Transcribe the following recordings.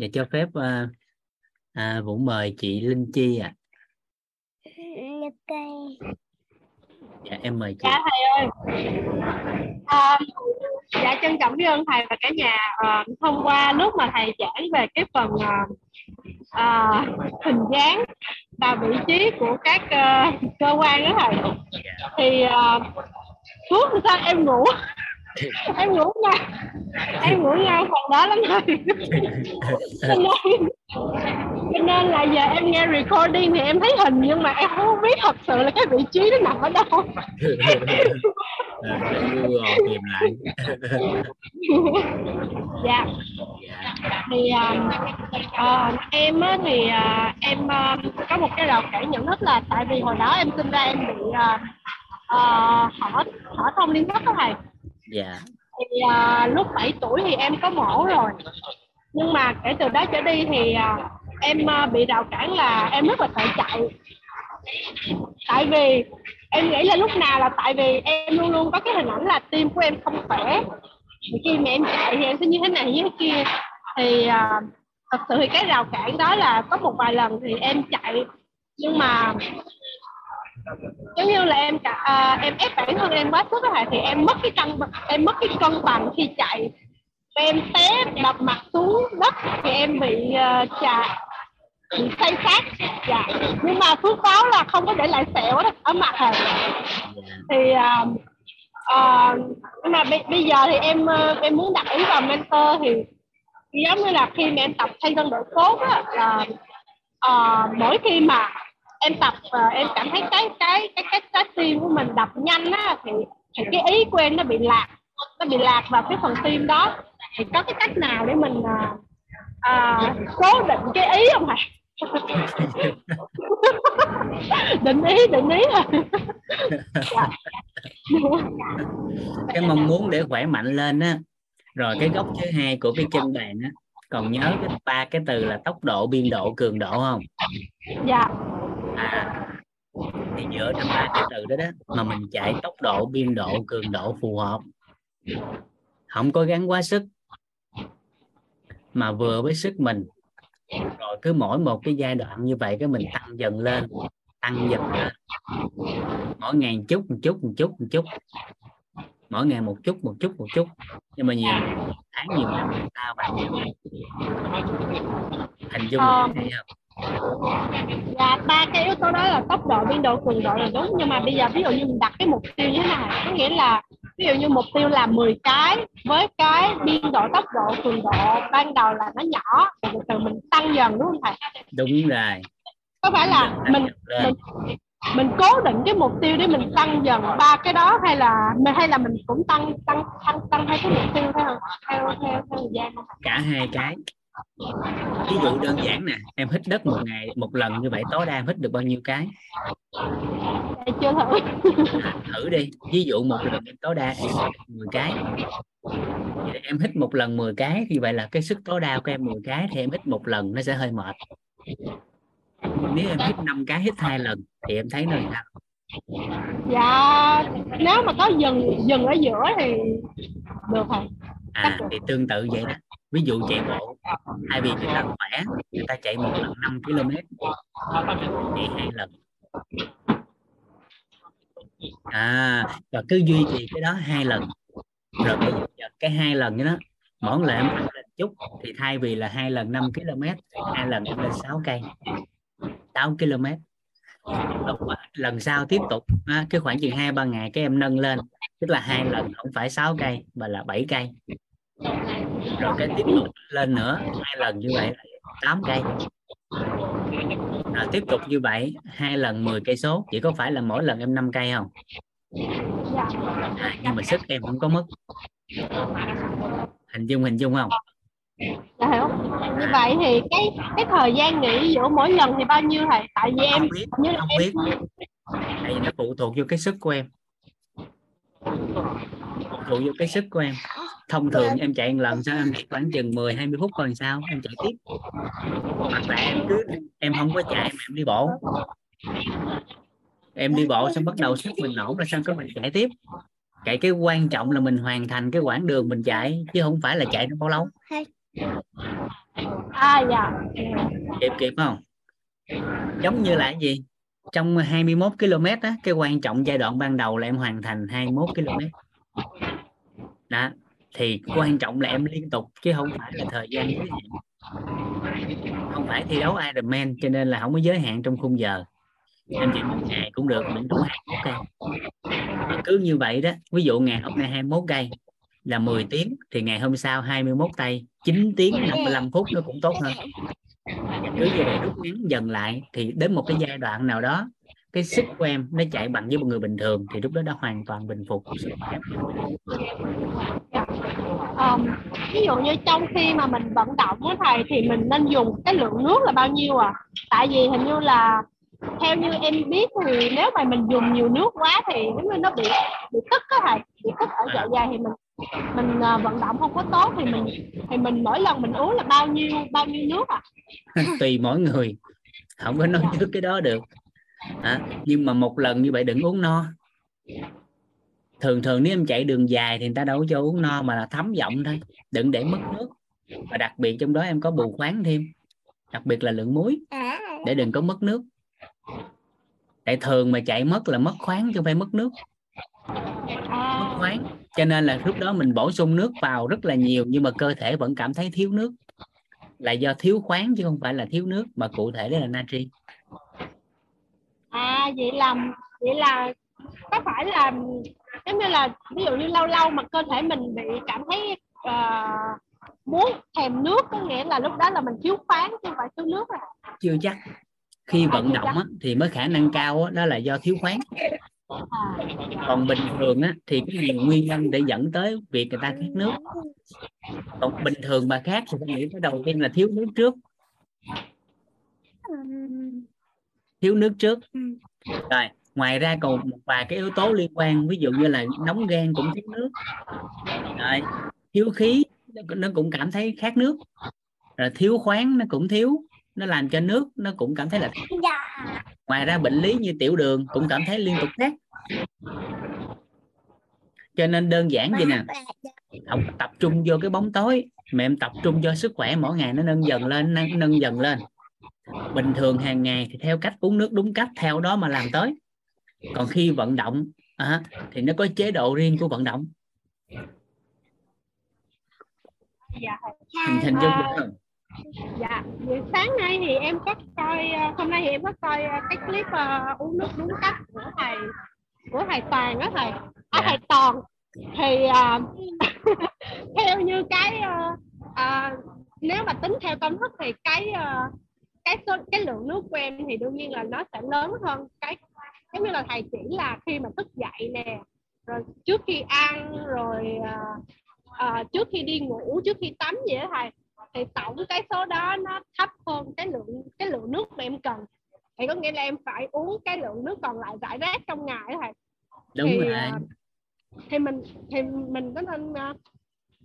dạ cho phép à, à, Vũ mời chị Linh Chi ạ. À. dạ em mời chị. Dạ thầy ơi. À, dạ trân trọng biết ơn thầy và cả nhà à, thông qua lúc mà thầy giảng về cái phần à, à, hình dáng và vị trí của các uh, cơ quan đó thầy. Thì uh, suốt sao em ngủ em ngủ nha. Em ngủ nha phần đó lắm rồi cho nên, là giờ em nghe recording thì em thấy hình nhưng mà em không biết thật sự là cái vị trí nó nằm ở đâu. Tìm lại. Dạ. Thì uh, em á, thì uh, em uh, có một cái rào cản nhận thức là tại vì hồi đó em sinh ra em bị uh, uh, hỏi hỏi thông liên thức đó thầy dạ. Thì uh, lúc 7 tuổi thì em có mổ rồi. Nhưng mà kể từ đó trở đi thì uh, em uh, bị rào cản là em rất là sợ chạy. Tại vì em nghĩ là lúc nào là tại vì em luôn luôn có cái hình ảnh là tim của em không khỏe. Khi mà em chạy thì em sẽ như thế này như thế kia. Thì uh, thật sự thì cái rào cản đó là có một vài lần thì em chạy. Nhưng mà giống như là em cả à, em ép bản thân em quá sức thì em mất cái cân em mất cái cân bằng khi chạy. Em té đập mặt xuống đất thì em bị uh, chà bị say sát dạ nhưng mà phước báo là không có để lại sẹo ở mặt hả thì uh, uh, nhưng mà bây, bây giờ thì em uh, em muốn đặt ý vào mentor thì giống như là khi mà em tập thay thân đội cốt á là uh, mỗi khi mà em tập uh, em cảm thấy cái cái cái cái trái tim của mình đập nhanh á thì, thì cái ý của em nó bị lạc nó bị lạc vào cái phần tim đó. Thì có cái cách nào để mình uh, uh, cố định cái ý không hả? Định ý định ý cái mong muốn để khỏe mạnh lên á rồi cái góc thứ hai của cái chân bàn á còn nhớ cái ba cái từ là tốc độ biên độ cường độ không? Dạ à thì dựa trên ba cái từ đó đó mà mình chạy tốc độ biên độ cường độ phù hợp. Không có gắn quá sức mà vừa với sức mình. Rồi cứ mỗi một cái giai đoạn như vậy cái mình tăng dần lên tăng dần lên. Mỗi ngày một chút một chút một chút một chút. Mỗi ngày một chút một chút một chút. Nhưng mà nhiều tháng nhiều năm ta bạn nhiều hình dung Ờ. thấy không Dạ, ba cái yếu tố đó là tốc độ, biên độ, cường độ là đúng. Nhưng mà bây giờ ví dụ như mình đặt cái mục tiêu như thế này có nghĩa là ví dụ như mục tiêu là 10 cái với cái biên độ tốc độ cường độ ban đầu là nó nhỏ rồi từ từ mình tăng dần đúng không thầy? Đúng rồi. Có phải là mình mình mình cố định cái mục tiêu để mình tăng dần ba cái đó hay là hay là mình cũng tăng tăng tăng tăng hai cái mục tiêu theo theo theo theo thời gian không cả hai cái ví dụ đơn giản nè em hít đất một ngày một lần như vậy tối đa em hít được bao nhiêu cái? Chưa thử. Thử đi ví dụ một lần em tối đa em hít được 10 cái. Vậy thì em hít một lần 10 cái như vậy là cái sức tối đa của em 10 cái thì em hít một lần nó sẽ hơi mệt. Nếu em hít 5 cái hít hai lần thì em thấy nó sao dạ nếu mà có dừng dừng ở giữa thì được thầy à thì tương tự vậy đó. Ví dụ chạy bộ thay vì người ta khỏe người ta chạy một lần 5 km chạy hai lần. À và cứ duy trì cái đó hai lần. Rồi bây giờ cái hai lần đó mỗi lần em tăng lên chút thì thay vì là hai lần 5 km hai lần em lên 6 cây 6 km Ờ, lần sau tiếp tục à, cái khoảng chừng hai ba ngày các em nâng lên tức là hai lần không phải 6 cây mà là 7 cây. Rồi cái tiếp tục lên nữa hai lần như vậy là 8 cây. Rồi tiếp tục như vậy hai lần 10 cây số. Chỉ có phải là mỗi lần em 5 cây không? À, nhưng mà sức em không có mất. Hình dung hình dung không? Dạ hiểu như vậy thì cái cái thời gian nghỉ giữa mỗi lần thì bao nhiêu thầy tại vì em không biết như là không em biết. tại vì nó phụ thuộc vô cái sức của em? Phụ thuộc vô cái sức của em. Thông thường em chạy một lần sao em chạy khoảng chừng 10 20 phút còn sao? Em chạy tiếp. Hoặc là em cứ em không có chạy mà em đi bộ. Em đi bộ xong bắt đầu sức mình nổ ra xong cái mình chạy tiếp. Chạy cái quan trọng là mình hoàn thành cái quãng đường mình chạy chứ không phải là chạy nó bao lâu à dạ. Kịp kịp không? Giống như là gì? Trong 21 km á, cái quan trọng giai đoạn ban đầu là em hoàn thành 21 km. Đó, thì quan trọng là em liên tục, chứ không phải là thời gian giới hạn. Không phải thi đấu Ironman cho nên là không có giới hạn trong khung giờ. Em chỉ một ngày cũng được miễn đủ 21 cây cứ như vậy đó, ví dụ ngày hôm nay 21 cây là 10 tiếng thì ngày hôm sau 21 tay 9 tiếng 55 phút nó cũng tốt hơn. Và cứ như vậy rút ngắn dần lại thì đến một cái giai đoạn nào đó cái sức của em nó chạy bằng với một người bình thường thì lúc đó đã hoàn toàn bình phục. Sức khỏe um, ví dụ như trong khi mà mình vận động á thầy thì mình nên dùng cái lượng nước là bao nhiêu à tại vì hình như là theo như em biết thì nếu mà mình dùng nhiều nước quá thì giống như nó bị bị tức á thầy bị tức ở dạ dày thì mình mình uh, vận động không có tốt thì mình thì mình mỗi lần mình uống là bao nhiêu bao nhiêu nước à? Tùy mỗi người. Không có nói trước cái đó được. À, nhưng mà một lần như vậy đừng uống no. Thường thường nếu em chạy đường dài thì người ta đâu có cho uống no mà là thấm giọng thôi. Đừng để mất nước. Và đặc biệt trong đó em có bù khoáng thêm. Đặc biệt là lượng muối. Để đừng có mất nước. Tại thường mà chạy mất là mất khoáng chứ không phải mất nước mất khoáng cho nên là lúc đó mình bổ sung nước vào rất là nhiều nhưng mà cơ thể vẫn cảm thấy thiếu nước. Là do thiếu khoáng chứ không phải là thiếu nước mà cụ thể đó là natri. À vậy là vậy là có phải là giống như là ví dụ như lâu lâu mà cơ thể mình bị cảm thấy uh, muốn thèm nước có nghĩa là lúc đó là mình thiếu khoáng chứ không phải thiếu nước rồi chưa chắc. Khi vận động á, thì mới khả năng cao á, đó là do thiếu khoáng. à còn bình thường á, thì cái nhiều nguyên nhân để dẫn tới việc người ta khát nước. Còn bình thường mà khát thì tôi nghĩ cái đầu tiên là thiếu nước trước. Thiếu nước trước. Rồi ngoài ra còn một vài cái yếu tố liên quan ví dụ như là nóng gan cũng thiếu nước. Rồi thiếu khí nó cũng cảm thấy khát nước. Rồi thiếu khoáng nó cũng thiếu nó làm cho nước nó cũng cảm thấy là dạ. ngoài ra bệnh lý như tiểu đường cũng cảm thấy liên tục khát cho nên đơn giản vậy nè. Không tập trung vô cái bóng tối mà em tập trung cho sức khỏe mỗi ngày nó nâng dần lên nâng, nâng dần lên. Bình thường hàng ngày thì theo cách uống nước đúng cách theo đó mà làm tới. Còn khi vận động à, thì nó có chế độ riêng của vận động. Dạ. hình hình dung được không dạ buổi sáng nay thì em có coi ờ, hôm nay thì em có coi ờ, cái clip uh, uống nước đúng cách của thầy của thầy toàn đó thầy? À, dạ. thầy toàn. Thì uh, theo như cái uh, uh, nếu mà tính theo công thức thì cái uh, cái số cái lượng nước của em thì đương nhiên là nó sẽ lớn hơn cái giống như là thầy chỉ là khi mà thức dậy nè rồi trước khi ăn rồi uh, uh, trước khi đi ngủ trước khi tắm vậy đó thầy thì tổng cái số đó nó thấp hơn cái lượng cái lượng nước mà em cần. Thì có nghĩa là em phải uống cái lượng nước còn lại rải rác trong ngày đó thầy. Đúng thì, rồi. uh, thì mình thì mình có nên uh,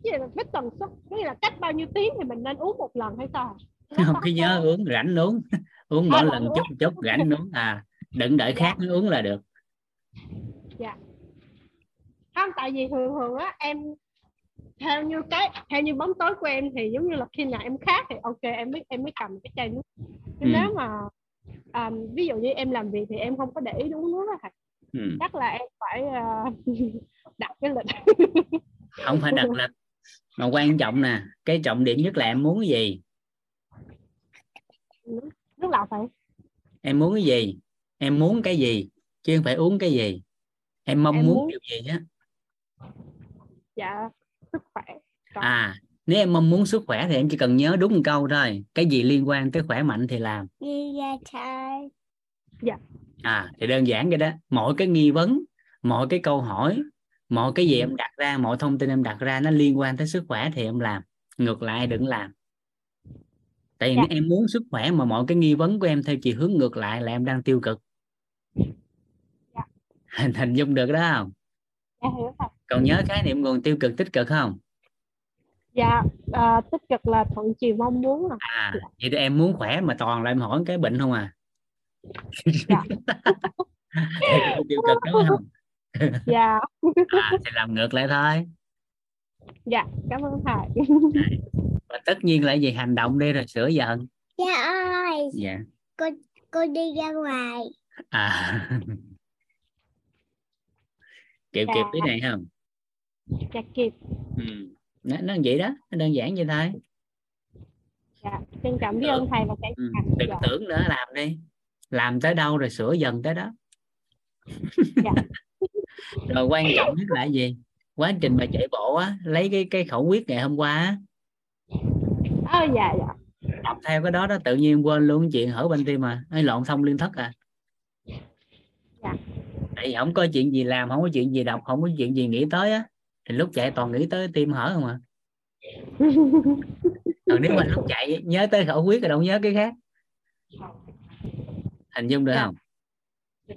cái là cái tần suất nghĩa là cách bao nhiêu tiếng thì mình nên uống một lần hay sao? Không cái nhớ uống rảnh uống. Uống mỗi lần chút chút rảnh uống. À đừng đợi khác nó uống là được. Dạ. Không tại vì thường thường á em theo như cái theo như bóng tối của em thì giống như là khi nào em khát thì ok em mới em mới cầm cái chai nước. Ừ. nếu mà um, ví dụ như em làm việc thì em không có để ý uống nước đó ừ. chắc là em phải uh, đặt cái lịch. Không phải đặt lịch. Mà quan trọng nè cái trọng điểm nhất là em muốn cái gì? Nước lọc phải. Em muốn cái gì? Em muốn cái gì? Chứ không phải uống cái gì. Em mong em muốn, muốn điều gì á? Dạ sức khỏe. Còn... à nếu em mong muốn sức khỏe thì em chỉ cần nhớ đúng một câu thôi. Cái gì liên quan tới khỏe mạnh thì làm. Dạ. À thì đơn giản vậy đó. Mỗi cái nghi vấn mọi cái câu hỏi mọi cái gì em đặt ra mọi thông tin em đặt ra nó liên quan tới sức khỏe thì em làm. Ngược lại đừng làm. Tại vì dạ. nếu em muốn sức khỏe mà mọi cái nghi vấn của em theo chiều hướng ngược lại là em đang tiêu cực. Dạ. hình hình dung được đó không? Dạ, hiểu rồi. Còn nhớ khái niệm nguồn tiêu cực tích cực không? Dạ à, tích cực là thuận chiều mong muốn à, à vậy thì em muốn khỏe mà toàn là em hỏi cái bệnh không à? Dạ. tiêu cực đúng không? Dạ. À, thì làm ngược lại thôi. Dạ cảm ơn thầy. Và tất nhiên là gì hành động đi rồi sửa dần Cha ơi, dạ. Cô đi ra ngoài. à. Kịp Dạ. kịp cái này không dạ kịp. Ừ. nó, nó vậy đó nó đơn giản vậy thôi. Dạ trân trọng biết ơn thầy và cả ừ. đừng dạ. tưởng nữa làm đi. Làm tới đâu rồi sửa dần tới đó. Dạ. rồi quan trọng nhất là gì? Quá trình mà chạy bộ á lấy cái cái khẩu quyết ngày hôm qua á. Ờ, dạ dạ. Đọc theo cái đó đó tự nhiên quên luôn chuyện hỏi bên tim mà. Ấy lộn thông liên thất à. Dạ. tại không có chuyện gì làm không có chuyện gì đọc không có chuyện gì nghĩ tới á thì lúc chạy toàn nghĩ tới tim hở không à? Còn nếu mà lúc chạy nhớ tới khẩu quyết rồi đâu nhớ cái khác. Hình dung được Dạ. không? Dạ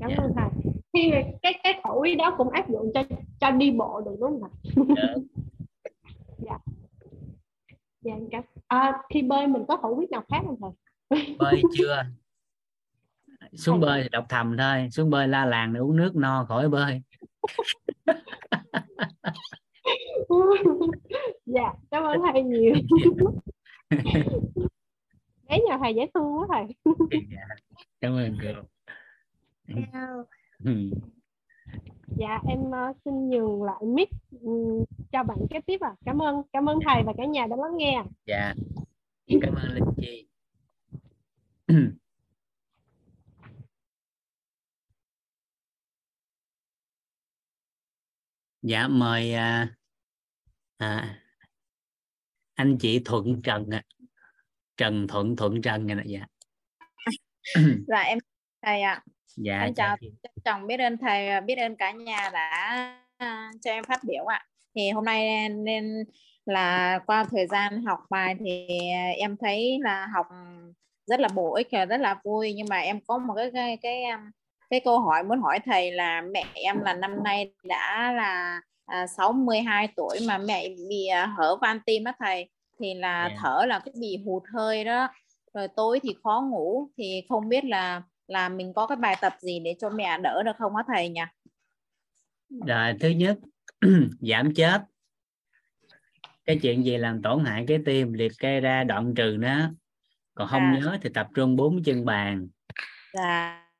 cảm Dạ. ơn thầy. Thì cái cái khẩu ý đó cũng áp dụng cho cho đi bộ được đúng không ạ? Được. dạ. Cảm à, khi bơi mình có khẩu quyết nào khác không thầy? Bơi chưa? Xuống bơi thì đọc thầm thôi. Xuống bơi la làng để uống nước no khỏi bơi dạ cảm ơn thầy nhiều bé nhà thầy dễ thương quá thầy dạ. cảm ơn cô? Ừ. dạ em ờ, xin nhường lại mic ừm, cho bạn kế tiếp ạ cảm ơn cảm ơn thầy và cả nhà đã lắng nghe dạ cảm ơn linh chi dạ mời à, à, anh chị thuận trần ạ. Trần thuận thuận trần này nè dạ. Dạ em thầy ạ. Dạ em chào trân trọng biết ơn thầy và biết ơn cả nhà đã à, cho em phát biểu ạ. Thì hôm nay nên là qua thời gian học bài thì em thấy là học rất là bổ ích và rất là vui. Nhưng mà em có một cái cái cái um, cái câu hỏi muốn hỏi thầy là mẹ em là năm nay đã là à, 62 tuổi mà mẹ bị à, hở van tim đó thầy thì là Dạ. thở là cái bị hụt hơi đó rồi tối thì khó ngủ thì không biết là là mình có cái bài tập gì để cho mẹ đỡ được không hả thầy nhỉ? rồi thứ nhất giảm chết cái chuyện gì làm tổn hại cái tim liệt kê ra đoạn trừ nó còn không À. nhớ thì tập trung bốn chân bàn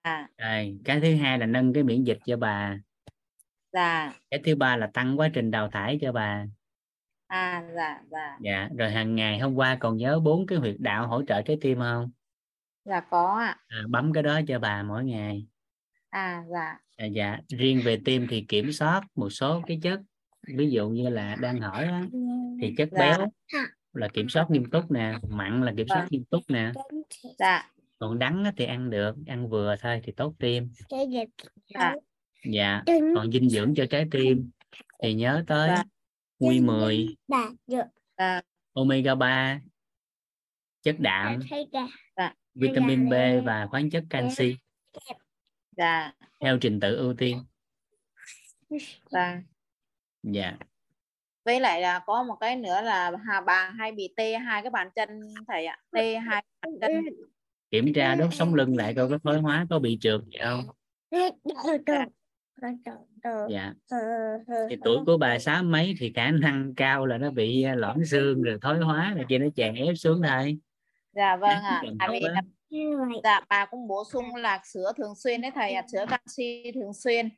Dạ, rồi cái thứ hai là nâng cái miễn dịch cho bà. Dạ, cái thứ ba là tăng quá trình đào thải cho bà. À, dạ, dạ, dạ rồi hàng ngày hôm qua còn nhớ bốn cái huyệt đạo hỗ trợ trái tim không? Dạ có ạ. à, bấm cái đó cho bà mỗi ngày. À, dạ, à, dạ riêng về tim thì kiểm soát một số cái chất ví dụ như là đang hỏi á, thì chất Dạ. béo là kiểm soát nghiêm túc nè mặn là kiểm soát Vâng. nghiêm túc nè. Dạ, còn đắng thì ăn được ăn vừa thôi thì tốt tim Cái gì? dạ, dạ còn dinh dưỡng cho trái tim thì nhớ tới Dạ. quy 10 đạt được. dạ, omega 3 chất Đã đạm vitamin B Dạ. và khoáng chất canxi dạ, theo trình tự ưu tiên dạ. dạ Với lại là có một cái nữa là hà bà hay bị tê hai cái bàn chân thầy ạ. Tê hai bàn chân. Kiểm tra đốt sống lưng lại coi có thoái hóa có bị trượt gì không? Dạ. Thì tuổi của bà sáu mấy thì khả năng cao là nó bị à, loãng xương rồi thoái hóa này kia nó chèn ép xuống thôi Dạ vâng ạ. Như vậy. dạ bà cũng bổ sung là sữa thường xuyên đấy thầy ạ, sữa canxi thường xuyên.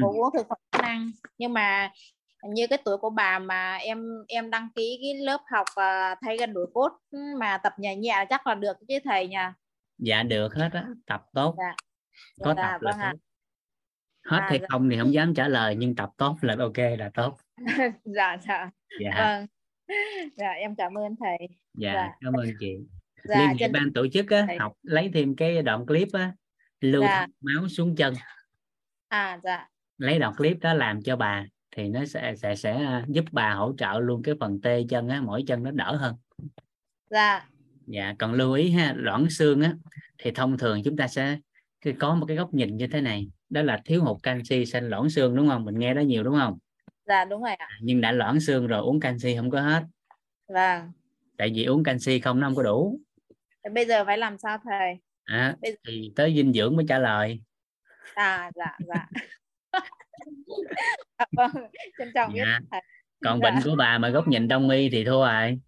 Bổ uống thực phẩm chức năng. Nhưng mà như cái tuổi của bà mà em em đăng ký cái lớp học à, thay gân đổi cốt mà tập nhẹ nhẹ chắc là được chứ thầy nha. dạ được hết á tập tốt Dạ. có Dạ, tập là vâng ạ. tốt hết À, hay dạ. không thì không dám trả lời nhưng tập tốt là ok là tốt dạ dạ dạ vâng dạ em cảm ơn thầy dạ dạ. cảm ơn chị dạ liên hệ chân ban tổ chức á thầy. học lấy thêm cái đoạn clip á lưu Dạ. máu xuống chân à dạ lấy đoạn clip đó làm cho bà thì nó sẽ sẽ sẽ à, giúp bà hỗ trợ luôn cái phần tê chân á mỗi chân nó đỡ hơn. Dạ. Dạ còn lưu ý ha loãng xương á thì thông thường chúng ta sẽ có một cái góc nhìn như thế này đó là thiếu hụt canxi sinh loãng xương đúng không? Mình nghe đó nhiều đúng không? Dạ đúng rồi ạ. Nhưng đã loãng xương rồi uống canxi không có hết. Vâng. Tại vì uống canxi không nó không có đủ. Bây giờ phải làm sao thầy? À, Bây- thì tới dinh dưỡng mới trả lời. À dạ dạ Dạ, vâng trân trọng Dạ. thầy còn Dạ. bệnh của bà mà góc nhìn đông y thì thua rồi.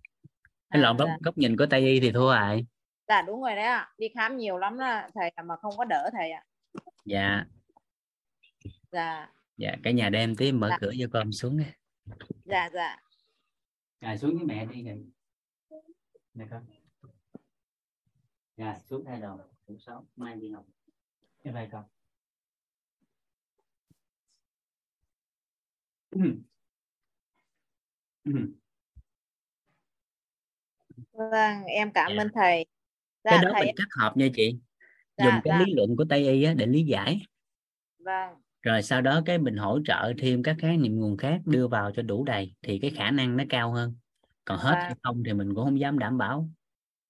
Cái À, lộn góc, dạ. góc nhìn của tây y thì thua rồi. Dạ đúng rồi đấy ạ. Đi khám nhiều lắm đó thầy ạ, mà không có đỡ thầy ạ. Dạ. Dạ. Dạ cả nhà đem tí mở Dạ. cửa cho con xuống nha dạ dạ. À, xuống với mẹ đi rồi nè con. Dạ xuống thay đồ cũng sáu mai đi học. Cái vai con Ừ. Ừ. vâng em cảm Dạ. ơn thầy. Cái dạ đó thầy mình kết hợp nha chị. Dạ, dùng cái dạ. lý luận của tây y á, để lý giải. Vâng. Rồi sau đó cái mình hỗ trợ thêm các khái niệm nguồn khác đưa vào cho đủ đầy thì cái khả năng nó cao hơn. Còn hết Vâng. hay không thì mình cũng không dám đảm bảo.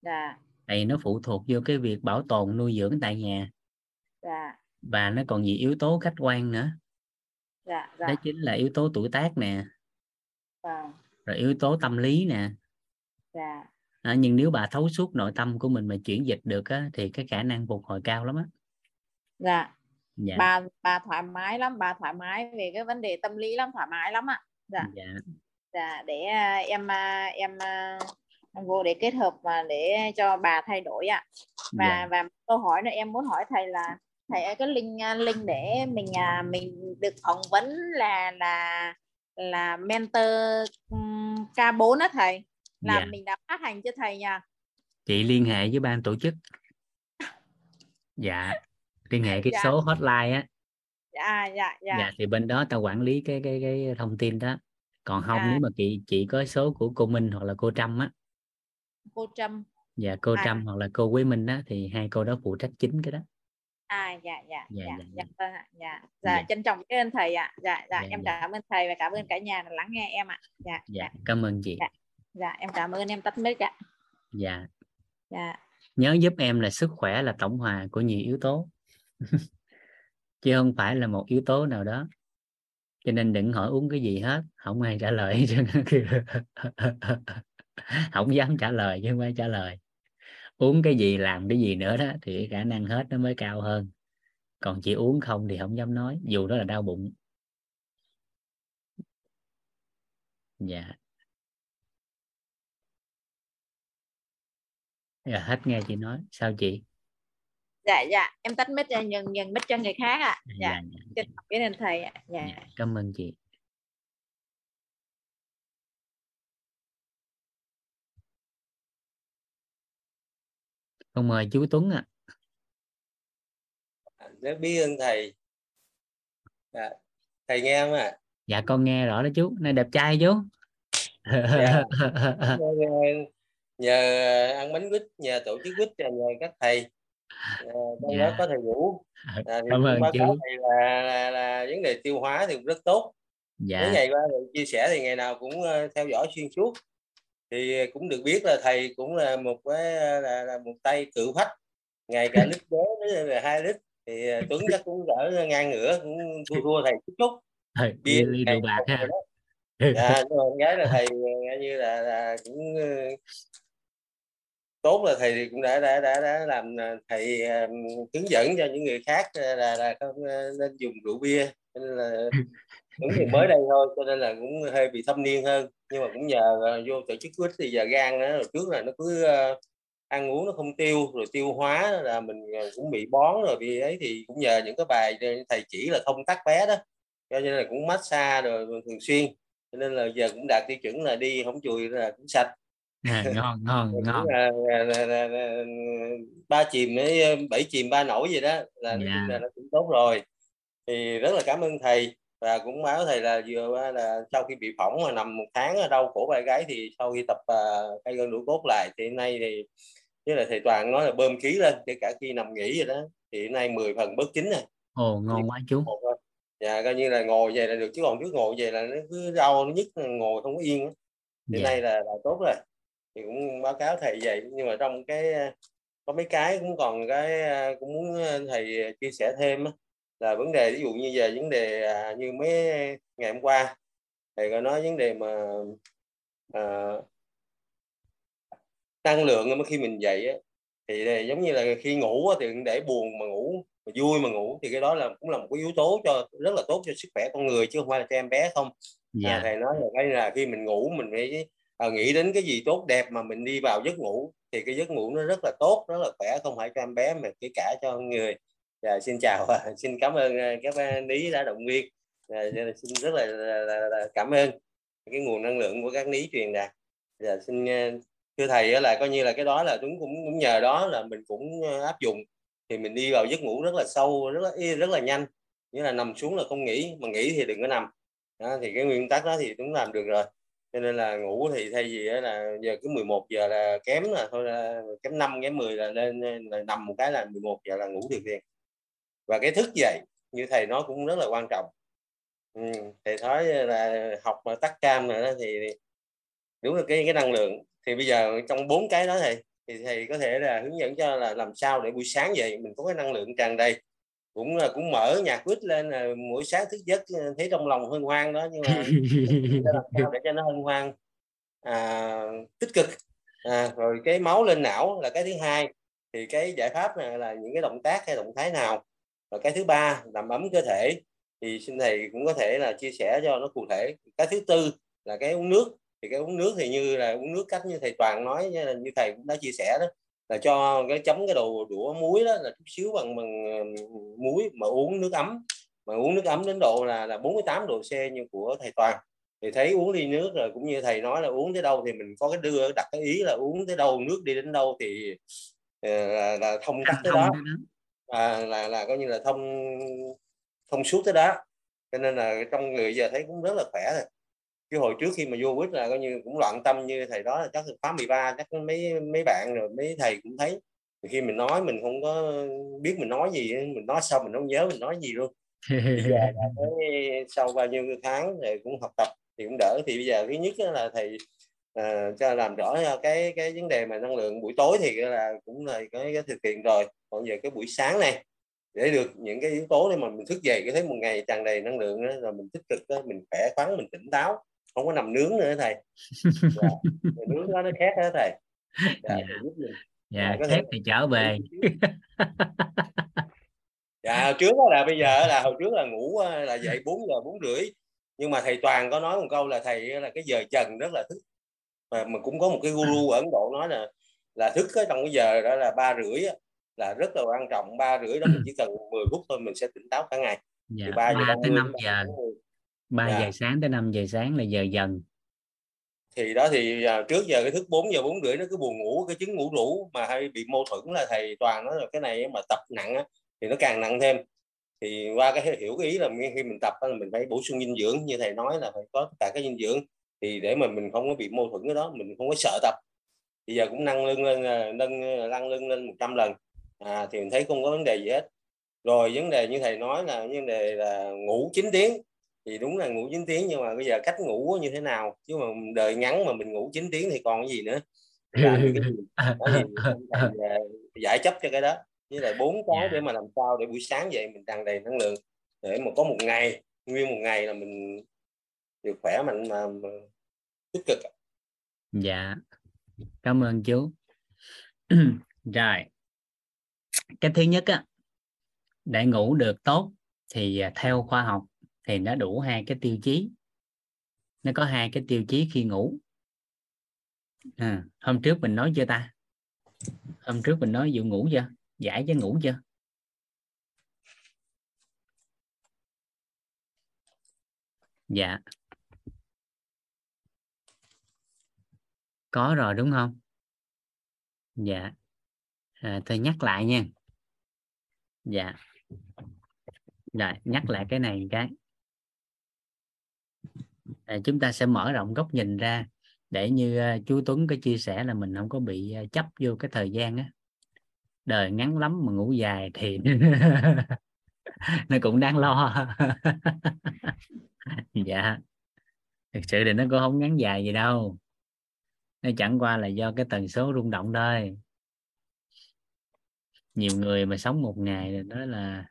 Dạ. Tại nó phụ thuộc vô cái việc bảo tồn nuôi dưỡng tại nhà. Dạ. Và nó còn nhiều yếu tố khách quan nữa dạ dạ. Đó chính là yếu tố tuổi tác nè. Vâng. Rồi yếu tố tâm lý nè. Dạ. À, nhưng nếu bà thấu suốt nội tâm của mình mà chuyển dịch được á, thì cái khả năng phục hồi cao lắm á. Dạ. Dạ. Bà bà thoải mái lắm bà thoải mái về cái vấn đề tâm lý lắm thoải mái lắm ạ dạ. Dạ. Dạ để à, em à, em à, em vô để kết hợp mà để cho bà thay đổi ạ. Và dạ. và câu hỏi nữa em muốn hỏi thầy là thầy ơi, cái link à, link để mình à, mình được phỏng vấn là là là mentor um, K4 á thầy là Dạ. mình đã phát hành cho thầy nha chị liên hệ với ban tổ chức dạ liên hệ cái Dạ. số hotline á dạ dạ dạ. dạ thì bên đó tao quản lý cái cái cái thông tin đó còn không À. nếu mà chị chị có số của cô Minh hoặc là cô Trâm á cô Trâm và cô À. Trâm hoặc là cô Quế Minh đó thì hai cô đó phụ trách chính cái đó à dạ dạ Dạ, dạ dạ, dạ dạ. vâng dạ Dạ. dạ trân trọng biết ơn thầy ạ dạ dạ Dạ, em dạ. cảm ơn thầy và cảm ơn cả nhà đã lắng nghe em ạ dạ dạ cảm ơn chị Dạ. dạ em cảm ơn em tắt mic ạ dạ dạ nhớ giúp em là sức khỏe là tổng hòa của nhiều yếu tố chứ không phải là một yếu tố nào đó cho nên đừng hỏi uống cái gì hết không ai trả lời trơn. không dám trả lời chứ không phải trả lời uống cái gì làm cái gì nữa đó thì khả năng hết nó mới cao hơn. Còn chỉ uống không thì không dám nói dù đó là đau bụng. Dạ. Rồi, hết nghe chị nói. Sao chị? Dạ dạ. Em tắt mic nhường nhường mic cho người khác ạ. Dạ. Dạ, dạ, trọng biết ơn thầy ạ. Dạ. Dạ. cảm ơn chị con mời chú Tuấn ạ. Rất biết ơn thầy. Dạ. thầy nghe không ạ? Dạ con nghe rõ đó chú. Nay đẹp trai chú. Dạ. nhờ, nhờ ăn bánh quýt nhờ tổ chức quýt nhờ các thầy. À, trong Dạ. đó có thầy Vũ. À, Cảm ơn chú. thầy là, là, là vấn đề tiêu hóa thì cũng rất tốt. Mấy dạ ngày qua chia sẻ thì ngày nào cũng ờ, theo dõi xuyên suốt thì cũng được biết là thầy cũng là một cái ờ, là, là một tay cự phách ngày cả lít đế đến là hai lít thì ờ, Tuấn chắc cũng đỡ ngang ngửa cũng thua thua thầy chút chút. Thôi, bia ly, rượu bạc ha. đó. dạ nhưng mà là thầy như là, là cũng ờ, tốt là thầy cũng đã đã đã, đã làm ờ, thầy ờ, hướng dẫn cho những người khác ờ, là là không ờ, nên dùng rượu bia. Nên là đúng thì mới đây thôi cho nên là cũng hơi bị thâm niên hơn. Nhưng mà cũng nhờ ờ, vô tổ chức quýt thì giờ gan nó rồi trước là nó cứ ờ, ăn uống nó không tiêu rồi tiêu hóa là mình ờ, cũng bị bón rồi vì ấy thì cũng nhờ những cái bài thầy chỉ là thông tắc bé đó. Cho nên là cũng massage rồi thường xuyên. Cho nên là giờ cũng đạt tiêu chuẩn là đi không chùi là cũng sạch. À, ngon ngon ngon. là, là, là, là, là, ba chìm bảy chìm ba nổi gì đó là nói Dạ. là nó cũng tốt rồi. Thì rất là cảm ơn thầy và cũng báo thầy là vừa là sau khi bị phỏng mà nằm một tháng ở đau cổ vai gáy thì sau khi tập uh, cây gân đủ cốt lại thì nay thì với là thầy Toàn nói là bơm khí lên kể cả khi nằm nghỉ rồi đó thì nay 10 phần bớt chín rồi. Ồ ngon quá chú. Dạ coi như là ngồi về là được chứ còn trước ngồi về là nó cứ đau nó nhức ngồi không có yên thì dạ. nay là, là tốt rồi. Thì cũng báo cáo thầy vậy nhưng mà trong cái có mấy cái cũng còn cái cũng muốn thầy chia sẻ thêm á, là vấn đề ví dụ như về vấn đề à, như mấy ngày hôm qua thầy có nói vấn đề mà à, năng lượng khi mình dậy á, thì giống như là khi ngủ á, thì để buồn mà ngủ mà vui mà ngủ thì cái đó là cũng là một cái yếu tố cho rất là tốt cho sức khỏe con người chứ không phải là cho em bé không. Dạ. À, thầy nói là cái là khi mình ngủ mình phải à, nghĩ đến cái gì tốt đẹp mà mình đi vào giấc ngủ thì cái giấc ngủ nó rất là tốt rất là khỏe không phải cho em bé mà kể cả cho người dạ, xin chào xin cảm ơn ờ, các bạn lý đã động viên. Dạ, xin rất là, là, là, là cảm ơn cái nguồn năng lượng của các lý truyền đạt. Dạ, xin ờ, thưa thầy là coi như là cái đó là đúng cũng cũng nhờ đó là mình cũng ờ, áp dụng. Thì mình đi vào giấc ngủ rất là sâu rất là rất là nhanh. Như là nằm xuống là không nghỉ mà nghỉ thì đừng có nằm. Đó, thì cái nguyên tắc đó thì cũng làm được rồi. Cho nên là ngủ thì thay vì là giờ cứ 11 giờ là kém là thôi là kém 5 kém 10 là lên là nằm một cái là 11 giờ là ngủ được liền và cái thức dậy như thầy nói cũng rất là quan trọng. Ừ, thầy nói là học mà tắt cam rồi đó thì đúng là cái cái năng lượng. Thì bây giờ trong bốn cái đó thầy thì thầy có thể là hướng dẫn cho là làm sao để buổi sáng dậy mình có cái năng lượng tràn đầy. Cũng là cũng mở nhạc quýt lên là mỗi sáng thức giấc thấy trong lòng hân hoan đó nhưng mà làm sao để cho nó hân hoan à, tích cực. À, rồi cái máu lên não là cái thứ hai. Thì cái giải pháp này là những cái động tác hay động thái nào và cái thứ ba làm ấm cơ thể. Thì xin thầy cũng có thể là chia sẻ cho nó cụ thể. Cái thứ tư là cái uống nước. Thì cái uống nước thì như là uống nước cách như thầy toàn nói như thầy cũng đã chia sẻ đó là cho cái chấm cái đồ đũa muối đó là chút xíu bằng bằng muối mà uống nước ấm. Mà uống nước ấm đến độ là là 48 độ C như của thầy toàn. Thì thấy uống ly nước rồi cũng như thầy nói là uống tới đâu thì mình có cái đưa đặt cái ý là uống tới đâu nước đi đến đâu thì là, là thông tắc tới đó à, là là coi như là thông thông suốt tới đó. Cho nên là trong người giờ thấy cũng rất là khỏe rồi. Chứ hồi trước khi mà vô quýt là coi như cũng loạn tâm như thầy đó là chắc khóa 13 chắc mấy mấy bạn rồi mấy thầy cũng thấy. Khi mình nói mình không có biết mình nói gì mình nói xong mình không nhớ mình nói gì luôn. Bây giờ là tới sau bao nhiêu tháng rồi cũng học tập thì cũng đỡ. Thì bây giờ thứ nhất là thầy uh, cho làm rõ cái cái vấn đề mà năng lượng buổi tối thì là cũng là cái, cái thực hiện rồi. Còn giờ cái buổi sáng này để được những cái yếu tố để mà mình thức dậy cái thấy một ngày tràn đầy năng lượng đó, rồi mình tích cực đó, mình khỏe khoắn mình tỉnh táo không có nằm nướng nữa thầy? Dạ. nướng đó nó khác đó thầy? Dạ, dạ. dạ khác thì trở về. dạ trước đó là bây giờ là hồi trước là ngủ là dậy 4 giờ bốn rưỡi. Nhưng mà thầy toàn có nói một câu là thầy là cái giờ trần rất là thức mà, mà cũng có một cái guru ở ấn độ nói là là thức trong cái giờ đó là ba rưỡi là rất là quan trọng ba rưỡi đó mình chỉ cần 10 phút thôi mình sẽ tỉnh táo cả ngày. Dạ, ba tới năm giờ. 3 dạ. giờ sáng tới 5 giờ sáng là giờ dần. Thì đó thì uh, trước giờ cái thức 4 giờ 4 rưỡi nó cứ buồn ngủ cái chứng ngủ rũ mà hay bị mâu thuẫn là thầy toàn nói là cái này mà tập nặng á, thì nó càng nặng thêm. Thì qua cái hiểu cái ý là khi mình tập là mình phải bổ sung dinh dưỡng như thầy nói là phải có tất cả cái dinh dưỡng thì để mà mình không có bị mâu thuẫn cái đó mình không có sợ tập. Bây giờ cũng nâng lưng lên à, nâng lăn lưng lên 100 lần. À, thì mình thấy không có vấn đề gì hết. Rồi vấn đề như thầy nói là vấn đề là ngủ 9 tiếng. Thì đúng là ngủ 9 tiếng nhưng mà bây giờ cách ngủ như thế nào? Chứ mà đời ngắn mà mình ngủ 9 tiếng thì còn cái gì nữa? Làm cái gì, giải chấp cho cái đó. Với lại bốn cái dạ. để mà làm sao để buổi sáng dậy mình tràn đầy năng lượng. Để mà có một ngày nguyên một ngày là mình được khỏe mạnh mà, mà tích cực dạ. Cảm ơn chú. Rồi. Cái thứ nhất á để ngủ được tốt thì à, theo khoa học thì nó đủ hai cái tiêu chí. Nó có hai cái tiêu chí khi ngủ. À, hôm trước mình nói chưa ta? Hôm trước mình nói vụ ngủ chưa? Giải cho ngủ chưa? Dạ. Có rồi đúng không? Dạ. À, tôi nhắc lại nha. Dạ. Rồi nhắc lại cái này cái. À, chúng ta sẽ mở rộng góc nhìn ra để như uh, chú Tuấn có chia sẻ là mình không có bị uh, chấp vô cái thời gian á. Đời ngắn lắm mà ngủ dài thì nó cũng đáng lo. Dạ. Thực sự thì nó cũng không ngắn dài gì đâu nó chẳng qua là do cái tần số rung động thôi. Nhiều người mà sống một ngày đó là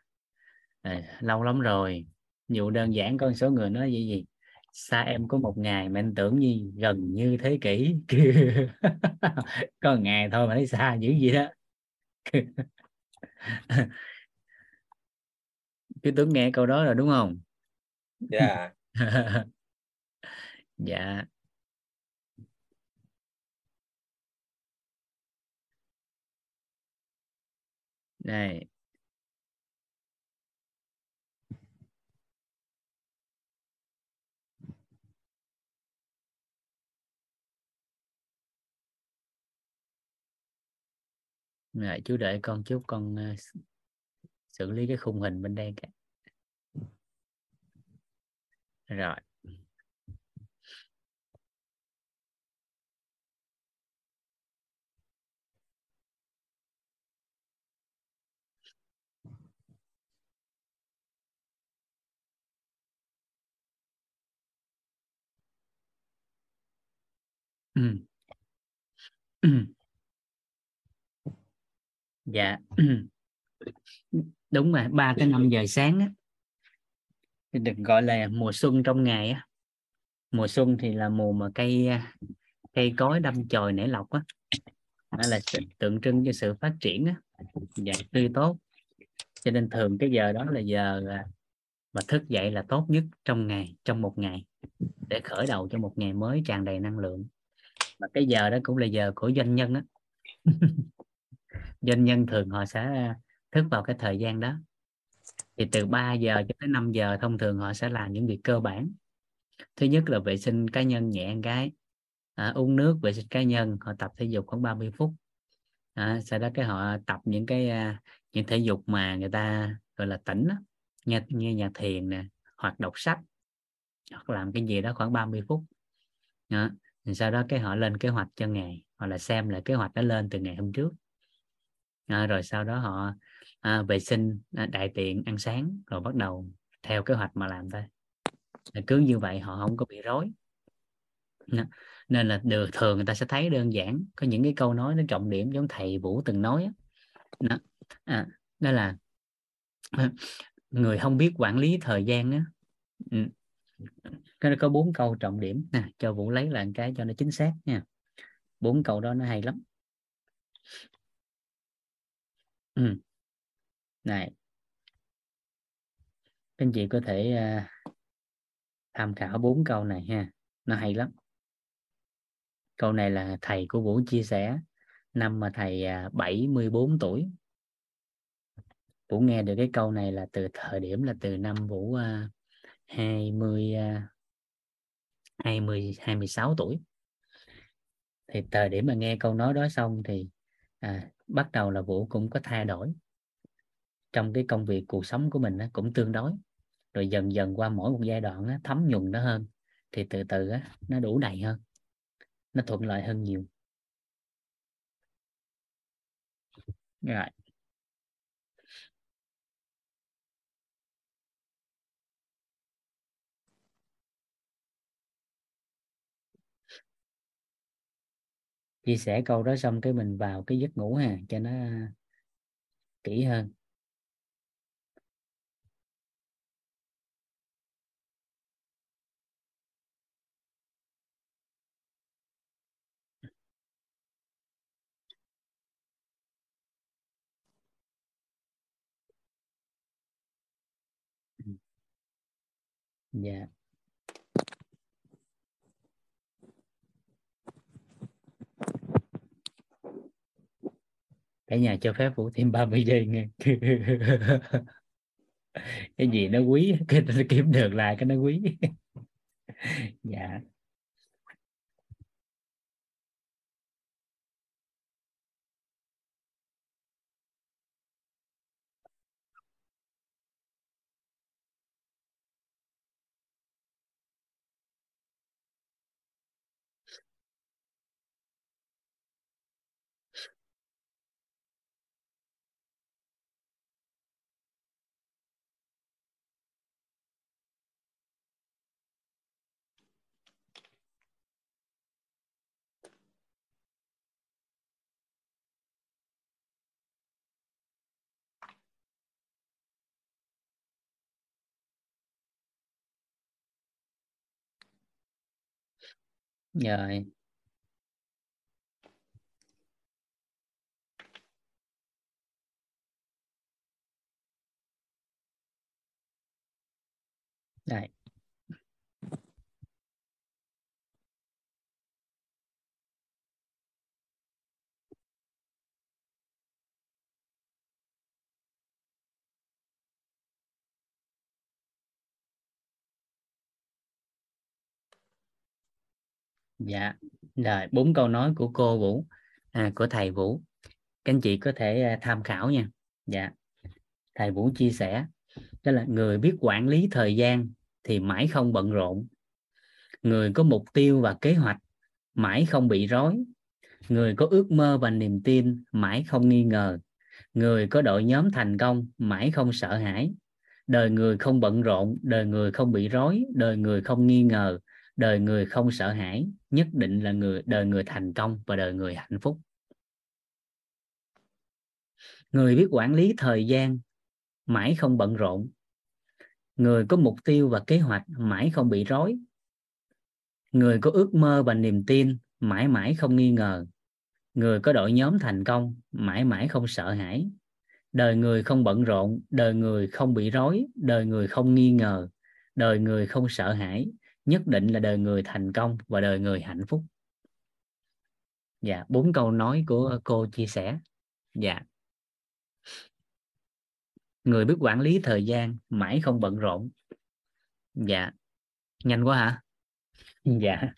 à, lâu lắm rồi. Nhiều đơn giản con số người nói gì gì xa em có một ngày mà anh tưởng như gần như thế kỷ. Có một ngày thôi mà thấy xa dữ gì đó. Cứ tưởng nghe câu đó rồi đúng không? Dạ. Dạ đây Rồi, chú đợi con chút con uh, xử lý cái khung hình bên đây cái. Rồi. Ừ. Dạ. Đúng rồi, ba tới năm giờ sáng á. Thì được gọi là mùa xuân trong ngày á. Mùa xuân thì là mùa mà cây cây cối đâm chồi nảy lọc á. Đó là tượng trưng cho sự phát triển á và tươi tốt. Cho nên thường cái giờ đó là giờ à, mà thức dậy là tốt nhất trong ngày, trong một ngày để khởi đầu cho một ngày mới tràn đầy năng lượng. Mà cái giờ đó cũng là giờ của doanh nhân á. doanh nhân thường họ sẽ thức vào cái thời gian đó thì từ 3 giờ cho tới 5 giờ thông thường họ sẽ làm những việc cơ bản thứ nhất là vệ sinh cá nhân nhẹ cái à, uống nước vệ sinh cá nhân họ tập thể dục khoảng 30 phút à, sau đó cái họ tập những cái à, những thể dục mà người ta gọi là tỉnh đó. nghe nghe nhạc thiền nè hoặc đọc sách hoặc làm cái gì đó khoảng 30 phút đó. Sau đó cái họ lên kế hoạch cho ngày hoặc là xem lại kế hoạch đã lên từ ngày hôm trước. À, rồi sau đó họ à, vệ sinh à, đại tiện ăn sáng rồi bắt đầu theo kế hoạch mà làm thôi. Thì cứ như vậy họ không có bị rối. Nên là được thường người ta sẽ thấy đơn giản có những cái câu nói nó trọng điểm giống thầy Vũ từng nói đó, à, đó là à, người không biết quản lý thời gian á cái nó có bốn câu trọng điểm nè cho Vũ lấy lại cái cho nó chính xác nha. Bốn câu đó nó hay lắm. Ừ. này. Các anh chị có thể uh, tham khảo bốn câu này ha. Nó hay lắm. Câu này là thầy của Vũ chia sẻ. Năm mà thầy à, uh, 74 tuổi. Vũ nghe được cái câu này là từ thời điểm là từ năm Vũ uh, 20 20 26 tuổi. Thì thời điểm mà nghe câu nói đó xong thì à, bắt đầu là Vũ cũng có thay đổi. Trong cái công việc cuộc sống của mình á, cũng tương đối. Rồi dần dần qua mỗi một giai đoạn á, thấm nhuần nó hơn thì từ từ á, nó đủ đầy hơn nó thuận lợi hơn nhiều. Rồi. Chia sẻ câu đó xong cái mình vào cái giấc ngủ ha, cho nó kỹ hơn. Ừ. Dạ. Cả nhà cho phép vũ thêm 30 giây nghe. Cái gì nó quý, cái nó kiếm được lại cái nó quý. Dạ. rồi Đây. Dạ. Rồi bốn câu nói của cô Vũ à, của thầy Vũ. Các anh chị có thể à, tham khảo nha. Dạ. Thầy Vũ chia sẻ đó là người biết quản lý thời gian thì mãi không bận rộn. Người có mục tiêu và kế hoạch mãi không bị rối. Người có ước mơ và niềm tin mãi không nghi ngờ. Người có đội nhóm thành công mãi không sợ hãi. Đời người không bận rộn đời người không bị rối đời người không nghi ngờ đời người không sợ hãi, nhất định là người, đời người thành công và đời người hạnh phúc. Người biết quản lý thời gian, mãi không bận rộn. Người có mục tiêu và kế hoạch, mãi không bị rối. Người có ước mơ và niềm tin, mãi mãi không nghi ngờ. Người có đội nhóm thành công, mãi mãi không sợ hãi. Đời người không bận rộn, đời người không bị rối, đời người không nghi ngờ, đời người không sợ hãi nhất định là đời người thành công và đời người hạnh phúc. Dạ bốn câu nói của cô chia sẻ. Dạ. Người biết quản lý thời gian, mãi không bận rộn. Dạ. Nhanh quá hả? Dạ.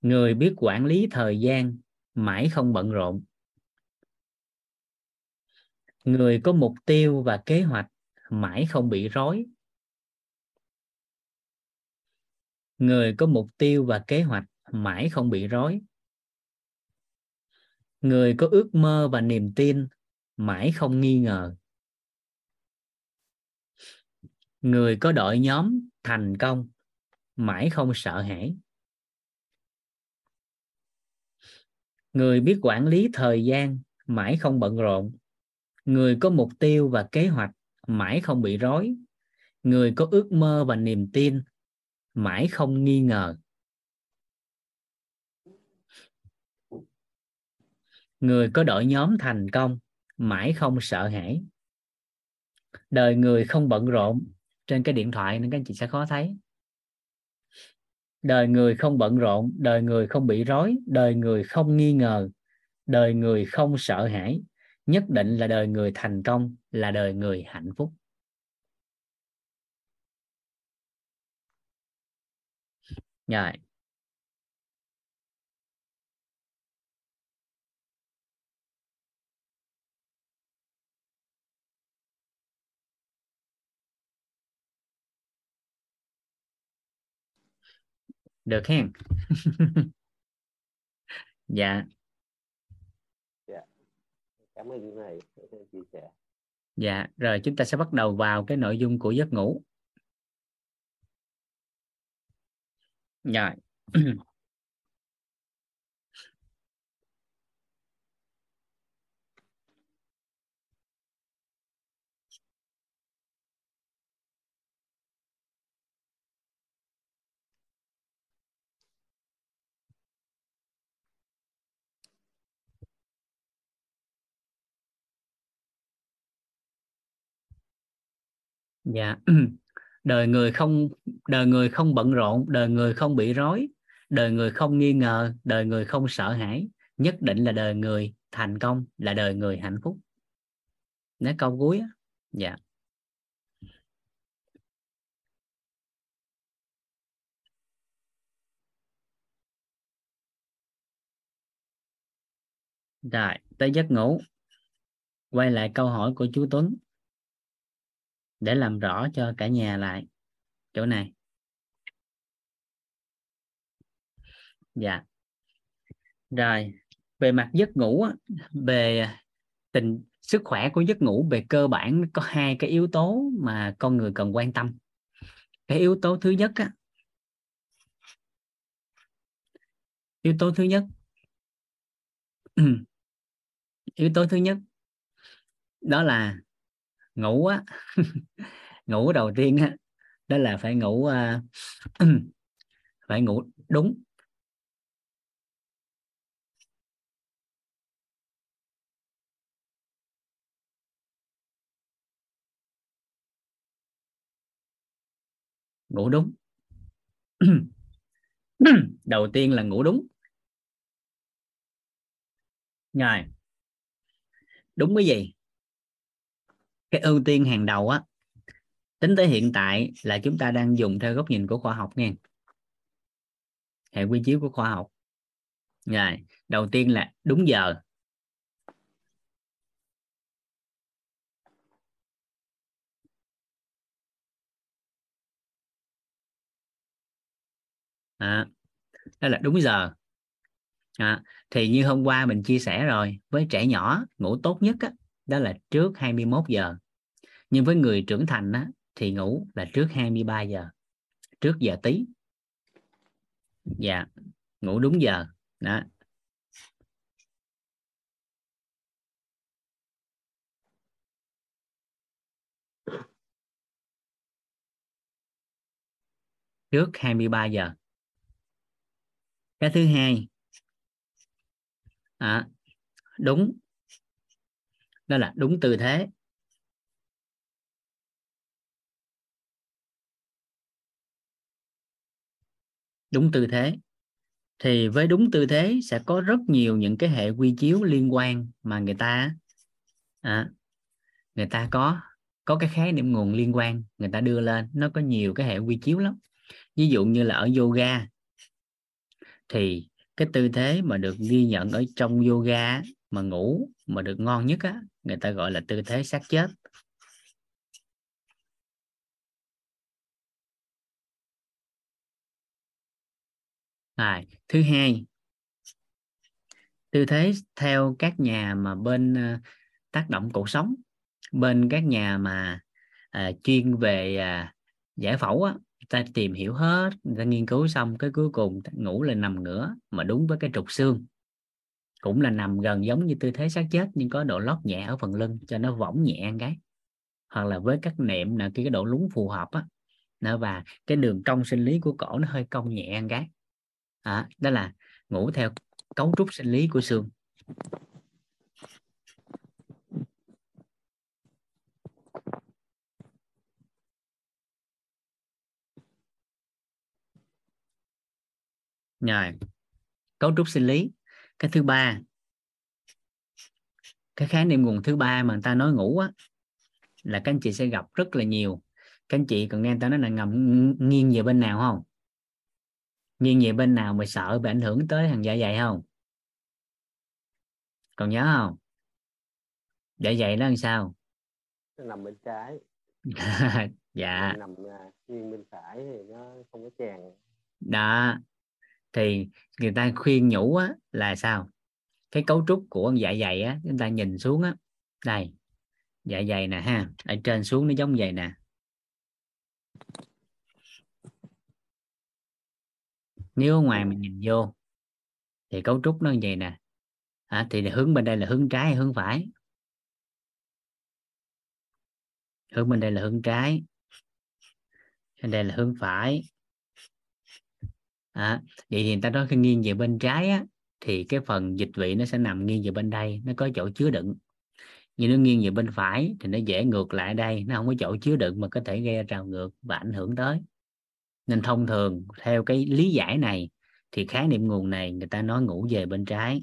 Người biết quản lý thời gian, mãi không bận rộn. Người có mục tiêu và kế hoạch, mãi không bị rối. Người có mục tiêu và kế hoạch mãi không bị rối. Người có ước mơ và niềm tin mãi không nghi ngờ. Người có đội nhóm thành công mãi không sợ hãi. Người biết quản lý thời gian mãi không bận rộn. Người có mục tiêu và kế hoạch mãi không bị rối. Người có ước mơ và niềm tin mãi không nghi ngờ. Người có đội nhóm thành công, mãi không sợ hãi. Đời người không bận rộn, trên cái điện thoại nên các anh chị sẽ khó thấy. Đời người không bận rộn, đời người không bị rối, đời người không nghi ngờ, đời người không sợ hãi. Nhất định là đời người thành công, là đời người hạnh phúc. Rồi. Được hen. Dạ. Cảm ơn thầy chia sẻ. Dạ rồi chúng ta sẽ bắt đầu vào cái nội dung của giấc ngủ rồi dạ. dạ. đời người không, đời người không bận rộn, đời người không bị rối, đời người không nghi ngờ, đời người không sợ hãi. Nhất định là đời người thành công, là đời người hạnh phúc. Nói câu cuối á. Dạ. Rồi, tới giấc ngủ. Quay lại câu hỏi của chú Tuấn để làm rõ cho cả nhà lại. Chỗ này. Dạ. Rồi về mặt giấc ngủ về tình sức khỏe của giấc ngủ về cơ bản có hai cái yếu tố mà con người cần quan tâm. Cái yếu tố thứ nhất á, yếu tố thứ nhất yếu tố thứ nhất đó là ngủ á. Ngủ đầu tiên á đó là phải ngủ uh, phải ngủ đúng. Ngủ đúng. Đầu tiên là ngủ đúng. Rồi. Đúng cái gì? Cái ưu tiên hàng đầu á tính tới hiện tại là chúng ta đang dùng theo góc nhìn của khoa học nha hệ quy chiếu của khoa học. Rồi đầu tiên là đúng giờ. À, đó là đúng giờ. À, thì như hôm qua mình chia sẻ rồi với trẻ nhỏ ngủ tốt nhất á, đó là trước 21 giờ nhưng với người trưởng thành á, thì ngủ là trước 23 giờ trước giờ tí. Dạ ngủ đúng giờ. Đó. Trước 23 giờ. Cái thứ hai. À, đúng. Đó là đúng tư thế. Đúng tư thế. Thì với đúng tư thế sẽ có rất nhiều những cái hệ quy chiếu liên quan mà người ta à, người ta có có cái khái niệm nguồn liên quan người ta đưa lên. Nó có nhiều cái hệ quy chiếu lắm. Ví dụ như là ở yoga thì cái tư thế mà được ghi nhận ở trong yoga mà ngủ mà được ngon nhất á người ta gọi là tư thế sát chết. À, thứ hai. Tư thế theo các nhà mà bên uh, tác động cuộc sống bên các nhà mà uh, chuyên về uh, giải phẫu á ta tìm hiểu hết người ta nghiên cứu xong cái cuối cùng ngủ là nằm ngửa mà đúng với cái trục xương. Cũng là nằm gần giống như tư thế xác chết nhưng có độ lót nhẹ ở phần lưng cho nó võng nhẹ cái. Hoặc là với các niệm là cái độ lún phù hợp á. Và cái đường cong sinh lý của cổ nó hơi cong nhẹ cái à, đó là ngủ theo cấu trúc sinh lý của xương. Rồi cấu trúc sinh lý. Cái thứ ba cái khái niệm nguồn thứ ba mà người ta nói ngủ á là các anh chị sẽ gặp rất là nhiều. Các anh chị còn nghe người ta nói là ngầm nghiêng về bên nào không? Nghiêng về bên nào mà sợ bị ảnh hưởng tới thằng dạ dày không? Còn nhớ không? Dạ dày nó làm sao? Nó nằm bên trái. Dạ. Nằm à, nghiêng bên phải thì nó không có tràn. Đó. Thì người ta khuyên nhủ á, là sao? Cái cấu trúc của dạ dày á chúng ta nhìn xuống á. Đây. Dạ dày nè ha. Ở trên xuống nó giống vậy nè nếu ở ngoài mình nhìn vô thì cấu trúc nó như vậy nè. À, thì hướng bên đây là hướng trái hay hướng phải. Hướng bên đây là hướng trái. Bên đây là hướng phải. À, vậy thì người ta nói khi nghiêng về bên trái á, thì cái phần dịch vị nó sẽ nằm nghiêng về bên đây nó có chỗ chứa đựng. Nhưng nó nghiêng về bên phải thì nó dễ ngược lại đây nó không có chỗ chứa đựng mà có thể gây ra trào ngược và ảnh hưởng tới nên thông thường theo cái lý giải này thì khái niệm nguồn này người ta nói ngủ về bên trái.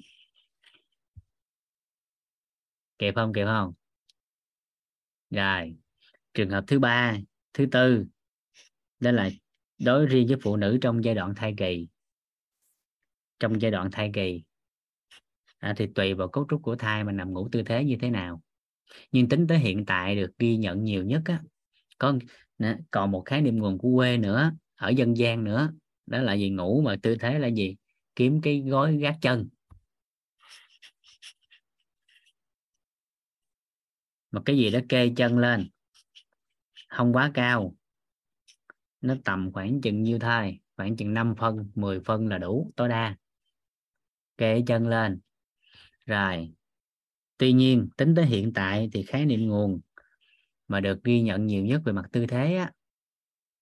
Kịp không? Kịp không? Rồi trường hợp thứ ba thứ tư đó là đối riêng với phụ nữ trong giai đoạn thai kỳ. Trong giai đoạn thai kỳ à, thì tùy vào cấu trúc của thai mà nằm ngủ tư thế như thế nào. Nhưng tính tới hiện tại được ghi nhận nhiều nhất á có còn một khái niệm nguồn của quê nữa ở dân gian nữa. Đó là gì ngủ mà tư thế là gì? Kiếm cái gối gác chân. Một cái gì đó kê chân lên, không quá cao, nó tầm khoảng chừng nhiêu thai? Khoảng chừng 5 phân 10 phân là đủ, tối đa. Kê chân lên. Rồi, tuy nhiên, tính tới hiện tại thì khái niệm nguồn mà được ghi nhận nhiều nhất về mặt tư thế á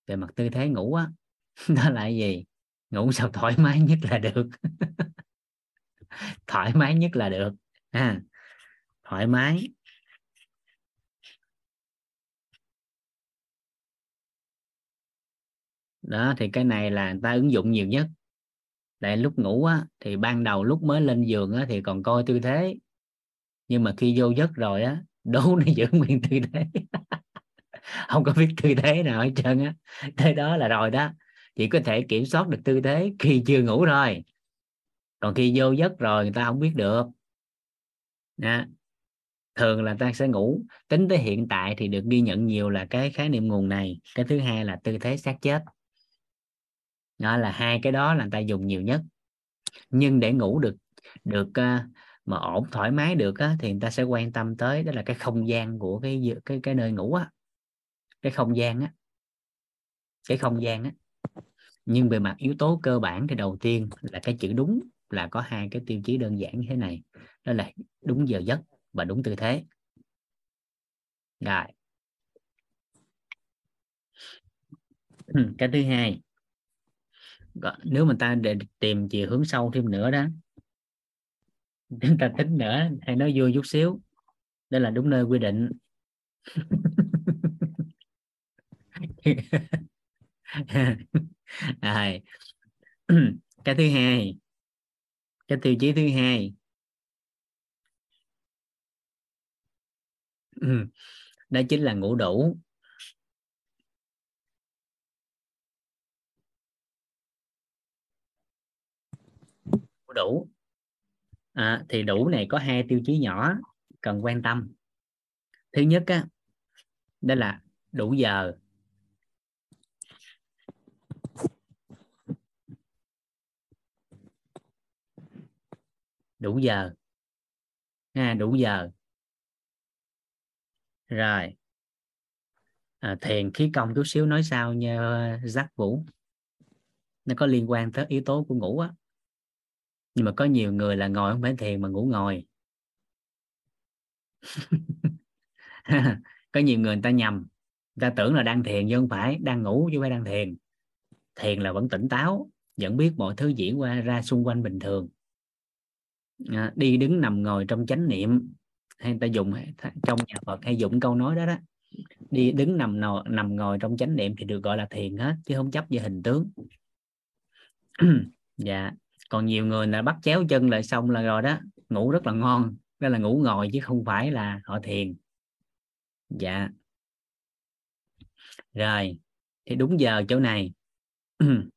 về mặt tư thế ngủ á, đó là gì? Ngủ sao thoải mái nhất là được? Thoải mái nhất là được. Ha, thoải mái. Đó, thì cái này là người ta ứng dụng nhiều nhất. Tại lúc ngủ á, thì ban đầu lúc mới lên giường á, thì còn coi tư thế. Nhưng mà khi vô giấc rồi á, đố nó giữ nguyên tư thế không có biết tư thế nào hết trơn á. Tới đó là rồi đó. Chỉ có thể kiểm soát được tư thế khi chưa ngủ thôi. Còn khi vô giấc rồi người ta không biết được. Đó. thường là ta sẽ ngủ. Tính tới hiện tại thì được ghi nhận nhiều là cái khái niệm nguồn này. Cái thứ hai là tư thế xác chết. Đó là hai cái đó là người ta dùng nhiều nhất. Nhưng để ngủ được được à, mà ổn thoải mái được á, thì người ta sẽ quan tâm tới đó là cái không gian của cái cái cái nơi ngủ á cái không gian á, cái không gian á. Nhưng về mặt yếu tố cơ bản thì đầu tiên là cái chữ đúng là có hai cái tiêu chí đơn giản như thế này, đó là đúng giờ giấc và đúng tư thế. Rồi. Cái thứ hai nếu mà ta để tìm chiều hướng sâu thêm nữa đó chúng ta tính nữa hay nói vui chút xíu, đó là đúng nơi quy định. rồi. Cái thứ hai. Cái tiêu chí thứ hai. Đó chính là ngủ đủ. Ngủ đủ. À, thì đủ này có hai tiêu chí nhỏ cần quan tâm. Thứ nhất á đó là đủ giờ. Đủ giờ. À, đủ giờ. Rồi. À, thiền khí công chút xíu nói sao nha giác vũ. Nó có liên quan tới yếu tố của ngủ á. Nhưng mà có nhiều người là ngồi không phải thiền mà ngủ ngồi. Có nhiều người người ta nhầm. Người ta tưởng là đang thiền nhưng không phải. Đang ngủ chứ không phải đang thiền. Thiền là vẫn tỉnh táo vẫn biết mọi thứ diễn qua ra xung quanh bình thường à, đi đứng nằm ngồi trong chánh niệm. Hay người ta dùng trong nhà Phật hay dùng câu nói đó đó. Đi đứng nằm ngồi nằm ngồi trong chánh niệm thì được gọi là thiền hết chứ không chấp về hình tướng. Dạ. Còn nhiều người là bắt chéo chân lại xong là rồi đó. Ngủ rất là ngon đó là ngủ ngồi chứ không phải là họ thiền. Dạ. Rồi thì đúng giờ chỗ này.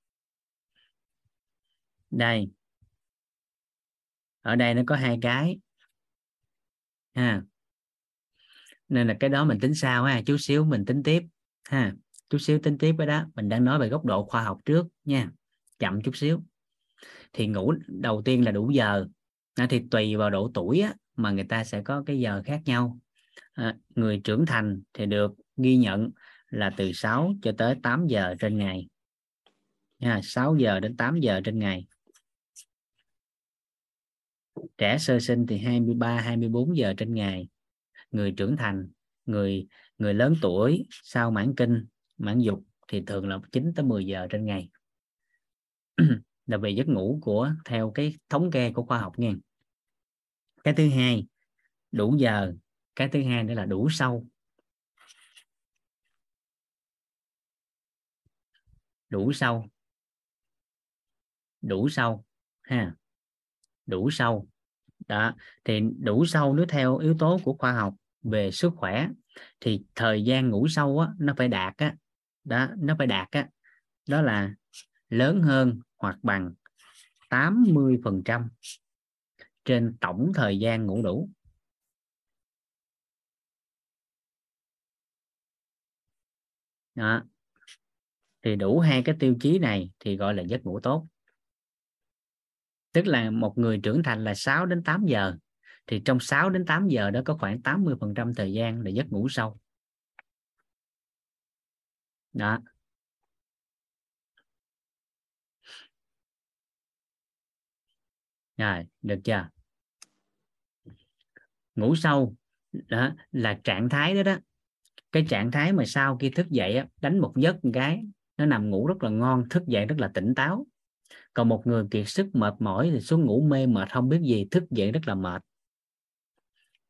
Đây ở đây nó có hai cái. Ha. Nên là cái đó mình tính sao ha chút xíu mình tính tiếp. Ha. Chút xíu tính tiếp cái đó mình đang nói về góc độ khoa học trước nha. Chậm chút xíu. Thì ngủ đầu tiên là đủ giờ. À, thì tùy vào độ tuổi á, mà người ta sẽ có cái giờ khác nhau. À, người trưởng thành thì được ghi nhận là từ 6 cho tới 8 giờ trên ngày. Nha 6 giờ đến 8 giờ trên ngày trẻ sơ sinh thì 23 24 giờ trên ngày. Người trưởng thành, người người lớn tuổi sau mãn kinh, mãn dục thì thường là 9 tới 10 giờ trên ngày. Là về giấc ngủ của, theo cái thống kê của khoa học nha. Cái thứ hai, đủ giờ. Cái thứ hai nữa là đủ sâu. Đủ sâu. Đủ sâu, ha. Đủ sâu đó thì đủ sâu nếu theo yếu tố của khoa học về sức khỏe. Thì thời gian ngủ sâu á, nó phải đạt á. Đó nó phải đạt á. Đó là lớn hơn hoặc bằng 80% trên tổng thời gian ngủ đủ. Đó. thì đủ hai cái tiêu chí này thì gọi là giấc ngủ tốt tức là một người trưởng thành là 6 đến 8 giờ. Thì trong 6 đến 8 giờ đó có khoảng 80% thời gian là giấc ngủ sâu. Đó. Rồi, được chưa? Ngủ sâu, đó, là trạng thái đó đó. Cái trạng thái mà sau khi thức dậy đánh một giấc một cái, nó nằm ngủ rất là ngon, thức dậy rất là tỉnh táo còn một người kiệt sức mệt mỏi thì xuống ngủ mê mệt không biết gì thức dậy rất là mệt.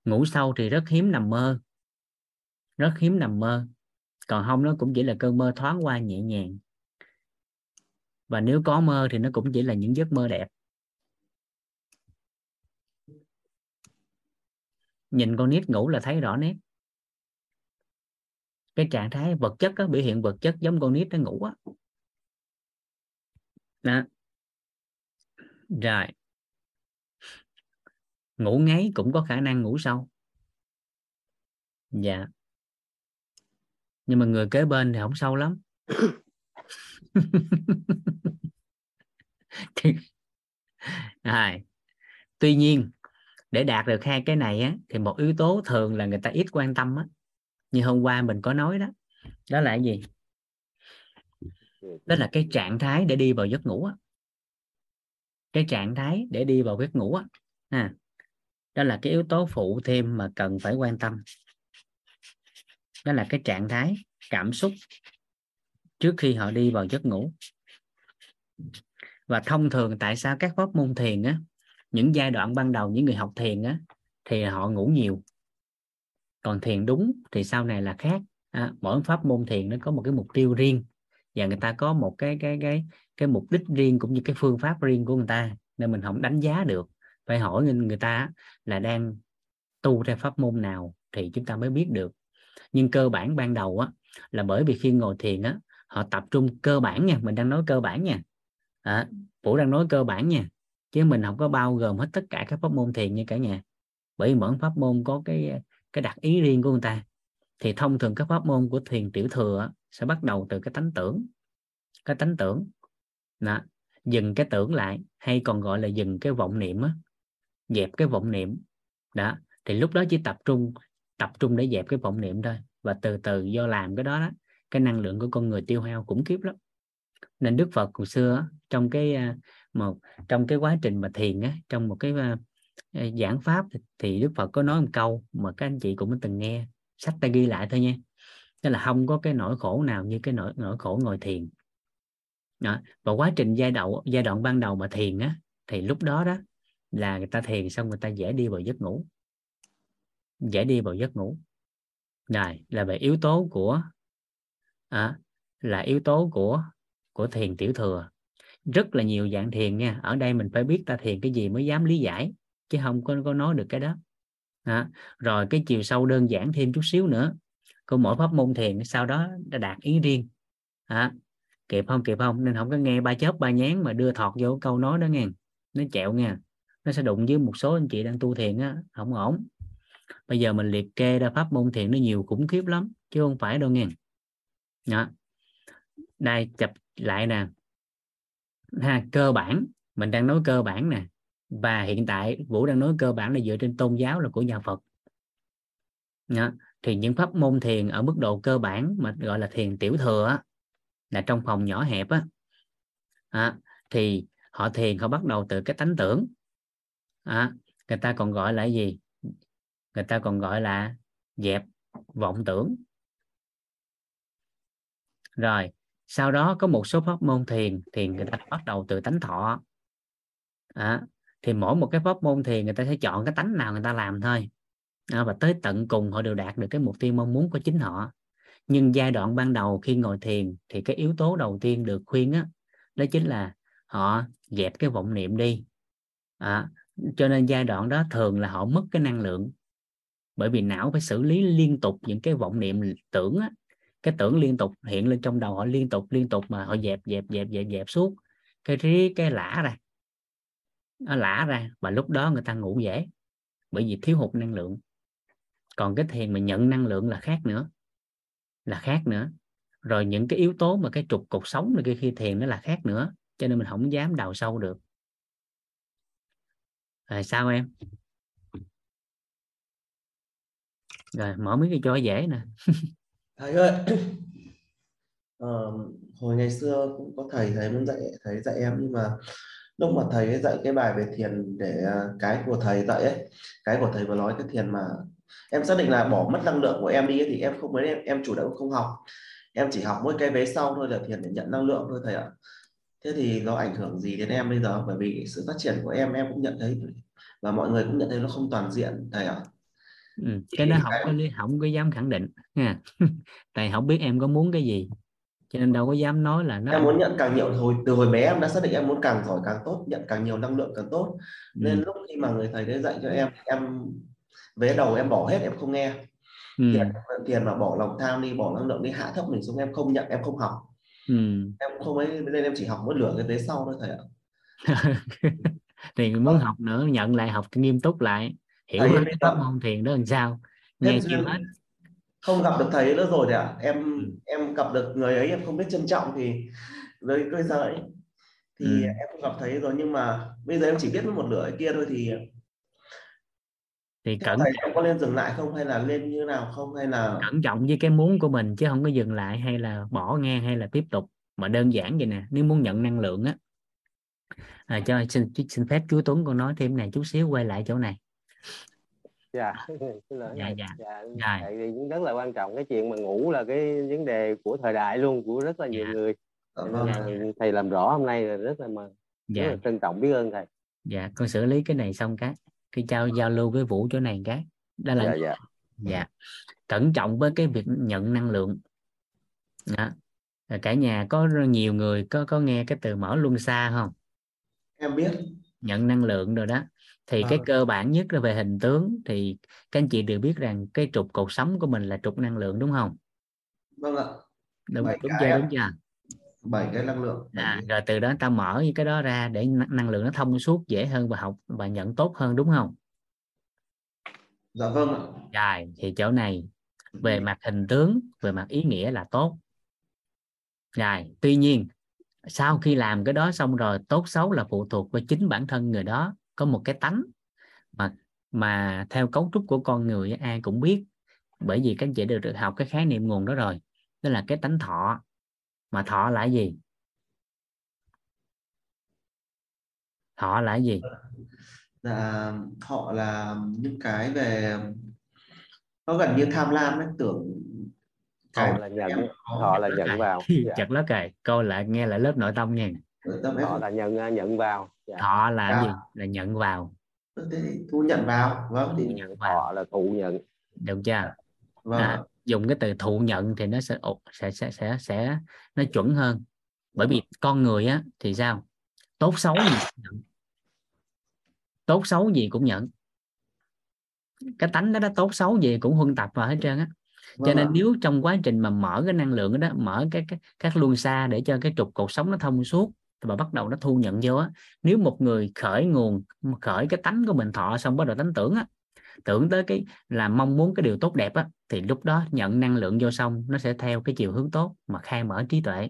Ngủ sâu thì rất hiếm nằm mơ. Rất hiếm nằm mơ. Còn không nó cũng chỉ là cơn mơ thoáng qua nhẹ nhàng. Và nếu có mơ thì nó cũng chỉ là những giấc mơ đẹp. Nhìn con nít ngủ là thấy rõ nét. Cái trạng thái vật chất á, biểu hiện vật chất giống con nít nó ngủ á. Đó rồi. Ngủ ngáy cũng có khả năng ngủ sâu. Dạ. Nhưng mà người kế bên thì không sâu lắm. Rồi. Tuy nhiên để đạt được hai cái này á, thì một yếu tố thường là người ta ít quan tâm á. như hôm qua mình có nói đó. Đó là cái gì? Đó là cái trạng thái để đi vào giấc ngủ á cái trạng thái để đi vào giấc ngủ á. À, đó là cái yếu tố phụ thêm mà cần phải quan tâm. Đó là cái trạng thái cảm xúc trước khi họ đi vào giấc ngủ. Và thông thường tại sao các pháp môn thiền á những giai đoạn ban đầu những người học thiền á thì họ ngủ nhiều. Còn thiền đúng thì sau này là khác. À, mỗi pháp môn thiền nó có một cái mục tiêu riêng và người ta có một cái cái cái cái mục đích riêng cũng như cái phương pháp riêng của người ta nên mình không đánh giá được. Phải hỏi người, người ta là đang tu theo pháp môn nào thì chúng ta mới biết được. Nhưng cơ bản ban đầu á là bởi vì khi ngồi thiền á họ tập trung cơ bản nha mình đang nói cơ bản nha. À, phủ đang nói cơ bản nha chứ mình không có bao gồm hết tất cả các pháp môn thiền như cả nhà. Bởi vì mỗi pháp môn có cái cái đặc ý riêng của người ta. Thì thông thường các pháp môn của thiền tiểu thừa sẽ bắt đầu từ cái tánh tưởng. Cái tánh tưởng đó. dừng cái tưởng lại, hay còn gọi là dừng cái vọng niệm á, dẹp cái vọng niệm. Đó. Thì lúc đó chỉ tập trung tập trung để dẹp cái vọng niệm thôi. Và từ từ do làm cái đó đó, cái năng lượng của con người tiêu hao khủng khiếp lắm. Nên Đức Phật hồi xưa trong cái à, một, trong cái quá trình mà thiền á, trong một cái à, giảng pháp thì Đức Phật có nói một câu mà các anh chị cũng từng nghe, sách ta ghi lại thôi nha. Tức là không có cái nỗi khổ nào như cái nỗi nỗi khổ ngồi thiền đó. và quá trình giai đoạn giai đoạn ban đầu mà thiền á thì lúc đó đó là người ta thiền xong người ta dễ đi vào giấc ngủ. Dễ đi vào giấc ngủ. Này là về yếu tố của à, là yếu tố của của thiền tiểu thừa. Rất là nhiều dạng thiền nha. Ở đây mình phải biết ta thiền cái gì mới dám lý giải chứ không có có nói được cái đó. À, rồi cái chiều sâu đơn giản thêm chút xíu nữa. Của mỗi pháp môn thiền sau đó đã đạt ý riêng. À, kịp không? Kịp không? Nên không có nghe ba chớp ba nhán mà đưa thọt vô câu nói đó nghe. Nó chẹo nha nó sẽ đụng với một số anh chị đang tu thiền á không ổn. Bây giờ mình liệt kê ra pháp môn thiền nó nhiều khủng khiếp lắm chứ không phải đâu nghe. Đó. đây chập lại nè. Ha cơ bản. Mình đang nói cơ bản nè. Và hiện tại vũ đang nói cơ bản là dựa trên tôn giáo là của nhà phật. Đó. thì những pháp môn thiền ở mức độ cơ bản mà gọi là thiền tiểu thừa á, là trong phòng nhỏ hẹp á. À, thì họ thiền họ bắt đầu từ cái tánh tưởng. À, người ta còn gọi là gì? Người ta còn gọi là dẹp vọng tưởng. Rồi sau đó có một số pháp môn thiền thì người ta bắt đầu từ tánh thọ. À, thì mỗi một cái pháp môn thiền người ta sẽ chọn cái tánh nào người ta làm thôi. À, và tới tận cùng họ đều đạt được cái mục tiêu mong muốn của chính họ nhưng giai đoạn ban đầu khi ngồi thiền thì cái yếu tố đầu tiên được khuyên á đó chính là họ dẹp cái vọng niệm đi. À, cho nên giai đoạn đó thường là họ mất cái năng lượng. Bởi vì não phải xử lý liên tục những cái vọng niệm tưởng á, cái tưởng liên tục hiện lên trong đầu họ liên tục liên tục mà họ dẹp dẹp dẹp dẹp dẹp suốt. Cái rí cái lã ra. Nó lã ra và lúc đó người ta ngủ dễ bởi vì thiếu hụt năng lượng. Còn cái thiền mà nhận năng lượng là khác nữa là khác nữa. Rồi những cái yếu tố mà cái trục cột sống này khi thiền nó là khác nữa cho nên mình không dám đào sâu được. Rồi sao em? Rồi mở mấy cái cho dễ nè. Thầy ơi. Ờ, hồi ngày xưa cũng có thầy thầy muốn dạy thầy dạy em nhưng mà lúc mà thầy ấy dạy cái bài về thiền để à, cái của thầy dạy ấy cái của thầy vừa nói cái thiền mà em xác định là bỏ mất năng lượng của em đi thì em không mấy em, em chủ động không học. Em chỉ học mỗi cái vế sau thôi là thiền để nhận năng lượng thôi thầy ạ. Thế thì nó ảnh hưởng gì đến em bây giờ? Bởi vì sự phát triển của em em cũng nhận thấy và mọi người cũng nhận thấy nó không toàn diện thầy ạ. Ừ. cái đó không có lý không có dám khẳng định nha tại không biết em có muốn cái gì cho nên đâu có dám nói là nó em muốn nhận càng nhiều hồi từ hồi bé em đã xác định em muốn càng giỏi càng tốt nhận càng nhiều năng lượng càng tốt. Nên ừ. lúc khi mà người thầy đấy dạy cho em em vế đầu em bỏ hết em không nghe. Ừ. tiền tiền mà bỏ lòng tham đi bỏ năng lượng đi hạ thấp mình xuống em không nhận em không học. Ừ. em không ấy nên em chỉ học một lửa cái vế sau thôi thầy ạ. Thì muốn học nữa nhận lại học nghiêm túc lại. Hiểu Thầy cái pháp môn thiền đó làm sao? Em nghe chưa hết. không gặp được thầy nữa rồi thầy ạ. Em Ừ. em gặp được người ấy em không biết trân trọng thì bây giờ ấy. Thì Ừ. em không gặp thấy rồi nhưng mà bây giờ em chỉ biết một lửa kia thôi thì thì cẩn thầy em có nên dừng lại không? Hay là lên như nào không? Hay là cẩn trọng với cái muốn của mình chứ không có dừng lại hay là bỏ ngang hay là tiếp tục. Mà đơn giản vậy nè nếu muốn nhận năng lượng á. À, cho xin xin phép chú Tuấn con nói thêm này chút xíu quay lại chỗ này. Dạ Xin lỗi Dạ, dạ. dạ thì cũng rất là quan trọng cái chuyện mà ngủ là cái vấn đề của thời đại luôn của rất là nhiều Dạ. người. Dạ Nên vâng. là thầy làm rõ hôm nay là rất là mà rất dạ. là trân trọng biết ơn thầy. Dạ con xử lý cái này xong cái khi trao giao lưu với Vũ chỗ này cái đó là dạ dạ. Dạ. Cẩn trọng với cái việc nhận năng lượng. Đó. Cả nhà có nhiều người có có nghe cái từ mở luân xa không? Em biết. Nhận năng lượng rồi đó. Thì cái Vâng. cơ bản nhất là về hình tướng thì các anh chị đều biết rằng cái trục cột sống của mình là trục năng lượng đúng không? Vâng ạ. Đúng Bảy đúng chưa đúng chưa bảy cái năng lượng à, rồi từ đó ta mở những cái đó ra để năng lượng nó thông suốt dễ hơn và học và nhận tốt hơn đúng không? Dạ vâng ạ. Rồi thì chỗ này về mặt hình tướng về mặt ý nghĩa là tốt. Rồi tuy nhiên sau khi làm cái đó xong rồi tốt xấu là phụ thuộc vào chính bản thân người đó có một cái tánh. Mà mà theo cấu trúc của con người ai cũng biết bởi vì các anh chị đều được học cái khái niệm nguồn đó rồi đó là cái tánh thọ mà thọ là gì? Thọ là gì? Là họ là những cái về nó gần như tham lam ấy tưởng họ là nhận em họ là nhận vào. Dạ. chật lớp kề coi lại nghe lại lớp nội tâm nha ở tâm em họ là nhận nhận vào. Dạ. thọ là cái gì? Dạ. là nhận vào. Thu nhận vào vâng thì nhận vào. Họ là thụ nhận. Được chưa? Vâng. À. dùng cái từ thụ nhận thì nó sẽ sẽ sẽ sẽ sẽ nó chuẩn hơn. Bởi vì con người á thì sao? Tốt xấu gì cũng nhận. Tốt xấu gì cũng nhận. Cái tánh đó, đó tốt xấu gì cũng huân tập vào hết trơn á. Cho Vâng nên nếu trong quá trình mà mở cái năng lượng đó mở cái, cái các luân xa để cho cái trục cột sống nó thông suốt và bắt đầu nó thu nhận vô á nếu một người khởi nguồn khởi cái tánh của mình thọ xong bắt đầu tánh tưởng á tưởng tới cái là mong muốn cái điều tốt đẹp á thì lúc đó nhận năng lượng vô xong nó sẽ theo cái chiều hướng tốt mà khai mở trí tuệ.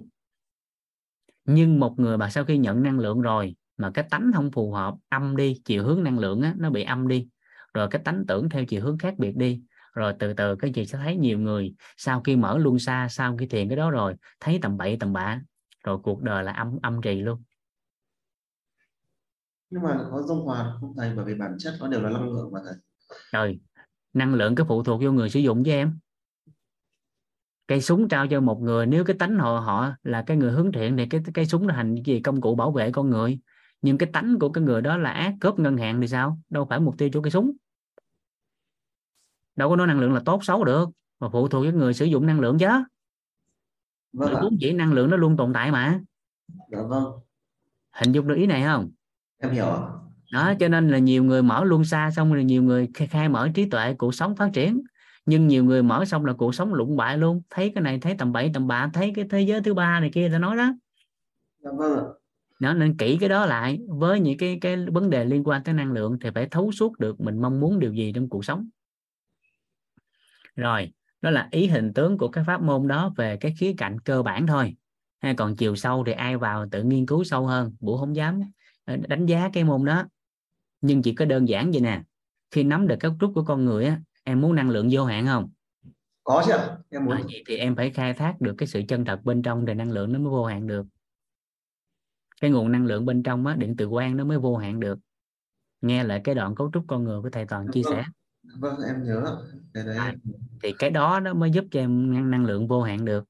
Nhưng một người mà sau khi nhận năng lượng rồi mà cái tánh không phù hợp âm đi chiều hướng năng lượng á, nó bị âm đi rồi cái tánh tưởng theo chiều hướng khác biệt đi rồi từ từ cái chị sẽ thấy nhiều người sau khi mở luân xa sau khi thiền cái đó rồi thấy tầm bậy tầm bạ rồi cuộc đời là âm âm trì luôn. Nhưng mà có dung hòa không? Thầy bởi vì bản chất nó đều là năng lượng mà thầy rồi năng lượng cái phụ thuộc vô người sử dụng với em. Cây súng trao cho một người nếu cái tánh họ họ là cái người hướng thiện thì cái cái súng là hành gì? Công cụ bảo vệ con người. Nhưng cái tánh của cái người đó là ác cướp ngân hàng thì sao? Đâu phải mục tiêu cho cây súng. Đâu có nói năng lượng là tốt xấu được. Mà phụ thuộc với người sử dụng năng lượng chứ. Vâng vốn dĩ năng lượng nó luôn tồn tại mà. Dạ vâng. Hình dung được ý này không? Em hiểu đó cho nên là nhiều người mở luôn xa xong rồi nhiều người khai, mở trí tuệ cuộc sống phát triển. Nhưng nhiều người mở xong là cuộc sống lụng bại luôn. Thấy cái này thấy tầm bậy tầm bạ thấy cái thế giới thứ ba này kia ta nói đó. Dạ vâng ạ. Nó nên kỹ cái đó lại. Với những cái cái vấn đề liên quan tới năng lượng thì phải thấu suốt được mình mong muốn điều gì trong cuộc sống. Rồi đó là ý hình tướng của cái pháp môn đó về cái khía cạnh cơ bản thôi. Hay còn chiều sâu thì ai vào tự nghiên cứu sâu hơn bữa không dám ờ, đánh giá cái môn đó nhưng chỉ có đơn giản vậy nè. Khi nắm được cấu trúc của con người á em muốn năng lượng vô hạn không? Có chứ em muốn. À, vậy thì em phải khai thác được cái sự chân thật bên trong thì năng lượng nó mới vô hạn được. Cái nguồn năng lượng bên trong á điện từ quang nó mới vô hạn được. Nghe lại cái đoạn cấu trúc con người của thầy toàn chia sẻ. Vâng em nhớ cái đấy À. thì cái đó nó mới giúp cho em năng, năng lượng vô hạn được.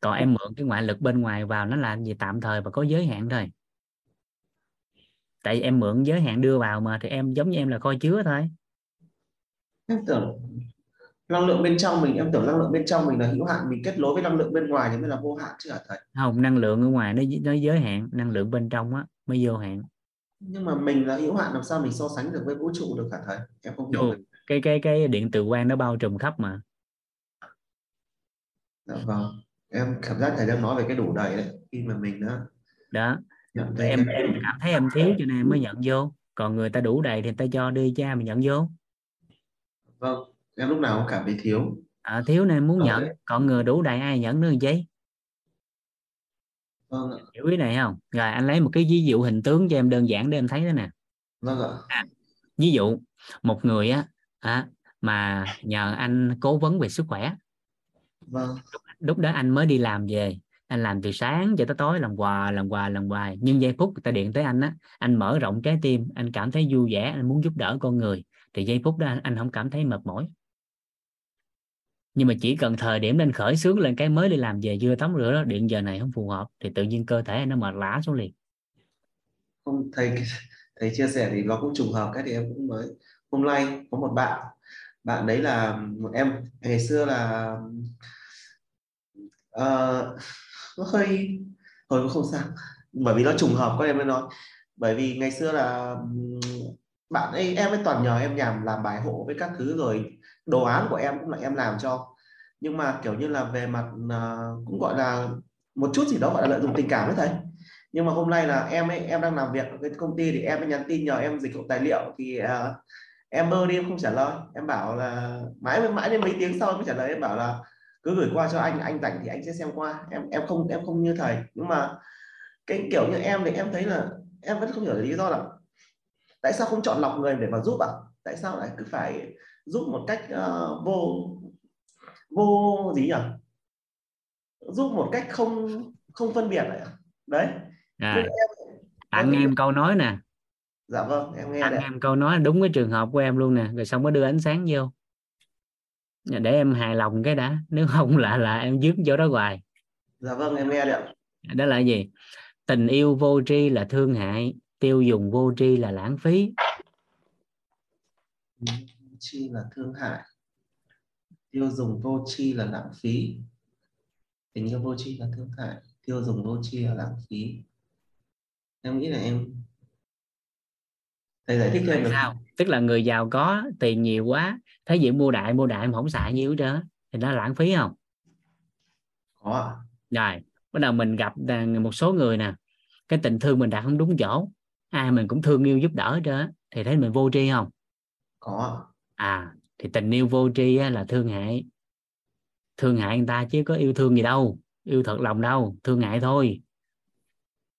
Còn em mượn cái ngoại lực bên ngoài vào nó là gì tạm thời và có giới hạn thôi tại em mượn giới hạn đưa vào mà thì em giống như em là kho chứa thôi. Em tưởng năng lượng bên trong mình em tưởng năng lượng bên trong mình là hữu hạn mình kết nối với năng lượng bên ngoài thì mới là vô hạn chứ hả thầy? Không năng lượng ở ngoài nó nó giới hạn năng lượng bên trong á mới vô hạn. Nhưng mà mình là hữu hạn làm sao mình so sánh được với vũ trụ được hả thầy? Em không hiểu cái cái cái điện từ quang nó bao trùm khắp mà. Dạ vâng. Em cảm giác thầy đang nói về cái đủ đầy đấy khi mà mình đó. về em cái... em cảm thấy em thiếu cho nên em mới nhận vô. Còn người ta đủ đầy thì người ta cho đi cha mình nhận vô. Vâng em lúc nào cũng cảm thấy thiếu. À, thiếu nên muốn Vâng. nhận. còn người đủ đầy ai nhận nữa chi? Vâng ạ. Hiểu ý này không? Rồi anh lấy một cái ví dụ hình tướng cho em đơn giản để em thấy đó nè. Vâng ạ. Ví dụ một người á à, mà nhờ anh cố vấn về sức khỏe. Vâng. Lúc đó anh mới đi làm về anh làm từ sáng cho tới tối làm hoài làm hoài làm hoài. Nhưng giây phút người ta điện tới anh á anh mở rộng trái tim anh cảm thấy vui vẻ anh muốn giúp đỡ con người. Thì giây phút đó anh, anh không cảm thấy mệt mỏi. Nhưng mà chỉ cần thời điểm lên khởi sướng lên cái mới đi làm về chưa tắm rửa đó điện giờ này không phù hợp thì tự nhiên cơ thể anh nó mệt lả xuống liền. Không thầy thầy chia sẻ thì nó cũng trùng hợp cái thì em cũng mới hôm nay có một bạn bạn đấy là một em ngày xưa là uh, nó hơi thôi cũng không sao. Bởi vì nó trùng hợp có em mới nói. Bởi vì ngày xưa là bạn ấy em ấy toàn nhờ em nhằm làm bài hộ với các thứ rồi đồ án của em cũng là em làm cho. Nhưng mà kiểu như là về mặt uh, cũng gọi là một chút gì đó gọi là lợi dụng tình cảm đấy thầy. Nhưng mà hôm nay là em ấy em đang làm việc ở cái công ty thì em ấy nhắn tin nhờ em dịch vụ tài liệu thì uh, em bơ đi em không trả lời. Em bảo là mãi mãi đến mấy tiếng sau mới trả lời. Em bảo là cứ gửi qua cho anh anh rảnh thì anh sẽ xem qua. Em em không em không như thầy. Nhưng mà cái kiểu như em thì em thấy là em vẫn không hiểu lý do là tại sao không chọn lọc người để mà giúp ạ? Tại sao lại cứ phải giúp một cách ờ, vô vô gì nhỉ? Giúp một cách không không phân biệt này đấy. À, Nhưng tặng em câu nói nè. Dạ vâng em nghe tặng đấy em câu nói đúng cái trường hợp của em luôn nè rồi xong mới đưa ánh sáng vô để em hài lòng cái đã nếu không là là em dứt chỗ đó hoài. Dạ vâng em nghe ạ. Đó là gì? Tình yêu vô tri là thương hại tiêu dùng vô tri là lãng phí. Chi là thương hại tiêu dùng vô chi là lãng phí. Tình yêu vô chi là thương hại tiêu dùng vô chi là lãng phí. Em nghĩ là em thầy giải thích thêm được sao tức là người giàu có tiền nhiều quá thấy gì mua đại mua đại mà không xài nhiều á, thì nó lãng phí không? Có rồi bắt đầu mình gặp một số người nè cái tình thương mình đặt không đúng chỗ ai mình cũng thương yêu giúp đỡ á, thì thấy mình vô tri không? Có à thì tình yêu vô tri là thương hại. Thương hại người ta chứ có yêu thương gì đâu yêu thật lòng đâu thương hại thôi.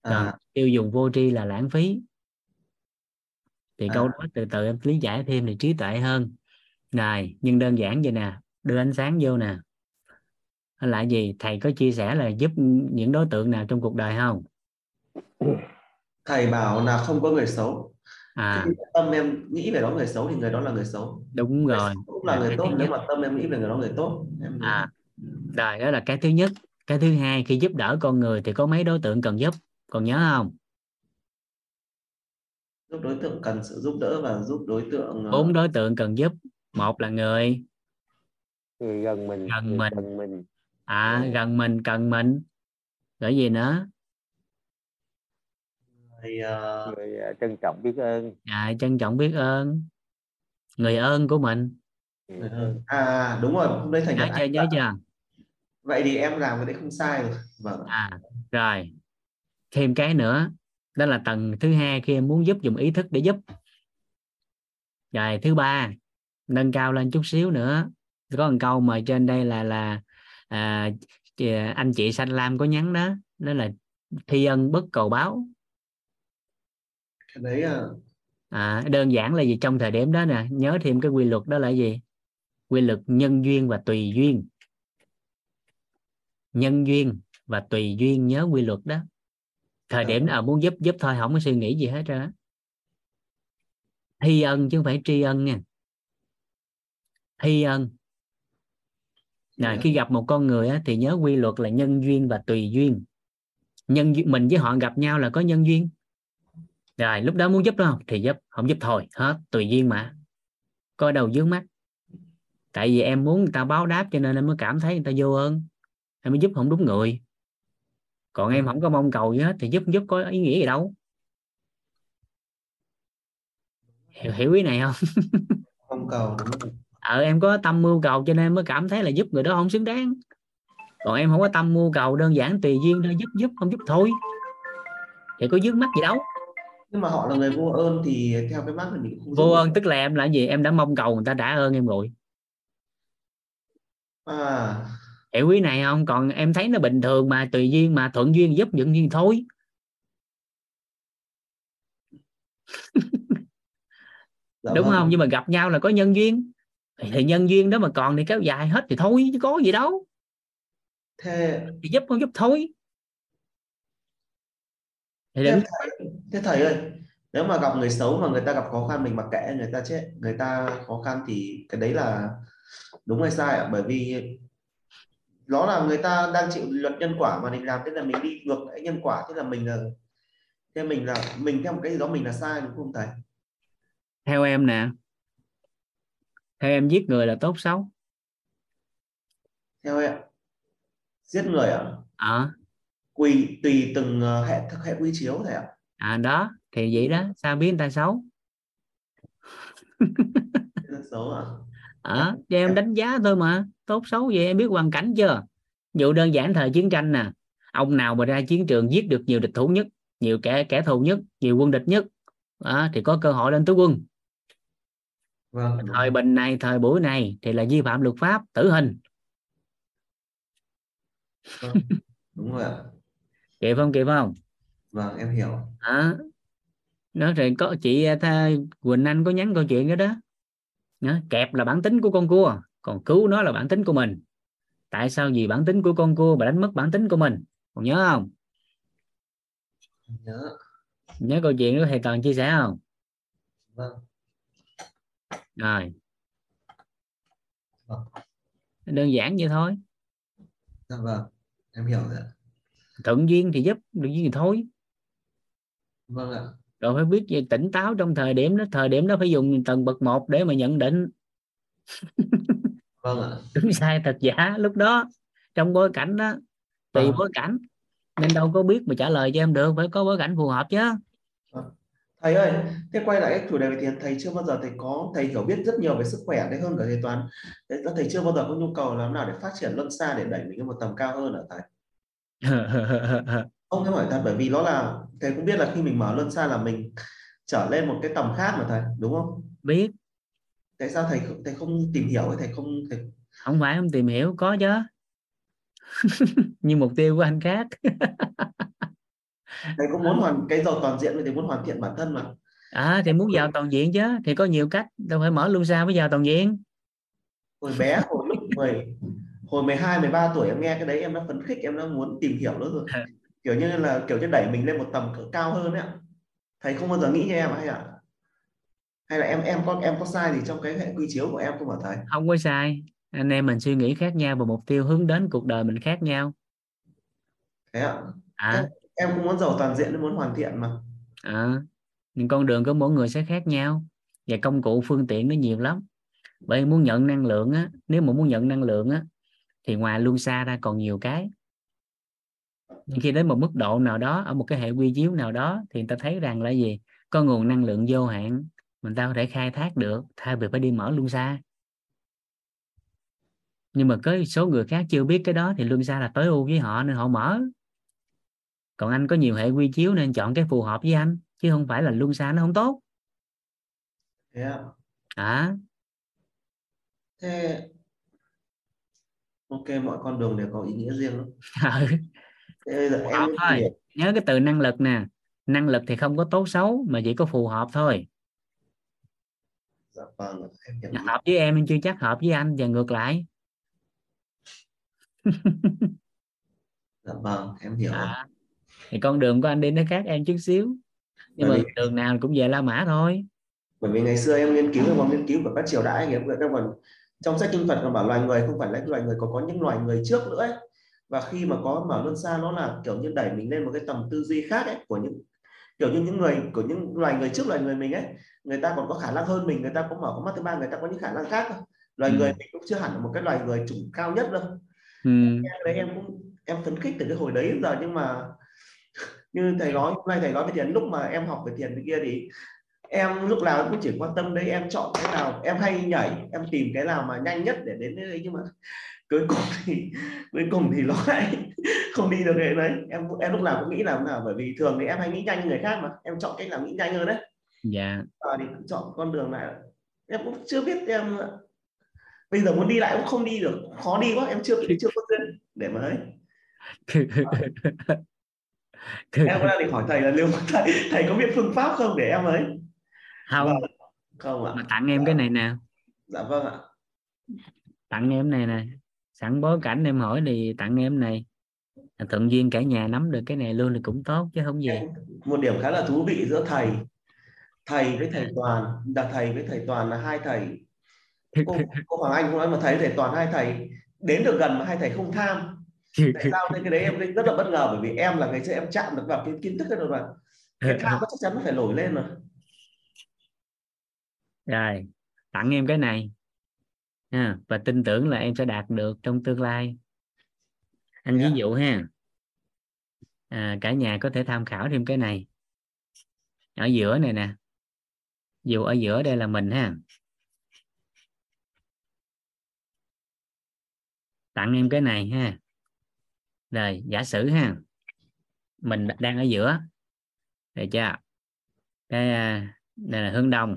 Rồi, à, tiêu dùng vô tri là lãng phí thì À. câu đó từ từ em lý giải thêm thì trí tuệ hơn. Này nhưng đơn giản vậy nè đưa ánh sáng vô nè. Hay là gì? Thầy có chia sẻ là giúp những đối tượng nào trong cuộc đời không? Thầy bảo là không có người xấu. À. Thì tâm em nghĩ về đó người xấu thì người đó là người xấu. Đúng người rồi. xấu cũng là Là người tốt nếu mà tâm em nghĩ về người đó người tốt. Em à. Rồi đó là cái thứ nhất. Cái thứ hai khi giúp đỡ con người thì có mấy đối tượng cần giúp? Còn nhớ không giúp đối tượng cần sự giúp đỡ và giúp đối tượng ờ, bốn đối tượng cần giúp. Một là người. Người gần mình Gần người mình. gần mình. À gần mình cần mình. Rồi gì nữa? Người, ờ, người à, trân trọng biết ơn. À, trân trọng biết ơn. Người ơn của mình. Người hơn à đúng rồi hôm nay thầy nhớ chưa nhớ chưa? Vậy thì em làm cái đấy không sai rồi. Vâng. À rồi. Thêm cái nữa đó là tầng thứ hai khi em muốn giúp dùng ý thức để giúp. Rồi thứ ba nâng cao lên chút xíu nữa. Có một câu mà trên đây là là à, anh chị xanh lam có nhắn đó đó là thi ân bất cầu báo. Cái đấy ờ, à, đơn giản là gì? Trong thời điểm đó nè nhớ thêm cái quy luật đó là gì? Quy luật nhân duyên và tùy duyên. Nhân duyên và tùy duyên nhớ quy luật đó thời điểm nào muốn giúp giúp thôi không có suy nghĩ gì hết trơn á. Thi ân chứ không phải tri ân nha. Thi ân. Rồi, Dạ. khi gặp một con người á, thì nhớ quy luật là nhân duyên và tùy duyên. Nhân duyên mình với họ gặp nhau là có nhân duyên. Rồi lúc đó muốn giúp đó không? Thì giúp không giúp thôi hết tùy duyên mà. Coi đầu dướng mắt. Tại vì em muốn người ta báo đáp cho nên em mới cảm thấy người ta vô ơn. Em mới giúp không đúng người còn em không có mong cầu gì hết thì giúp giúp có ý nghĩa gì đâu. Hiểu, hiểu ý này không? Không cầu ờ em có tâm mưu cầu cho nên em mới cảm thấy là giúp người đó không xứng đáng. Còn em không có tâm mưu cầu đơn giản tùy duyên thôi giúp giúp không giúp thôi. Thì có dướng mắt gì đâu. Nhưng mà họ là người vô ơn thì theo cái mắt là mình không vô ơn tức là em là gì? Em đã mong cầu người ta đã ơn em rồi. À hiểu ý này không? Còn em thấy nó bình thường mà tùy duyên mà thuận duyên giúp dựng duyên thôi. Dạ đúng vâng. không? Nhưng mà gặp nhau là có nhân duyên. Thì, nhân duyên đó mà còn thì kéo dài hết thì thôi chứ có gì đâu. Thế thì giúp không giúp thôi. Thì thế đừng thầy, thế thầy ơi nếu mà gặp người xấu mà người ta gặp khó khăn mình mặc kệ người ta chết người ta khó khăn thì cái đấy là đúng hay sai ạ? Bởi vì nó là người ta đang chịu luật nhân quả mà mình làm thế là mình đi ngược lại nhân quả thế là mình là thế mình là mình theo một cái gì đó mình là sai đúng không thầy? Theo em nè. Theo em giết người là tốt xấu. Theo em. Giết người ạ ờ. Tùy tùy từng ờ, hệ hệ quy chiếu thầy ạ. À đó thì vậy đó. Sao biết người ta xấu? Xấu ạ ờ cho em đánh giá thôi mà tốt xấu vậy? Em biết hoàn cảnh chưa? Dụ đơn giản thời chiến tranh nè. Ông nào mà ra chiến trường giết được nhiều địch thủ nhất nhiều kẻ kẻ thù nhất nhiều quân địch nhất đó, thì có cơ hội lên tướng quân. Vâng. Thời bình này thời buổi này thì là vi phạm luật pháp tử hình. Vâng, đúng rồi kịp không kịp không? Vâng em hiểu. Đó nó thì có chị tha, Quỳnh Anh có nhắn câu chuyện đó đó. Đó, kẹp là bản tính của con cua còn cứu nó là bản tính của mình. Tại sao vì bản tính của con cua mà đánh mất bản tính của mình? Còn nhớ không? Nhớ. Nhớ câu chuyện đó thầy toàn chia sẻ không? Vâng. Rồi. Vâng. đơn giản vậy thôi. Dạ vâng em hiểu rồi thuận duyên thì giúp được duyên thì thôi. Vâng ạ. Rồi phải biết về tỉnh táo trong thời điểm đó thời điểm đó phải dùng tầng bậc một để mà nhận định vâng ạ. Đúng sai thật giả. Lúc đó trong bối cảnh đó tùy Vâng. bối cảnh nên đâu có biết mà trả lời cho em được phải có bối cảnh phù hợp chứ. Thầy ơi thế quay lại cái chủ đề về tiền thầy chưa bao giờ thầy có thầy hiểu biết rất nhiều về sức khỏe đấy hơn cả thầy toán thầy chưa bao giờ có nhu cầu làm nào để phát triển luân xa để đẩy mình lên một tầm cao hơn hả thầy? Ông em hỏi thật bởi vì nó là thầy cũng biết là khi mình mở luân xa là mình trở lên một cái tầm khác mà thầy đúng không? Biết tại sao thầy thầy không tìm hiểu thầy không thầy không phải không tìm hiểu có chứ. Nhưng mục tiêu của anh khác. Thầy cũng muốn hoàn cái giàu toàn diện thì muốn hoàn thiện bản thân mà. À thì muốn giàu toàn diện chứ. Thì có nhiều cách đâu phải mở luôn sao mới giàu toàn diện. Hồi bé hồi lúc 10 hồi 12 13 tuổi em nghe cái đấy em đã phấn khích em đã muốn tìm hiểu nữa rồi. Kiểu như là kiểu như đẩy mình lên một tầm cỡ cao hơn ấy ạ. Thầy không bao giờ nghĩ như em hay ạ hay là em em có em có sai gì trong cái hệ quy chiếu của em không hả thầy không có sai. Anh em mình suy nghĩ khác nhau và mục tiêu hướng đến cuộc đời mình khác nhau. Thế ạ. À, em cũng muốn giàu toàn diện muốn hoàn thiện mà. À. Nhưng con đường của mỗi người sẽ khác nhau. Và công cụ phương tiện nó nhiều lắm. Bởi muốn nhận năng lượng á nếu mà muốn nhận năng lượng á thì ngoài luân xa ra còn nhiều cái. Nhưng khi đến một mức độ nào đó ở một cái hệ quy chiếu nào đó thì người ta thấy rằng là gì? Có nguồn năng lượng vô hạn mình ta có thể khai thác được thay vì phải đi mở luân xa nhưng mà có số người khác chưa biết cái đó thì luân xa là tối ưu với họ nên họ mở còn anh có nhiều hệ quy chiếu nên chọn cái phù hợp với anh chứ không phải là luân xa nó không tốt thế ạ à thế ok mọi con đường đều có ý nghĩa riêng lắm. ừ. thế bây giờ Phù em hợp mới thôi. hiểu. nhớ cái từ năng lực nè năng lực thì không có tốt xấu mà chỉ có phù hợp thôi dạ vâng em hiểu hợp với em nhưng chưa chắc hợp với anh và ngược lại. Dạ vâng em hiểu. À, thì con đường của anh đi nó khác em chút xíu. Nhưng mà Bởi vì- đường nào cũng về La Mã thôi. Bởi vì ngày xưa em nghiên cứu em có nghiên cứu của các triều đại em các còn trong sách kinh Phật còn bảo loài người không phải là loài người còn có những loài người trước nữa ấy. và khi mà có mở luân xa nó là kiểu như đẩy mình lên một cái tầm tư duy khác ấy của những kiểu như những người của những loài người trước loài người mình ấy người ta còn có khả năng hơn mình người ta có mở con mắt thứ ba người ta có những khả năng khác loài Ừ. người mình cũng chưa hẳn là một cái loài người chủng cao nhất đâu ừ. Đấy em cũng em phấn khích từ cái hồi đấy giờ nhưng mà như thầy nói hôm nay thầy nói về thiền lúc mà em học về thiền thì kia thì em lúc nào cũng chỉ quan tâm đấy em chọn cái nào em hay nhảy em tìm cái nào mà nhanh nhất để đến đấy nhưng mà cuối cùng thì cuối cùng thì nó lại không đi được cái đấy. Em em lúc nào cũng nghĩ là nào bởi vì thường thì em hay nghĩ nhanh như người khác mà. Em chọn cách nào nghĩ nhanh hơn đấy. Dạ. À, thì chọn con đường này em cũng chưa biết em bây giờ muốn đi lại cũng không đi được. Khó đi quá em chưa chưa có duyên để mà ấy. Em cũng đang định hỏi thầy là liệu thầy thầy có biết phương pháp không để em ấy? Không. Vâng. không ạ. Mà tặng em cái này nè. Dạ vâng ạ. Tặng em này nè sẵn bối cảnh em hỏi thì tặng em này. Thuận duyên cả nhà nắm được cái này luôn thì cũng tốt chứ không gì. Một điểm khá là thú vị giữa thầy. Thầy với thầy toàn là thầy với thầy toàn là hai thầy. Cô, cô Hoàng Anh cũng nói mà thầy thầy toàn hai thầy. Đến được gần mà hai thầy không tham. Tại sao thế? Cái đấy em rất là bất ngờ bởi vì em là ngày xưa em chạm được vào cái kiến thức đó mà. Cái tham chắc chắn nó phải nổi lên mà. Rồi tặng em cái này ha và tin tưởng là em sẽ đạt được trong tương lai. Anh ví Dạ. dụ ha. À, cả nhà có thể tham khảo thêm cái này. Ở giữa này nè. Dù ở giữa đây là mình ha. Tặng em cái này ha. Rồi giả sử ha. Mình đang ở giữa. Được chưa? Cái à, đây là hướng đông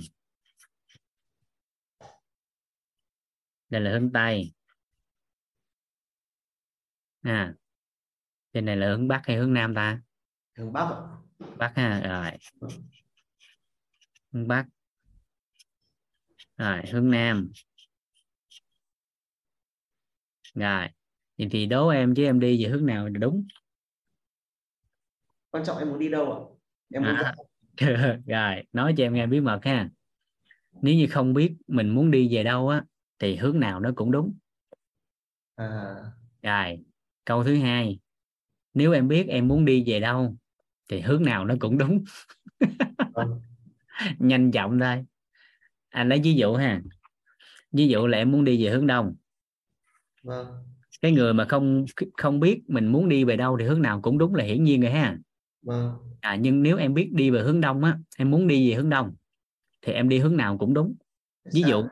đây là hướng tây. À trên này là hướng bắc hay hướng nam ta? Hướng bắc bắc ha rồi. Hướng bắc. Rồi hướng nam. Rồi thì, thì đố em chứ em đi về hướng nào là đúng? Quan trọng em muốn đi đâu ạ? Em muốn À. rồi nói cho em nghe bí mật ha. Nếu như không biết mình muốn đi về đâu á thì hướng nào nó cũng đúng. À, rồi câu thứ hai. Nếu em biết em muốn đi về đâu thì hướng nào nó cũng đúng. Vâng. nhanh chóng thôi. Anh lấy ví dụ ha. Ví dụ là em muốn đi về hướng đông. Vâng. Cái người mà không không biết mình muốn đi về đâu thì hướng nào cũng đúng là hiển nhiên rồi ha. Vâng. À, nhưng nếu em biết đi về hướng đông á em muốn đi về hướng đông thì em đi hướng nào cũng đúng. Ví dụ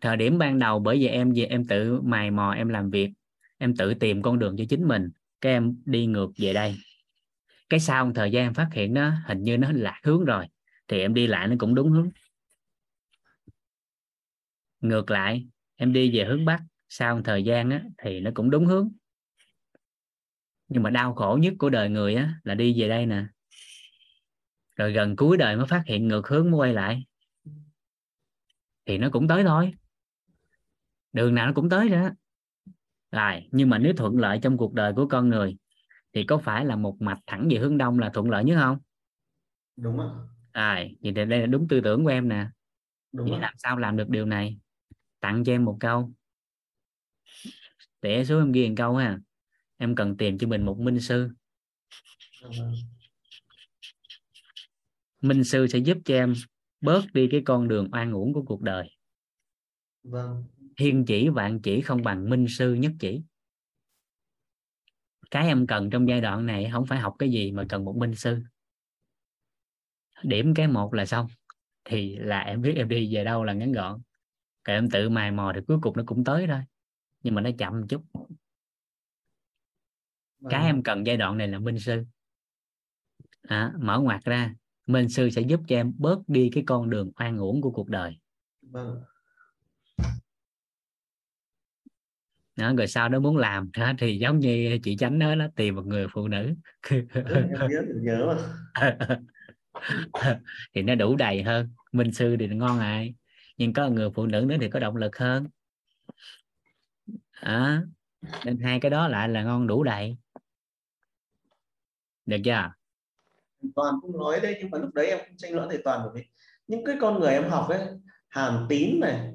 thời điểm ban đầu bởi vì em về em tự mày mò em làm việc em tự tìm con đường cho chính mình cái em đi ngược về đây. Cái sau một thời gian em phát hiện nó hình như nó lạc hướng rồi thì em đi lại nó cũng đúng hướng. Ngược lại em đi về hướng bắc sau một thời gian á, thì nó cũng đúng hướng. Nhưng mà đau khổ nhất của đời người á, là đi về đây nè. Rồi gần cuối đời mới phát hiện ngược hướng mới quay lại thì nó cũng tới thôi. Đường nào nó cũng tới đó. Rồi nhưng mà nếu thuận lợi trong cuộc đời của con người thì có phải là một mạch thẳng về hướng đông là thuận lợi nhất không? Đúng ạ. Rồi vậy thì đây là đúng tư tưởng của em nè. Đúng vậy làm sao làm được điều này? Tặng cho em một câu. Để xuống em ghi một câu ha. Em cần tìm cho mình một minh sư. Vâng. minh sư sẽ giúp cho em bớt đi cái con đường oan uổng của cuộc đời. Vâng. Thiên chỉ vạn chỉ không bằng minh sư nhất chỉ. Cái em cần trong giai đoạn này không phải học cái gì mà cần một minh sư. Điểm cái một là xong thì là em biết em đi về đâu là ngắn gọn. Còn em tự mài mò thì cuối cùng nó cũng tới thôi nhưng mà nó chậm một chút. Cái vâng. em cần giai đoạn này là minh sư. À, mở ngoặt ra minh sư sẽ giúp cho em bớt đi cái con đường oan uổng của cuộc đời. Vâng. Đó, rồi sau đó muốn làm đó, thì giống như chị chánh nói đó tìm một người phụ nữ. Nhớ thì nó đủ đầy hơn. Minh sư thì ngon ai. Nhưng có người phụ nữ nữa thì có động lực hơn. À, nên hai cái đó lại là ngon đủ đầy. Được chưa toàn cũng nói đấy nhưng mà lúc đấy em cũng tranh luận thầy toàn bởi vì những cái con người em học ấy hàm tín này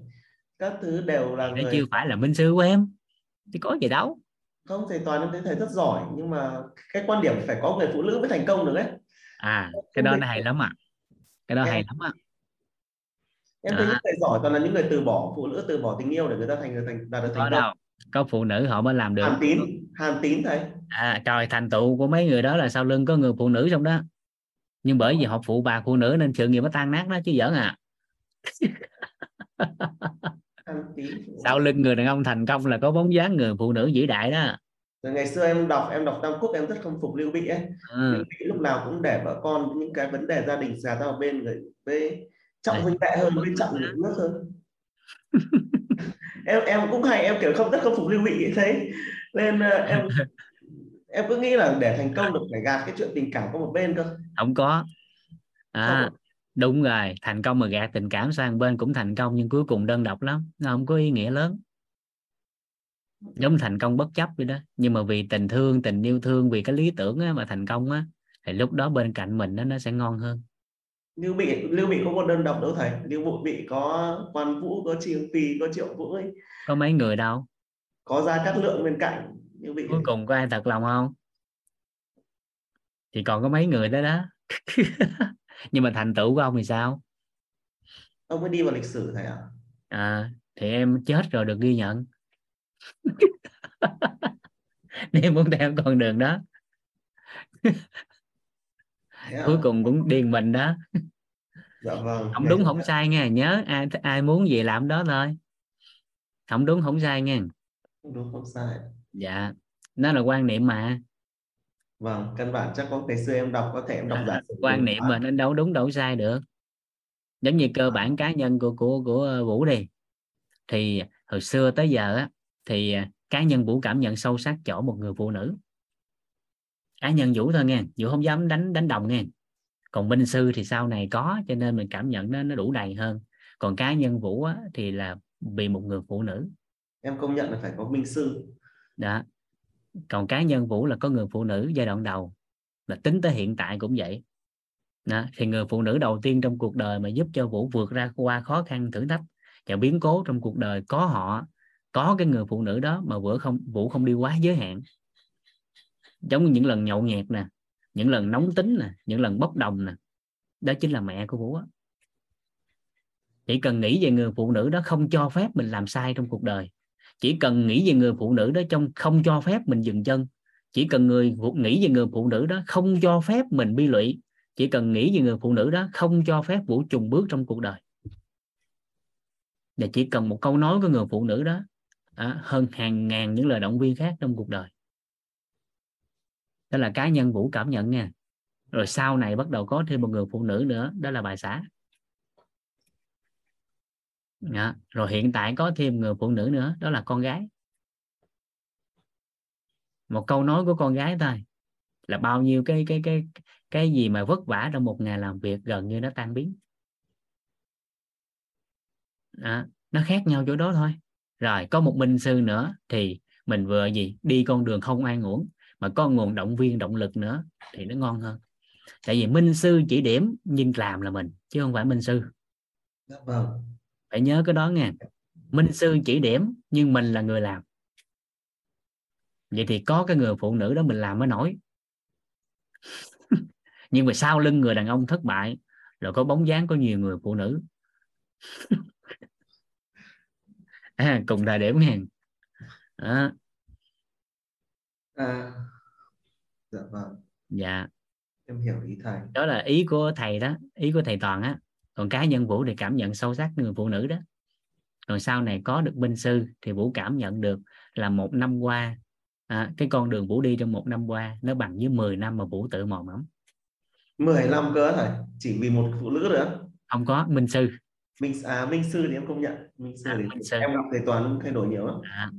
các thứ đều là người chưa phải là minh sư của em chứ có gì đâu. Không thầy toàn em thấy thầy rất giỏi nhưng mà cái quan điểm phải có người phụ nữ mới thành công được ấy. À cái đó nó hay lắm à cái đó Em- hay lắm à em thấy Đó. những người giỏi toàn là những người từ bỏ phụ nữ từ bỏ tình yêu để người ta thành người thành đạt được thành công. đâu có phụ nữ họ mới làm được. Hàn tín hàn tín thầy. À, trời thành tựu của mấy người đó là sau lưng có người phụ nữ trong đó nhưng bởi vì họ phụ bà phụ nữ nên sự nghiệp nó tan nát đó chứ giỡn à. Sau lưng người đàn ông thành công là có bóng dáng người phụ nữ vĩ đại đó. Rồi ngày xưa em đọc em đọc Tam Quốc em rất không phục Lưu Bị ấy. Ừ. Lưu Bị lúc nào cũng để vợ con những cái vấn đề gia đình xà ra bên người với trọng huynh đệ hơn với trọng nước hơn em em cũng hay em kiểu không rất không phục Lưu Bị thế. Nên ờ, em em cứ nghĩ là để thành công được phải gạt cái chuyện tình cảm qua một bên cơ. Không có. À, đúng rồi thành công mà gạt tình cảm sang bên cũng thành công nhưng cuối cùng đơn độc lắm nó không có ý nghĩa lớn. Giống thành công bất chấp vậy đó nhưng mà vì tình thương tình yêu thương vì cái lý tưởng á, mà thành công á thì lúc đó bên cạnh mình nó nó sẽ ngon hơn. Lưu Bị Lưu Bị không có đơn độc đâu thầy. Lưu Bị có quan vũ có triều tùy có triệu vũ ấy. Có mấy người đâu? Có gia cát lượng bên cạnh Bị cuối cùng có ai thật lòng không? Thì còn có mấy người đó đó. Nhưng mà thành tựu của ông thì sao? Ông mới đi vào lịch sử thầy ạ. À, thì em chết rồi được ghi nhận. Nếu muốn theo con đường đó. Ạ? cuối cùng cũng điền mình đó. Dạ vâng. Không đúng không sai nha nhớ ai ai muốn gì làm đó thôi. Không đúng không sai nha không đúng không sai dạ nó là quan niệm mà. Vâng căn bản chắc có ngày xưa em đọc có thể em đọc giả sử quan niệm mà nó đâu đúng đâu sai được. Giống như cơ bản cá nhân của của của ờ, Vũ đi. Thì hồi xưa tới giờ á thì ờ, cá nhân Vũ cảm nhận sâu sắc chỗ một người phụ nữ. Cá nhân Vũ thôi nghe Vũ không dám đánh đánh đồng nghe. Còn minh sư thì sau này có cho nên mình cảm nhận nó nó đủ đầy hơn. Còn cá nhân Vũ á, thì là vì một người phụ nữ. Em công nhận là phải có minh sư đó. Còn cá nhân Vũ là có người phụ nữ giai đoạn đầu, là tính tới hiện tại cũng vậy. Đó. thì người phụ nữ đầu tiên trong cuộc đời mà giúp cho Vũ vượt ra qua khó khăn, thử thách và biến cố trong cuộc đời có họ, có cái người phụ nữ đó mà Vũ không Vũ không đi quá giới hạn. Giống như những lần nhậu nhẹt nè, những lần nóng tính nè, những lần bốc đồng nè. Đó chính là mẹ của Vũ á. Chỉ cần nghĩ về người phụ nữ đó không cho phép mình làm sai trong cuộc đời chỉ cần nghĩ về người phụ nữ đó trong không cho phép mình dừng chân. Chỉ cần người nghĩ về người phụ nữ đó không cho phép mình bi lụy. Chỉ cần nghĩ về người phụ nữ đó không cho phép vũ trùng bước trong cuộc đời. Và chỉ cần một câu nói của người phụ nữ đó à, hơn hàng ngàn những lời động viên khác trong cuộc đời. Đó là cá nhân vũ cảm nhận nha. Rồi sau này bắt đầu có thêm một người phụ nữ nữa đó là bà xã. Đó. rồi hiện tại có thêm người phụ nữ nữa, đó là con gái. Một câu nói của con gái thôi. Là bao nhiêu cái cái cái cái gì mà vất vả trong một ngày làm việc gần như nó tan biến. Đó. nó khác nhau chỗ đó thôi. Rồi, có một minh sư nữa thì mình vừa gì? Đi con đường không an uổng mà có nguồn động viên, động lực nữa thì nó ngon hơn. Tại vì minh sư chỉ điểm, nhưng làm là mình, chứ không phải minh sư. Dạ, vâng phải nhớ cái đó nha minh sư chỉ điểm nhưng mình là người làm. Vậy thì có cái người phụ nữ đó mình làm mới nổi. Nhưng mà sau lưng người đàn ông thất bại rồi có bóng dáng có nhiều người phụ nữ. À, cùng thời điểm nha đó, à dạ vâng. Dạ. Em hiểu ý thầy. Đó là ý của thầy đó ý của thầy toàn á còn cá nhân vũ thì cảm nhận sâu sắc người phụ nữ đó. Còn sau này có được minh sư thì vũ cảm nhận được là một năm qua à, cái con đường vũ đi trong một năm qua nó bằng với 10 năm mà vũ tự mò mẫm. 10 năm cơ thầy chỉ vì một phụ nữ nữa không có minh sư. Minh à minh sư thì em công nhận. Minh sư À, thì minh sư. em đọc thầy toàn thay đổi nhiều lắm. À,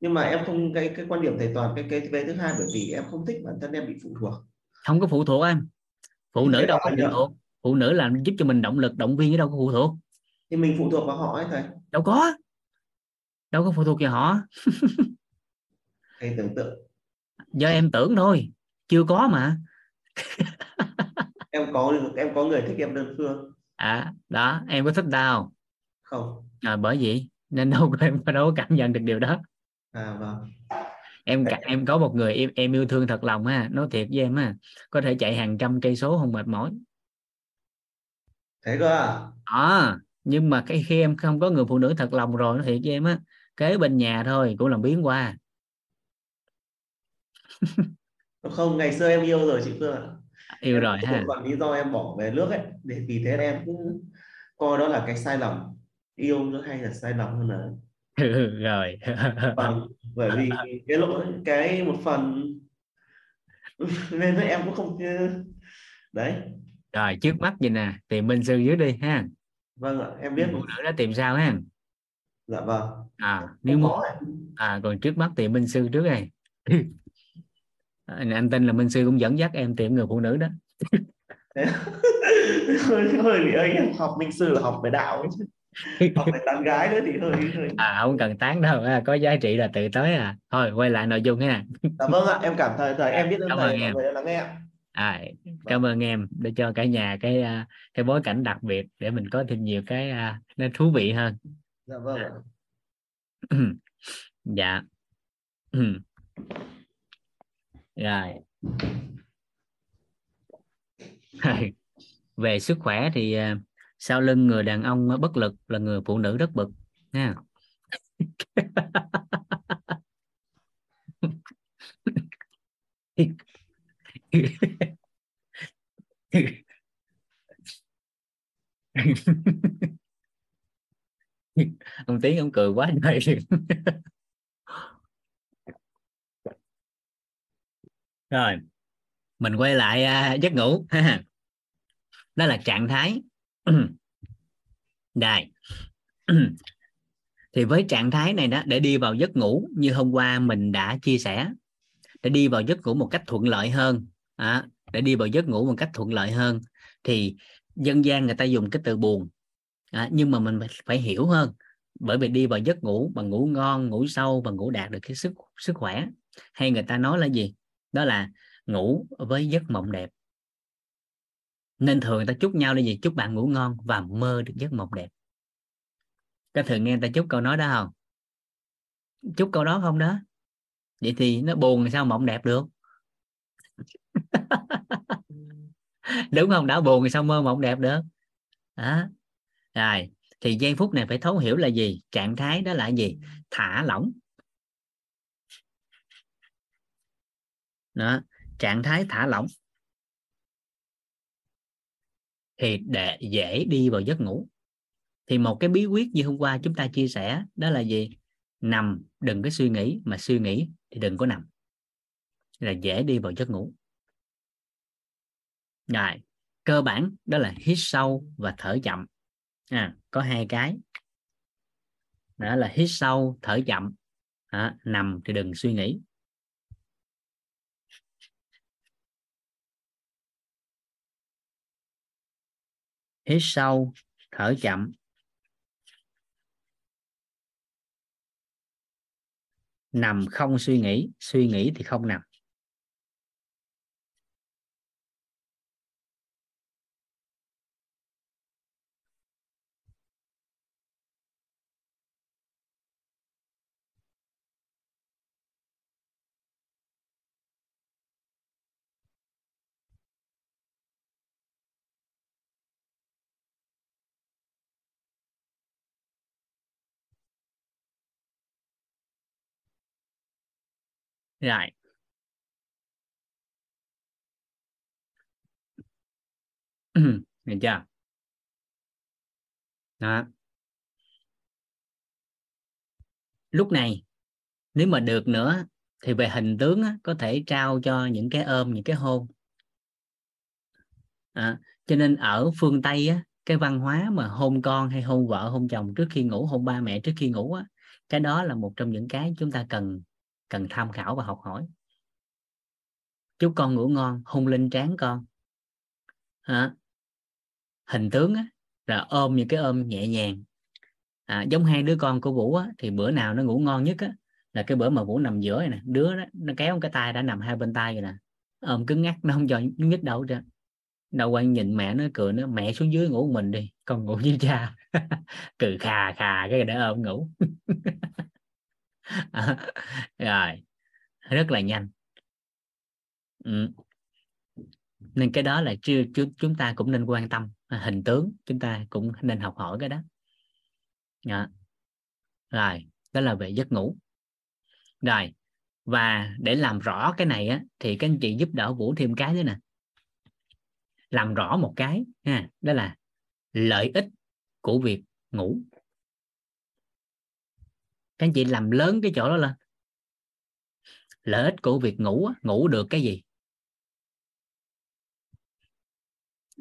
nhưng mà em không cái cái quan điểm thầy toàn cái cái về thứ hai bởi vì em không thích bản thân em bị phụ thuộc. Không có phụ thuộc em phụ nữ đâu có phụ thuộc phụ nữ là giúp cho mình động lực động viên chứ đâu có phụ thuộc. Thì mình phụ thuộc vào họ ấy thầy. Đâu có. Đâu có phụ thuộc vào họ. Thầy tưởng tượng. Do em tưởng thôi. Chưa có mà. Em có em có người thích em đơn phương. À đó em có thích tao không. À, bởi vậy nên đâu có em đâu có cảm nhận được điều đó. À vâng. Em cả, em có một người em, em yêu thương thật lòng ha. Nói thiệt với em ha. Có thể chạy hàng trăm cây số không mệt mỏi thế cơ à à, nhưng mà cái khi em không có người phụ nữ thật lòng rồi nó thiệt với em á kế bên nhà thôi cũng làm biến qua. Không ngày xưa em yêu rồi chị Phương ạ. Yêu Em rồi ha. phần lý do em bỏ về nước ấy để vì thế em cũng coi đó là cái sai lầm. Yêu nó hay là sai lầm hơn là rồi. Vâng bởi vì cái lỗi cái một phần nên là em cũng không đấy rồi trước mắt gì nè tìm minh sư dưới đi ha. Vâng ạ em biết phụ nữ đó tìm sao ha? Dạ vâng. À nếu muốn à còn trước mắt tìm minh sư trước này anh, anh tin là minh sư cũng dẫn dắt em tìm người phụ nữ đó. Hơi hơi bị ấy em học minh sư là học về đạo ấy chứ. học về tán gái nữa thì hơi hơi à không cần tán đâu à, có giá trị là tự tới à. Thôi quay lại nội dung ha. Dạ vâng ạ em cảm thấy thầy em biết ơn Cảm ơn thầy mọi người đã lắng nghe à, cảm ơn em để cho cả nhà cái à, cái bối cảnh đặc biệt để mình có thêm nhiều cái à, nó thú vị hơn. Dạ vâng dạ. Rồi. Về sức khỏe thì à, sau lưng người đàn ông bất lực là người phụ nữ rất bực nha ông tiến ông cười quá trời rồi, mình quay lại à, giấc ngủ. Ha đó là trạng thái. Đài thì với trạng thái này đó, để đi vào giấc ngủ như hôm qua mình đã chia sẻ, để đi vào giấc ngủ một cách thuận lợi hơn à, để đi vào giấc ngủ một cách thuận lợi hơn. Thì dân gian người ta dùng cái từ buồn. À, nhưng mà mình phải, hiểu hơn. Bởi vì đi vào giấc ngủ bằng ngủ ngon ngủ sâu và ngủ đạt được cái sức sức khỏe hay người ta nói là gì? Đó là ngủ với giấc mộng đẹp. Nên thường người ta chúc nhau là gì? Chúc bạn ngủ ngon và mơ được giấc mộng đẹp. Có thường nghe người ta chúc câu nói đó không? Chúc câu đó không đó? Vậy thì nó buồn sao mộng đẹp được? đúng không? Đã buồn thì sao mơ mộng đẹp được? Đó. Rồi, thì giây phút này phải thấu hiểu là gì? Trạng thái đó là gì? Thả lỏng. Đó. Trạng thái thả lỏng. Thì để, dễ đi vào giấc ngủ. Thì một cái bí quyết như hôm qua chúng ta chia sẻ đó là gì? Nằm, đừng có suy nghĩ, mà suy nghĩ thì đừng có nằm. Là dễ đi vào giấc ngủ rồi cơ bản đó là hít sâu và thở chậm. À, có hai cái. Đó là hít sâu thở chậm. À, nằm thì đừng suy nghĩ. Hít sâu thở chậm. Nằm không suy nghĩ suy nghĩ thì không nằm. Rồi. Được chưa? Đó. Lúc này nếu mà được nữa thì về hình tướng á, có thể trao cho những cái ôm những cái hôn. À, cho nên ở phương tây á, cái văn hóa mà hôn con hay hôn vợ hôn chồng trước khi ngủ hôn ba mẹ trước khi ngủ á, cái đó là một trong những cái chúng ta cần cần tham khảo và học hỏi. Chúc con ngủ ngon hôn lên trán con. À, hình tướng á, là ôm những cái ôm nhẹ nhàng. À, giống hai đứa con của vũ á, thì bữa nào nó ngủ ngon nhất á, là cái bữa mà vũ nằm giữa này nè đứa đó, nó kéo cái tay đã nằm hai bên tay rồi nè. Ôm cứng ngắc nó không cho nhích đâu ra đâu quan nhìn mẹ nó cười nó mẹ xuống dưới ngủ mình đi con ngủ với cha. Cười khà khà cái để ôm ngủ. rồi, rất là nhanh. Ừ. nên cái đó là chưa chúng chúng ta cũng nên quan tâm. À, hình tướng, chúng ta cũng nên học hỏi cái đó. Đó. rồi, đó là về giấc ngủ. Rồi, và để làm rõ cái này á, thì các anh chị giúp đỡ vũ thêm cái nữa nè. Làm rõ một cái, ha, đó là lợi ích của việc ngủ các anh chị làm lớn cái chỗ đó lên. Lợi ích của việc ngủ ngủ được cái gì?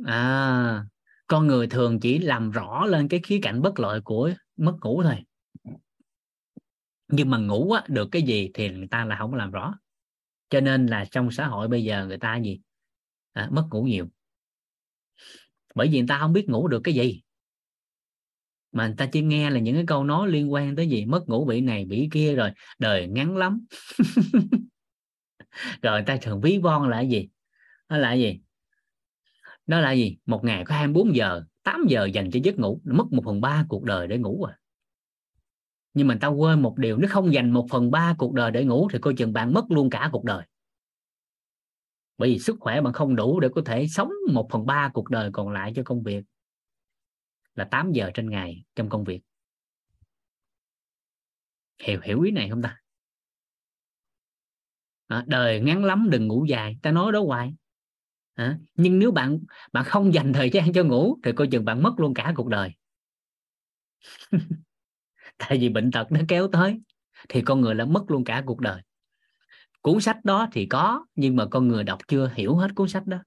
À con người thường chỉ làm rõ lên cái khía cạnh bất lợi của mất ngủ thôi. Nhưng mà ngủ á, được cái gì thì người ta là không làm rõ. Cho nên là trong xã hội bây giờ người ta gì? À, mất ngủ nhiều. Bởi vì người ta không biết ngủ được cái gì mà người ta chỉ nghe là những cái câu nói liên quan tới gì? Mất ngủ bị này bị kia rồi, đời ngắn lắm. Rồi người ta thường ví von là cái gì? Đó là cái gì? Đó là gì? Một ngày có 24 giờ 8 giờ dành cho giấc ngủ, mất một phần ba cuộc đời để ngủ à. Nhưng mà tao quên một điều, nếu không dành một phần ba cuộc đời để ngủ thì coi chừng bạn mất luôn cả cuộc đời. Bởi vì sức khỏe bạn không đủ để có thể sống một phần ba cuộc đời còn lại cho công việc là 8 giờ trên ngày trong công việc. Hiểu hiểu ý này không ta? À, đời ngắn lắm đừng ngủ dài. Ta nói đó hoài. À, nhưng nếu bạn bạn không dành thời gian cho ngủ thì coi chừng bạn mất luôn cả cuộc đời. Tại vì bệnh tật nó kéo tới thì con người đã mất luôn cả cuộc đời. Cuốn sách đó thì có nhưng mà con người đọc chưa hiểu hết cuốn sách đó.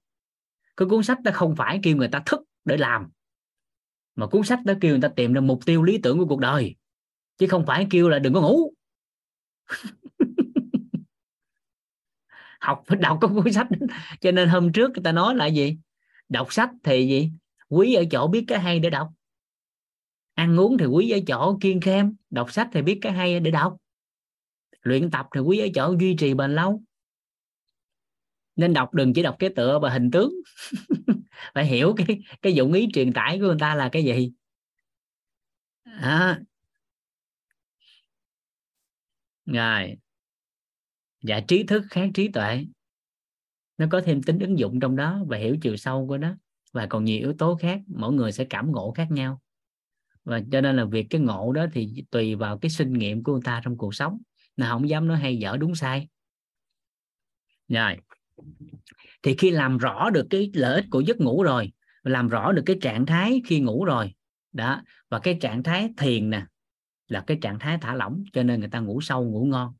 Cái cuốn sách đó không phải kêu người ta thức để làm mà cuốn sách đó kêu người ta tìm ra mục tiêu lý tưởng của cuộc đời. Chứ không phải kêu là đừng có ngủ. Học phải đọc có cuốn sách cho nên hôm trước người ta nói là gì? Đọc sách thì gì? Quý ở chỗ biết cái hay để đọc. Ăn uống thì quý ở chỗ kiên khem. Đọc sách thì biết cái hay để đọc. Luyện tập thì quý ở chỗ duy trì bền lâu. Nên đọc đừng chỉ đọc cái tựa và hình tướng. phải hiểu cái cái dụng ý truyền tải của người ta là cái gì? À. rồi. Dạ trí thức khác trí tuệ. Nó có thêm tính ứng dụng trong đó và hiểu chiều sâu của nó. Và còn nhiều yếu tố khác mỗi người sẽ cảm ngộ khác nhau. Và cho nên là việc cái ngộ đó thì tùy vào cái sinh nghiệm của người ta trong cuộc sống. Là không dám nói hay dở đúng sai. Rồi thì khi làm rõ được cái lợi ích của giấc ngủ rồi, làm rõ được cái trạng thái khi ngủ rồi, đó. Và cái trạng thái thiền nè, là cái trạng thái thả lỏng, cho nên người ta ngủ sâu, ngủ ngon.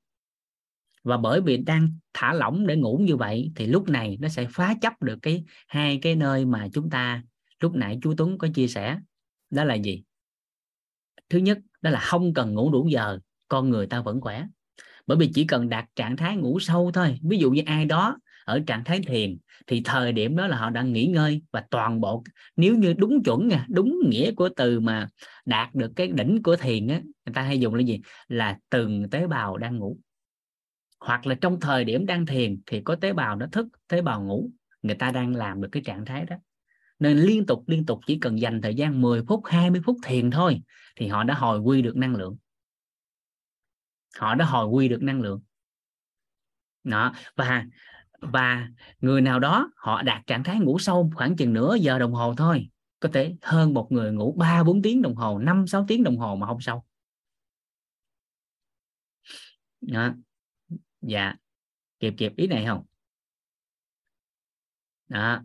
Và bởi vì đang thả lỏng để ngủ như vậy, thì lúc này nó sẽ phá chấp được cái hai cái nơi mà chúng ta, lúc nãy chú Tuấn có chia sẻ. Đó là gì? Thứ nhất, đó là không cần ngủ đủ giờ, con người ta vẫn khỏe. Bởi vì chỉ cần đạt trạng thái ngủ sâu thôi. Ví dụ như ai đó ở trạng thái thiền, thì thời điểm đó là họ đang nghỉ ngơi và toàn bộ, nếu như đúng chuẩn nha, đúng nghĩa của từ mà đạt được cái đỉnh của thiền á, người ta hay dùng là gì? Là từng tế bào đang ngủ. Hoặc là trong thời điểm đang thiền thì có tế bào nó thức, tế bào ngủ, người ta đang làm được cái trạng thái đó. Nên liên tục liên tục chỉ cần dành thời gian 10 phút 20 phút thiền thôi thì họ đã hồi quy được năng lượng. Họ đã hồi quy được năng lượng. Đó, và và người nào đó, họ đạt trạng thái ngủ sâu khoảng chừng nửa giờ đồng hồ thôi. Có thể hơn một người ngủ 3 4 tiếng đồng hồ 5 6 tiếng đồng hồ mà không sâu. Đó. dạ. Kịp kịp. Ý này không? Đó.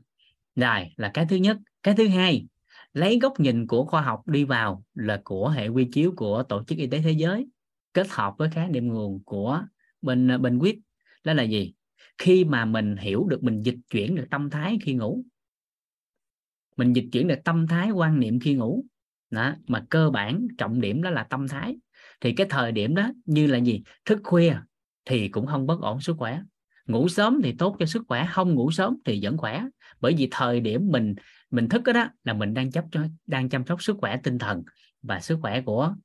Rồi, là cái thứ nhất. Cái thứ hai, lấy góc nhìn của khoa học đi vào là của hệ quy chiếu của tổ chức y tế thế giới kết hợp với khái niệm nguồn của bên bên quýt. Đó là gì? Khi mà mình hiểu được mình dịch chuyển được tâm thái khi ngủ. Mình dịch chuyển được tâm thái quan niệm khi ngủ. Đó mà cơ bản trọng điểm đó là tâm thái. Thì cái thời điểm đó như là gì? Thức khuya thì cũng không bất ổn sức khỏe. Ngủ sớm thì tốt cho sức khỏe không ngủ sớm thì vẫn khỏe. Bởi vì thời điểm mình mình thức đó, đó là mình đang chấp cho đang chăm sóc sức khỏe tinh thần và sức khỏe của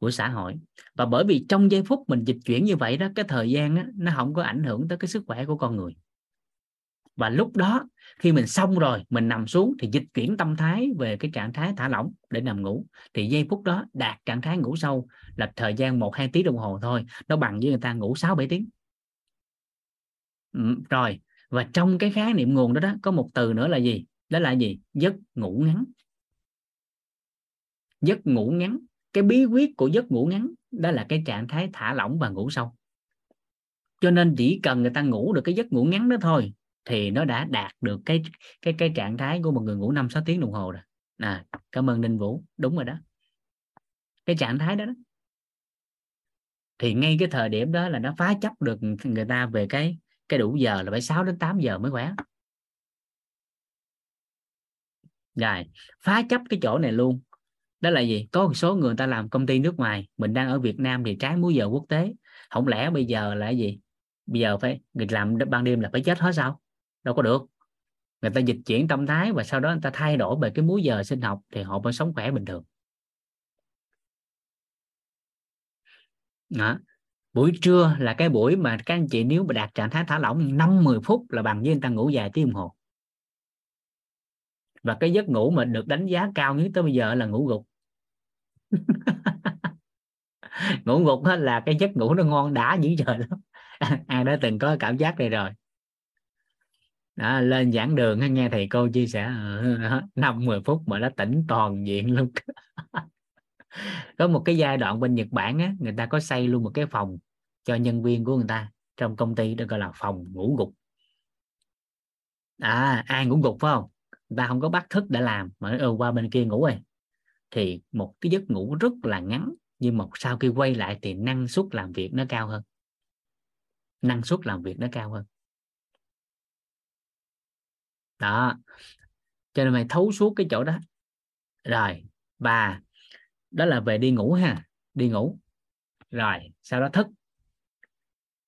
của xã hội. Và bởi vì trong giây phút mình dịch chuyển như vậy đó cái thời gian đó, nó không có ảnh hưởng tới cái sức khỏe của con người. Và lúc đó khi mình xong rồi mình nằm xuống thì dịch chuyển tâm thái về cái trạng thái thả lỏng để nằm ngủ thì giây phút đó đạt trạng thái ngủ sâu là thời gian một hai tiếng đồng hồ thôi nó bằng với người ta ngủ 6 7 tiếng. Ừ, rồi và trong cái khái niệm nguồn đó đó có một từ nữa là gì? Đó là gì? Giấc ngủ ngắn. Giấc ngủ ngắn cái bí quyết của giấc ngủ ngắn đó là cái trạng thái thả lỏng và ngủ sâu cho nên chỉ cần người ta ngủ được cái giấc ngủ ngắn đó thôi thì nó đã đạt được cái cái cái trạng thái của một người ngủ 5 6 tiếng đồng hồ rồi. À, cảm ơn Ninh Vũ, đúng rồi đó. Cái trạng thái đó, đó thì ngay cái thời điểm đó là nó phá chấp được người ta về cái cái đủ giờ là phải 6 đến 8 giờ mới khỏe. Rồi, phá chấp cái chỗ này luôn. Đó là gì? Có một số người ta làm công ty nước ngoài, mình đang ở Việt Nam thì trái múi giờ quốc tế. Không lẽ bây giờ là gì? Bây giờ phải người làm ban đêm là phải chết hết sao? đâu có được người ta dịch chuyển tâm thái và sau đó người ta thay đổi về cái múi giờ sinh học thì họ vẫn sống khỏe bình thường đó. buổi trưa là cái buổi mà các anh chị nếu mà đạt trạng thái thả lỏng 5-10 phút là bằng với người ta ngủ dài tiếng đồng hồ và cái giấc ngủ mà được đánh giá cao nhất tới bây giờ là ngủ gục ngủ gục hết là cái giấc ngủ nó ngon đã dữ trời lắm. Ai đã từng có cảm giác này rồi. Đó, lên giảng đường nghe thầy cô chia sẻ ờ, năm mười phút mà nó tỉnh toàn diện luôn. Có một cái giai đoạn bên Nhật Bản á, người ta có xây luôn một cái phòng cho nhân viên của người ta. Trong công ty đó gọi là phòng ngủ gục à ai ngủ gục phải không? Người ta không có bắt thức để làm mà ừ, qua bên kia ngủ rồi thì một cái giấc ngủ rất là ngắn, nhưng mà sau khi quay lại thì năng suất làm việc nó cao hơn. Năng suất làm việc nó cao hơn. Đó. Cho nên mày thấu suốt cái chỗ đó. Rồi và đó là về đi ngủ ha. Đi ngủ. Rồi, sau đó thức.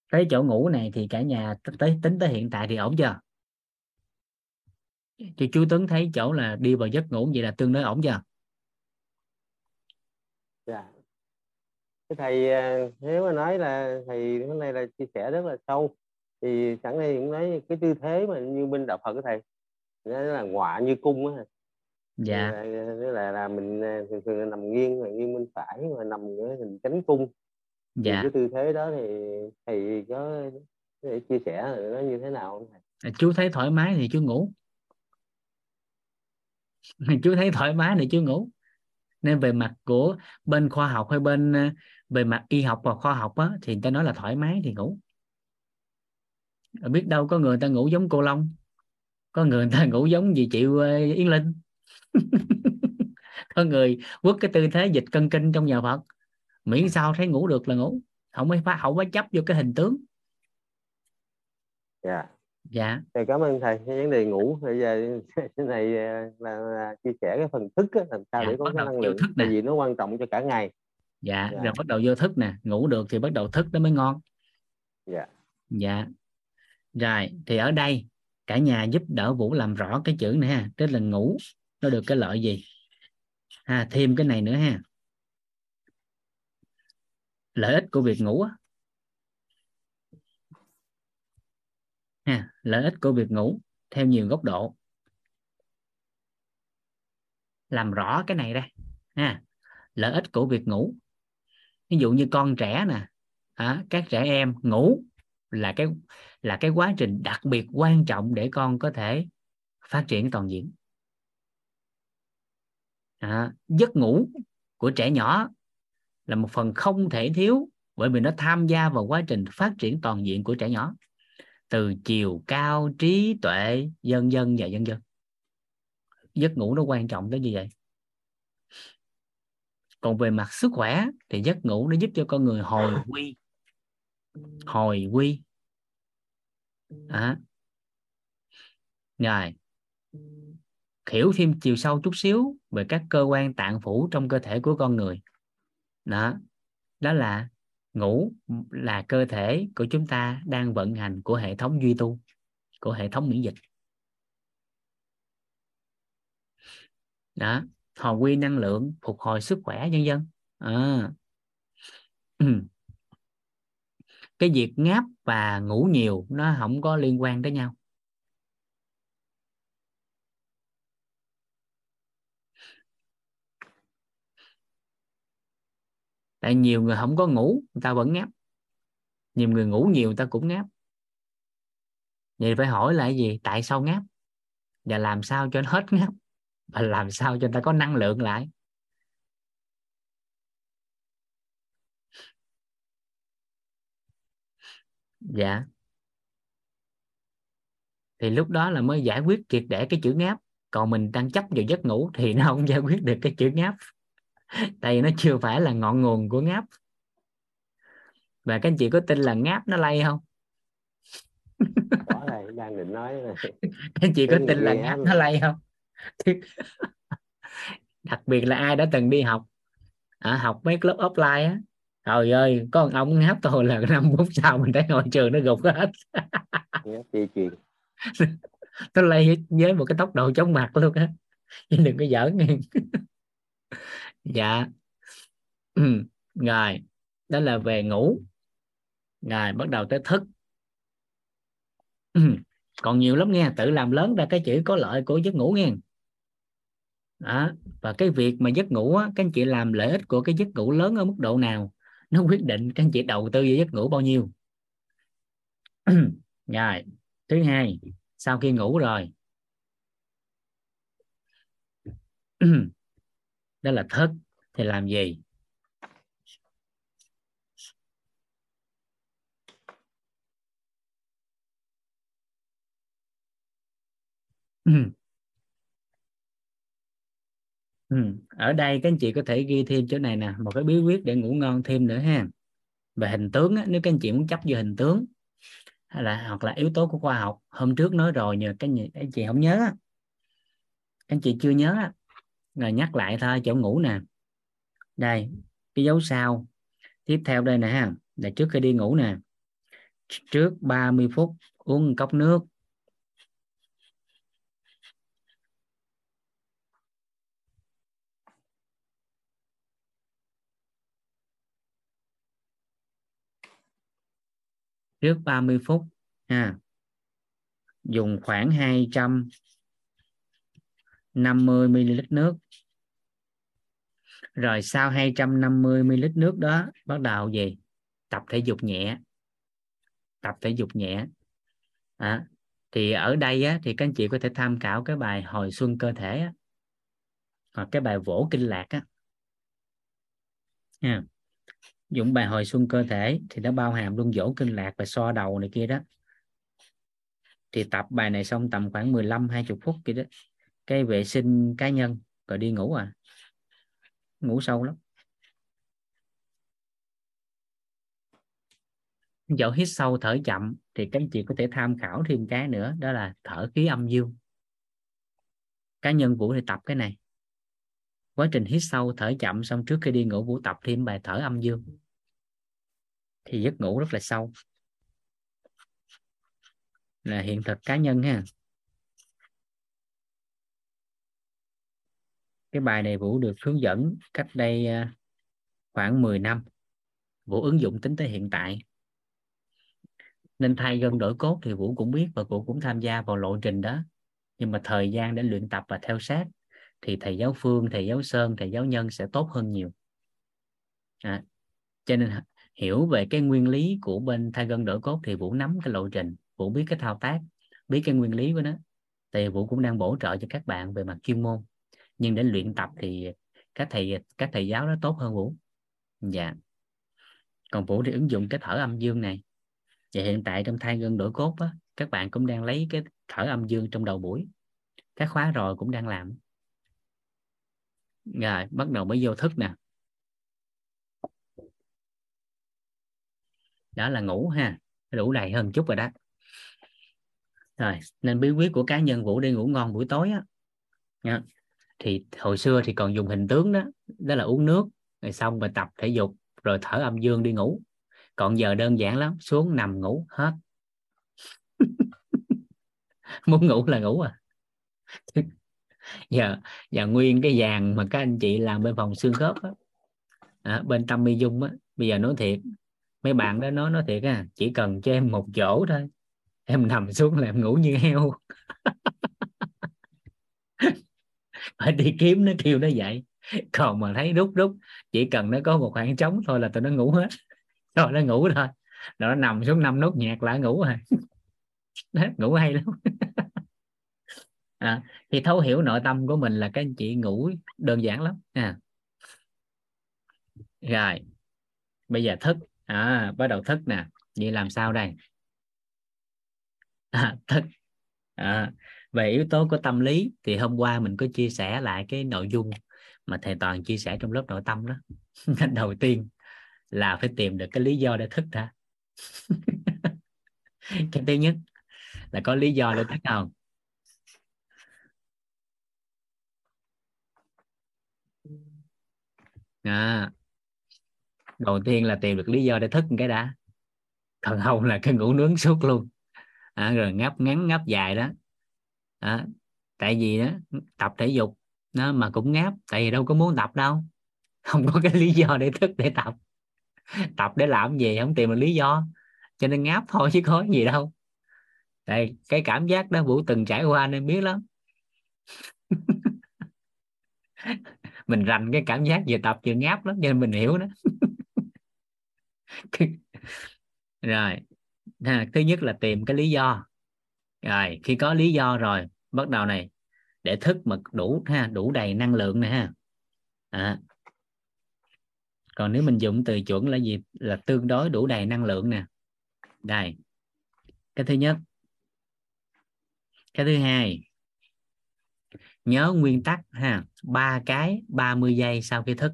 Cái chỗ ngủ này thì cả nhà tới, tính tới hiện tại thì ổn chưa? Thì chú Tuấn thấy chỗ là đi vào giấc ngủ vậy là tương đối ổn chưa? Dạ. Cái thầy à, nếu mà nói là thầy hôm nay là chia sẻ rất là sâu thì sẵn đây cũng nói cái tư thế mà như bên đạo Phật của thầy nó là ngọa như cung á dạ. Là, là là mình à, thường thường là nằm nghiêng mà nghiêng bên phải mà nằm cái hình cánh cung. Dạ. thì cái tư thế đó thì thầy có thể chia sẻ nó như thế nào không thầy? chú thấy thoải mái thì chú ngủ. Chú thấy thoải mái thì chú ngủ nên về mặt của bên khoa học hay bên ờ, về mặt y học và khoa học á, thì người ta nói là thoải mái thì ngủ. Ờ, biết đâu có người ta ngủ giống cô Long. Có người ta ngủ giống gì chịu ờ, Yến Linh. Có người quất cái tư thế dịch cân kinh trong nhà Phật. Miễn sao thấy ngủ được là ngủ. Không phải phá không phải chấp vô cái hình tướng. Dạ dạ. Thầy cảm ơn thầy cái vấn đề ngủ bây giờ cái này ờ, là, là chia sẻ cái phần thức á, làm sao Dạ, để có cái năng lượng thức nè. vì nó quan trọng cho cả ngày. Dạ Dạ. rồi bắt đầu vô thức nè ngủ được thì bắt đầu thức nó mới ngon. Dạ. Dạ. Rồi thì ở đây cả nhà giúp đỡ vũ làm rõ cái chữ này ha tức là ngủ nó được cái lợi gì? Ha thêm cái này nữa ha. Lợi ích của việc ngủ á ha lợi ích của việc ngủ theo nhiều góc độ. Làm rõ cái này đây. Ha lợi ích của việc ngủ. Ví dụ như con trẻ nè à, các trẻ em ngủ là cái là cái quá trình đặc biệt quan trọng để con có thể phát triển toàn diện. À, giấc ngủ của trẻ nhỏ là một phần không thể thiếu bởi vì nó tham gia vào quá trình phát triển toàn diện của trẻ nhỏ từ chiều cao trí tuệ, dân dân và dân dân. Giấc ngủ nó quan trọng tới như vậy. Còn về mặt sức khỏe thì giấc ngủ nó giúp cho con người hồi quy. Hồi quy. À. rồi. Hiểu thêm chiều sâu chút xíu về các cơ quan tạng phủ trong cơ thể của con người. Đó. Đó là ngủ là cơ thể của chúng ta đang vận hành của hệ thống duy tu, của hệ thống miễn dịch. Đó hồi quy năng lượng phục hồi sức khỏe nhân dân. À. cái việc ngáp và ngủ nhiều nó không có liên quan tới nhau. tại nhiều người không có ngủ, người ta vẫn ngáp. Nhiều người ngủ nhiều, người ta cũng ngáp. Vậy phải hỏi là gì? Tại sao ngáp? Và làm sao cho nó hết ngáp? Và làm sao cho người ta có năng lượng lại? Dạ. Thì lúc đó là mới giải quyết triệt để cái chữ ngáp. Còn mình đang chấp vào giấc ngủ thì nó không giải quyết được cái chữ ngáp tại vì nó chưa phải là ngọn nguồn của ngáp. Và các anh chị có tin là ngáp nó lây không? Này đang định nói này. các anh chị có Tin là ngáp nó lây không? Đặc biệt là ai đã từng đi học à, học mấy lớp offline á. Trời ơi có một ông ngáp thôi là năm phút sau mình thấy ngôi trường nó gục hết. Nó lây với một cái tốc độ chóng mặt luôn á. Đừng có giỡn dạ. Ừ, rồi đó là về ngủ. Rồi bắt đầu tới thức. Ừ, còn nhiều lắm nghe, tự làm lớn ra cái chữ có lợi của giấc ngủ nghe. Đó. và cái việc mà giấc ngủ á, các anh chị làm lợi ích của cái giấc ngủ lớn ở mức độ nào? Nó quyết định các anh chị đầu tư vào giấc ngủ bao nhiêu. Rồi thứ hai sau khi ngủ rồi đó là thức thì làm gì Ừ. Ừ. ở đây các anh chị có thể ghi thêm chỗ này nè một cái bí quyết để ngủ ngon thêm nữa ha về hình tướng á, nếu các anh chị muốn chấp vô hình tướng hay là hoặc là yếu tố của khoa học hôm trước nói rồi nhờ các anh, các anh chị không nhớ các anh chị chưa nhớ rồi nhắc lại thôi, chỗ ngủ nè. Đây, cái dấu sao tiếp theo đây nè ha. Là trước khi đi ngủ nè. Trước 30 phút, uống một cốc nước. Trước 30 phút ha. Dùng khoảng 200 250 ml nước. Rồi sau 250 ml nước đó bắt đầu gì tập thể dục nhẹ. Tập thể dục nhẹ. À, thì ở đây á, thì các anh chị có thể tham khảo cái bài hồi xuân cơ thể á, hoặc cái bài vỗ kinh lạc á. À, dụng bài hồi xuân cơ thể thì nó bao hàm luôn vỗ kinh lạc và so đầu này kia đó. Thì tập bài này xong tầm khoảng 15 20 phút kia đó cái vệ sinh cá nhân, rồi đi ngủ à? Ngủ sâu lắm. Dẫu hít sâu thở chậm thì các anh chị có thể tham khảo thêm cái nữa, đó là thở khí âm dương. Cá nhân vũ thì tập cái này. Quá trình hít sâu thở chậm xong trước khi đi ngủ, vũ tập thêm bài thở âm dương. Thì giấc ngủ rất là sâu. Là hiện thực cá nhân ha. Cái bài này vũ được hướng dẫn cách đây à, khoảng 10 năm. Vũ ứng dụng tính tới hiện tại. Nên thay gân đổi cốt thì vũ cũng biết và vũ cũng tham gia vào lộ trình đó. Nhưng mà thời gian để luyện tập và theo sát thì thầy giáo phương thầy giáo sơn thầy giáo nhân sẽ tốt hơn nhiều. À, cho nên hiểu về cái nguyên lý của bên thay gân đổi cốt thì vũ nắm cái lộ trình vũ biết cái thao tác biết cái nguyên lý của nó. Thì vũ cũng đang bổ trợ cho các bạn về mặt chuyên môn nhưng để luyện tập thì các thầy các thầy giáo đó tốt hơn vũ. Dạ. Còn vũ thì ứng dụng cái thở âm dương này. Và hiện tại trong thay gân đổi cốt á, các bạn cũng đang lấy cái thở âm dương trong đầu buổi. Các khóa rồi cũng đang làm. Rồi bắt đầu mới vô thức nè. Đó là ngủ ha đủ đầy hơn chút rồi đó. Rồi nên bí quyết của cá nhân vũ đi ngủ ngon buổi tối á thì hồi xưa thì còn dùng hình tướng đó đó là uống nước rồi xong rồi tập thể dục rồi thở âm dương đi ngủ. Còn giờ đơn giản lắm xuống nằm ngủ hết. Muốn ngủ là ngủ à. Giờ giờ nguyên cái vàng mà các anh chị làm bên phòng xương khớp á, à, bên tâm mi dung á bây giờ nói thiệt mấy bạn đó nói nói thiệt à chỉ cần cho em một chỗ thôi em nằm xuống là em ngủ như heo. phải đi kiếm nó kêu nó dậy còn mà thấy rút rút chỉ cần nó có một khoảng trống thôi là tụi nó ngủ hết. Rồi nó ngủ thôi. Rồi nó nằm xuống năm nốt nhạc lại ngủ rồi. Đó, ngủ hay lắm. À, thì thấu hiểu nội tâm của mình là các anh chị ngủ đơn giản lắm. À. rồi bây giờ thức. À, bắt đầu thức nè. Vậy làm sao đây? À, thức. À, về yếu tố của tâm lý thì hôm qua mình có chia sẻ lại cái nội dung mà thầy toàn chia sẻ trong lớp nội tâm đó. Đầu tiên là phải tìm được cái lý do để thức đã. Cái thứ nhất là có lý do để thức không à, đầu tiên là tìm được lý do để thức cái đã. Còn không là cái ngủ nướng suốt luôn. À, rồi ngáp ngắn ngáp dài đó à, tại vì đó tập thể dục nó mà cũng ngáp tại vì đâu có muốn tập đâu. Không có cái lý do để thức để tập. Tập để làm gì không tìm được lý do. Cho nên ngáp thôi chứ có gì đâu. Đây cái cảm giác đó vũ từng trải qua nên biết lắm. Mình rành cái cảm giác vừa tập vừa ngáp lắm cho nên mình hiểu đó. Rồi. À, thứ nhất là tìm cái lý do rồi, khi có lý do rồi, bắt đầu này, để thức mà đủ ha, đủ đầy năng lượng này ha. À. còn nếu mình dùng từ chuẩn là gì? Là tương đối đủ đầy năng lượng nè. Đây. Cái thứ nhất. Cái thứ hai. Nhớ nguyên tắc ha, ba cái 30 giây sau khi thức.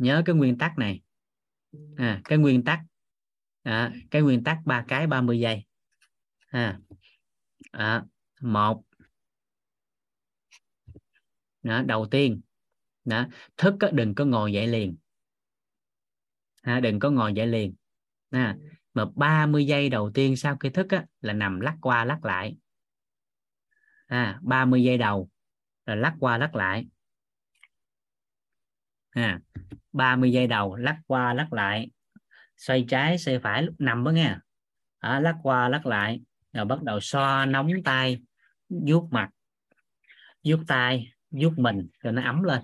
Nhớ cái nguyên tắc này. À, cái nguyên tắc. À, cái nguyên tắc ba cái 30 giây. À, à, một. Đó, đầu tiên. Đó, thức đó, đừng có ngồi dậy liền. À, đừng có ngồi dậy liền. À, mà 30 giây đầu tiên sau khi thức á, là nằm lắc qua lắc lại. À, 30 giây đầu là lắc qua lắc lại à, 30 giây đầu lắc qua lắc lại. Xoay trái xoay phải lúc nằm đó nghe. À, lắc qua lắc lại. Rồi bắt đầu xoa nóng tay vuốt mặt vuốt tay vuốt mình cho nó ấm lên.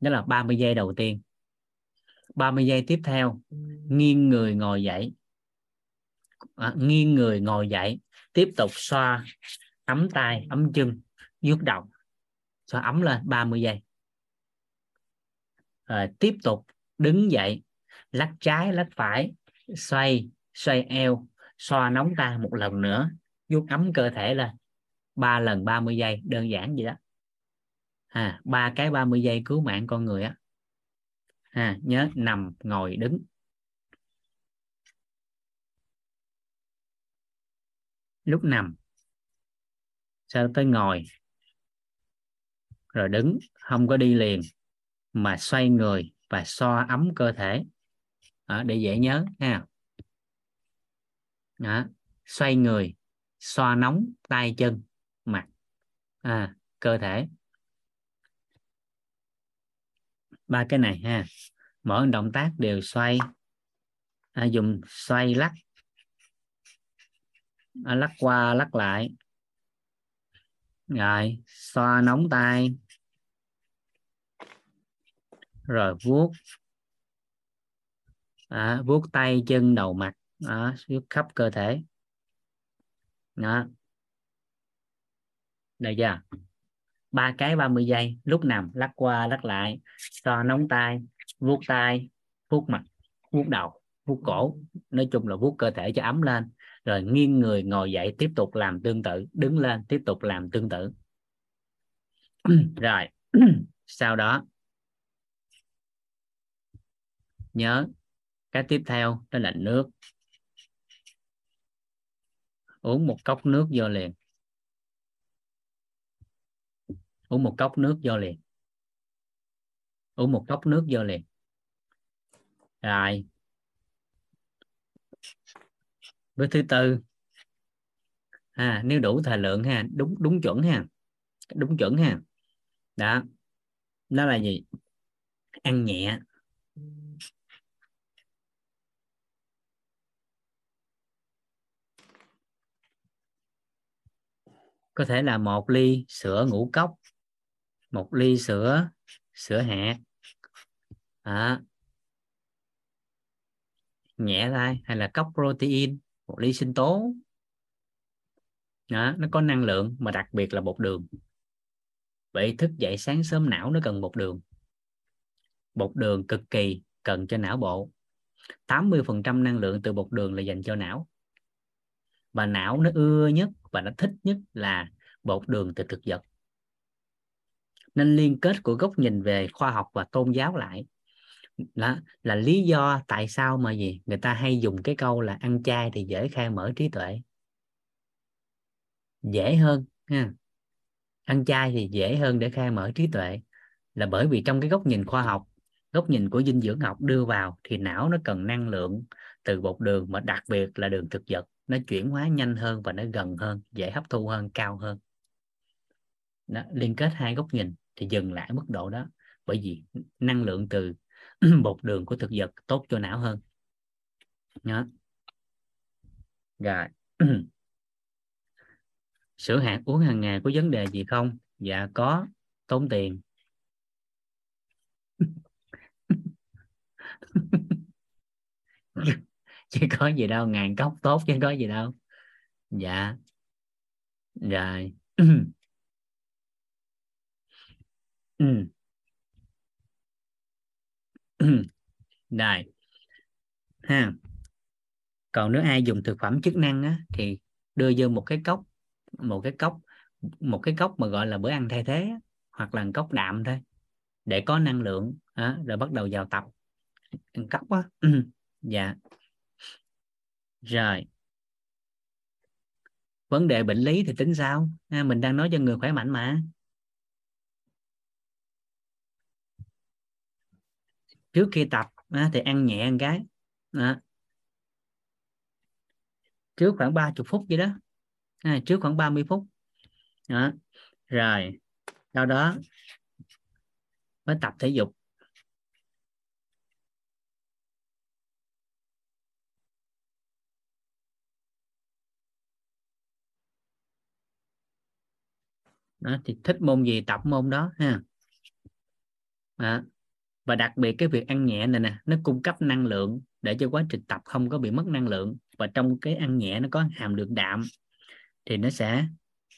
Đó là 30 giây đầu tiên. 30 giây tiếp theo nghiêng người ngồi dậy. À, nghiêng người ngồi dậy tiếp tục xoa ấm tay ấm chân vuốt đầu. Xoa ấm lên 30 giây rồi tiếp tục đứng dậy lắc trái lắc phải xoay xoay eo xoa nóng ta một lần nữa vuốt ấm cơ thể lên. Ba lần 30 giây đơn giản vậy đó. À ba cái 30 giây cứu mạng con người á. À, nhớ nằm ngồi đứng. Lúc nằm sau tới ngồi? Rồi đứng không có đi liền mà xoay người và so ấm cơ thể. Đó, để dễ nhớ ha đó. xoay người xoa nóng tay chân mặt à, cơ thể. Ba cái này ha mỗi động tác đều xoay à, dùng xoay lắc à, lắc qua lắc lại. Rồi xoa nóng tay rồi vuốt. À, vuốt tay chân đầu mặt. Đó, vuốt khắp cơ thể. Đó. Đây chưa? Ba cái 30 giây. Lúc nằm lắc qua lắc lại. So nóng tay vuốt tay vuốt mặt vuốt đầu vuốt cổ. Nói chung là vuốt cơ thể cho ấm lên. Rồi nghiêng người ngồi dậy tiếp tục làm tương tự. Đứng lên tiếp tục làm tương tự. Rồi. Sau đó nhớ. Cái tiếp theo đó là nước. Uống một cốc nước vô liền. Uống một cốc nước vô liền. Uống một cốc nước vô liền. Rồi. Bước thứ tư. À, nếu đủ thời lượng ha đúng đúng chuẩn ha. Đúng chuẩn ha. Đó. Đó là gì? Ăn nhẹ. Có thể là một ly sữa ngũ cốc một ly sữa sữa hạt. À, nhẹ thôi hay là cốc protein một ly sinh tố. Đó, nó có năng lượng mà đặc biệt là bột đường. Vậy thức dậy sáng sớm não nó cần bột đường. Bột đường cực kỳ cần cho não bộ. 80% năng lượng từ bột đường là dành cho não. Và não nó ưa nhất và nó thích nhất là bột đường từ thực vật. Nên liên kết của góc nhìn về khoa học và tôn giáo lại. Là là lý do tại sao mà gì? Người ta hay dùng cái câu là ăn chay thì dễ khai mở trí tuệ. Dễ hơn, ha. Ăn chay thì dễ hơn để khai mở trí tuệ. Là bởi vì trong cái góc nhìn khoa học, góc nhìn của dinh dưỡng học đưa vào thì não nó cần năng lượng từ bột đường mà đặc biệt là đường thực vật nó chuyển hóa nhanh hơn và nó gần hơn dễ hấp thu hơn cao hơn. Đó, liên kết hai góc nhìn thì dừng lại mức độ đó. Bởi vì năng lượng từ bột đường của thực vật tốt cho não hơn. Đó. rồi. Sữa hạt uống hàng ngày có vấn đề gì không? Dạ có. Tốn tiền. chứ có gì đâu ngàn cốc tốt chứ có gì đâu. Dạ. Rồi. Ừ. rồi. Ha. Còn nếu ai dùng thực phẩm chức năng á, thì đưa vô một cái cốc một cái cốc một cái cốc mà gọi là bữa ăn thay thế hoặc là cốc đạm thôi để có năng lượng á, rồi bắt đầu vào tập. Cốc á. Dạ rồi. Vấn đề bệnh lý thì tính sao? À, mình đang nói cho người khỏe mạnh mà. Trước khi tập á, thì ăn nhẹ ăn cái à. trước khoảng 30 phút vậy đó. À, trước khoảng 30 phút. Đó. rồi sau đó mới tập thể dục. Đó, thì thích môn gì tập môn đó ha. Đó. và đặc biệt cái việc ăn nhẹ này nè nó cung cấp năng lượng để cho quá trình tập không có bị mất năng lượng. Và trong cái ăn nhẹ nó có hàm lượng đạm thì nó sẽ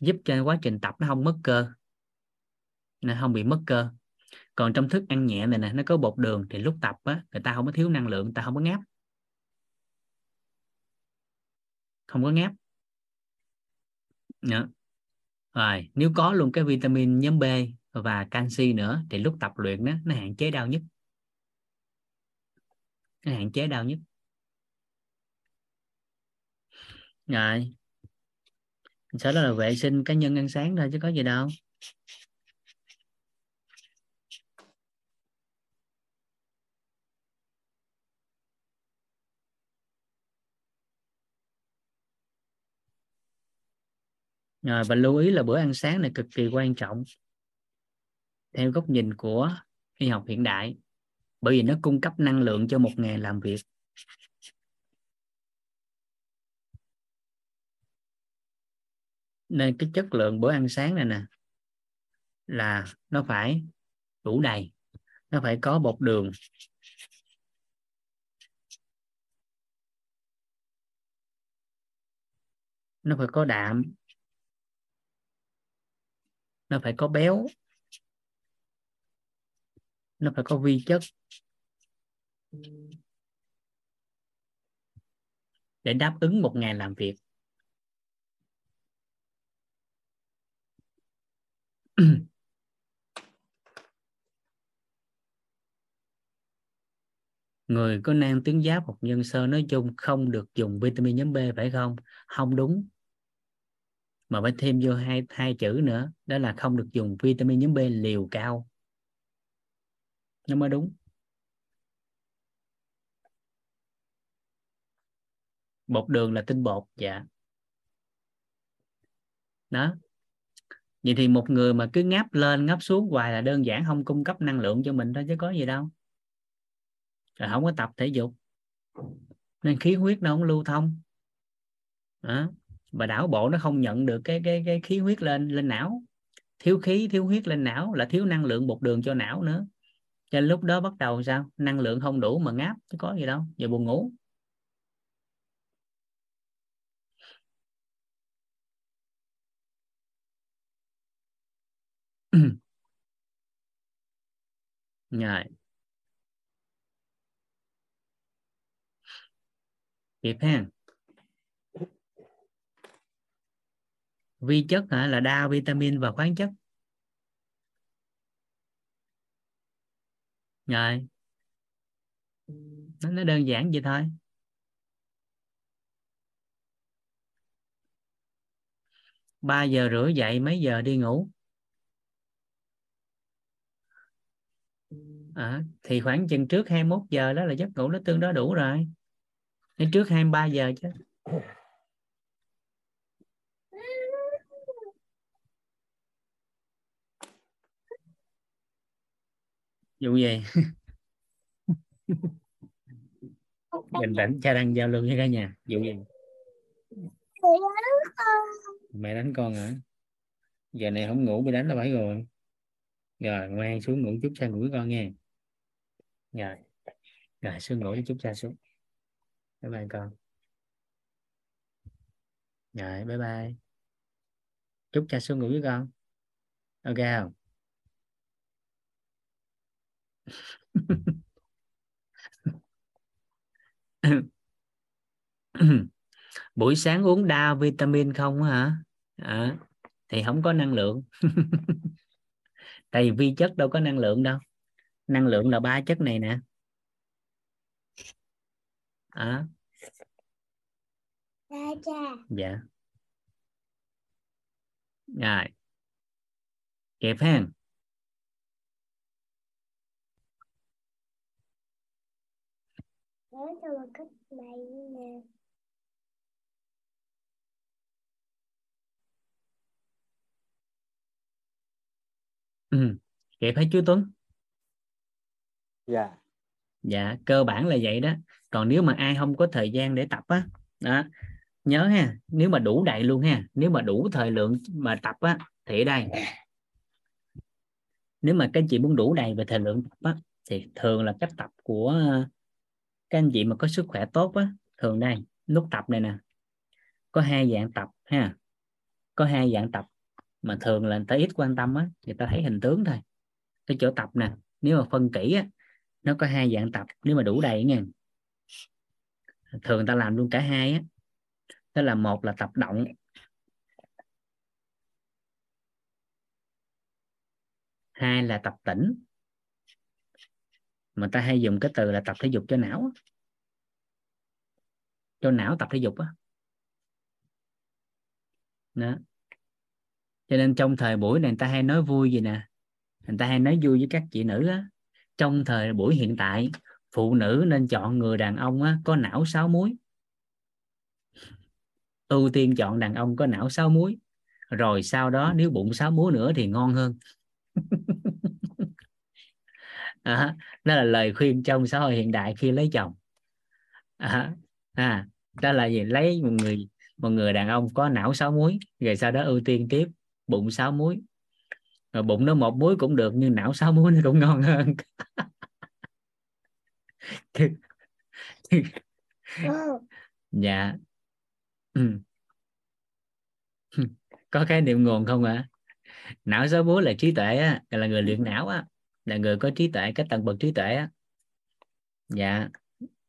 giúp cho quá trình tập nó không mất cơ nó không bị mất cơ. Còn trong thức ăn nhẹ này nè nó có bột đường thì lúc tập á người ta không có thiếu năng lượng người ta không có ngáp. Không có ngáp. Đó rồi, nếu có luôn cái vitamin nhóm B và canxi nữa thì lúc tập luyện đó, nó hạn chế đau nhất. Nó hạn chế đau nhất. Rồi. Sau đó là vệ sinh cá nhân ăn sáng thôi chứ có gì đâu. Rồi và lưu ý là bữa ăn sáng này cực kỳ quan trọng. Theo góc nhìn của y học hiện đại, bởi vì nó cung cấp năng lượng cho một ngày làm việc. Nên cái chất lượng bữa ăn sáng này nè, là nó phải đủ đầy, nó phải có bột đường. Nó phải có đạm nó phải có béo. Nó phải có vi chất. Để đáp ứng một ngày làm việc. Người có nang tuyến giáp hoặc nhân sơ nói chung không được dùng vitamin nhóm B, phải không? Không đúng mà phải thêm vô hai hai chữ nữa, đó là không được dùng vitamin nhóm B, liều cao. Nó mới đúng. Bột đường là tinh bột dạ. Đó. Vậy thì một người mà cứ ngáp lên, ngáp xuống hoài là đơn giản không cung cấp năng lượng cho mình thôi chứ có gì đâu. Rồi không có tập thể dục. Nên khí huyết nó không lưu thông. Đó và não bộ nó không nhận được cái cái cái khí huyết lên lên não. Thiếu khí, thiếu huyết lên não là thiếu năng lượng bột đường cho não nữa. Cho lúc đó bắt đầu sao? Năng lượng không đủ mà ngáp, chứ có gì đâu, giờ buồn ngủ. Rồi. Kịp ha. Vi chất hả? Là đa vitamin và khoáng chất. Rồi. Nó, nó đơn giản vậy thôi. Ba giờ rưỡi dậy mấy giờ đi ngủ? À, thì khoảng chừng trước 21 giờ đó là giấc ngủ nó tương đối đủ rồi. Đến trước 23 giờ chứ. Vụ gì bình tĩnh cha đang giao lưu với cả nhà. Vụ gì? Mẹ đánh con hả? Giờ này không ngủ bị đánh là phải rồi rồi ngoan xuống ngủ chút cha ngủ với con nghe. Rồi. Rồi xuống ngủ chút cha xuống. Bye bye con. Rồi bye bye. Chúc cha xuống ngủ với con. Ok không buổi sáng uống đa vitamin không hả? À, thì không có năng lượng. Tại vì vi chất đâu có năng lượng đâu. Năng lượng là ba chất này nè. À. dạ. Rồi. Kịp ha Nói cho một cách này nè. ừ. kịp hết chú Tuấn dạ dạ cơ bản là vậy đó còn nếu mà ai không có thời gian để tập á đó nhớ ha nếu mà đủ đầy luôn ha nếu mà đủ thời lượng mà tập á thì ở đây nếu mà các anh chị muốn đủ đầy về thời lượng tập á thì thường là cách tập của các anh chị mà có sức khỏe tốt á, thường đây, lúc tập này nè, có hai dạng tập ha. Có hai dạng tập mà thường là người ta ít quan tâm á, người ta thấy hình tướng thôi. Cái chỗ tập nè, nếu mà phân kỹ á, nó có hai dạng tập, nếu mà đủ đầy nha. Thường người ta làm luôn cả hai á. Đó là một là tập động. Hai là tập tĩnh mà ta hay dùng cái từ là tập thể dục cho não cho não tập thể dục á. Đó. đó. Cho nên trong thời buổi này người ta hay nói vui gì nè. Người ta hay nói vui với các chị nữ á. Trong thời buổi hiện tại phụ nữ nên chọn người đàn ông á, có não sáu muối. Ưu tiên chọn đàn ông có não sáu muối. Rồi sau đó nếu bụng sáu muối nữa thì ngon hơn. à, đó là lời khuyên trong xã hội hiện đại khi lấy chồng. À, à, đó là gì? Lấy một người một người đàn ông có não sáu muối rồi sau đó ưu tiên tiếp bụng sáu muối rồi bụng nó một muối cũng được nhưng não sáu muối nó cũng ngon hơn. Dạ. Ừ. có cái niệm nguồn không ạ? À? não sáu muối là trí tuệ á là người luyện não á là người có trí tuệ cái tầng bậc trí tuệ á. Dạ.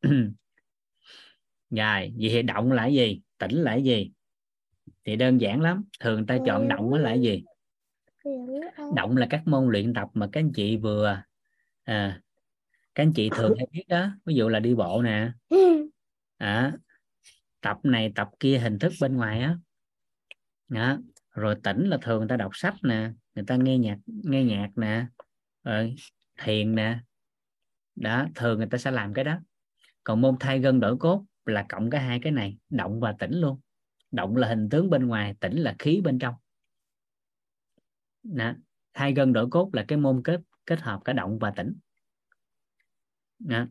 Rồi vậy thì động là gì? Tĩnh là gì? Thì đơn giản lắm. Thường ta chọn động là gì? Động là các môn luyện tập mà các anh chị vừa à, các anh chị thường hay biết đó. Ví dụ là đi bộ nè. À, tập này tập kia hình thức bên ngoài á. Đó. rồi tỉnh là thường người ta đọc sách nè. Người ta nghe nhạc nghe nhạc nè thiền nè. Đó thường người ta sẽ làm cái đó. Còn môn thay gân đổi cốt là cộng cái hai cái này động và tĩnh luôn. Động là hình tướng bên ngoài tĩnh là khí bên trong. Đó. thay gân đổi cốt là cái môn kết kết hợp cả động và tĩnh. Đó.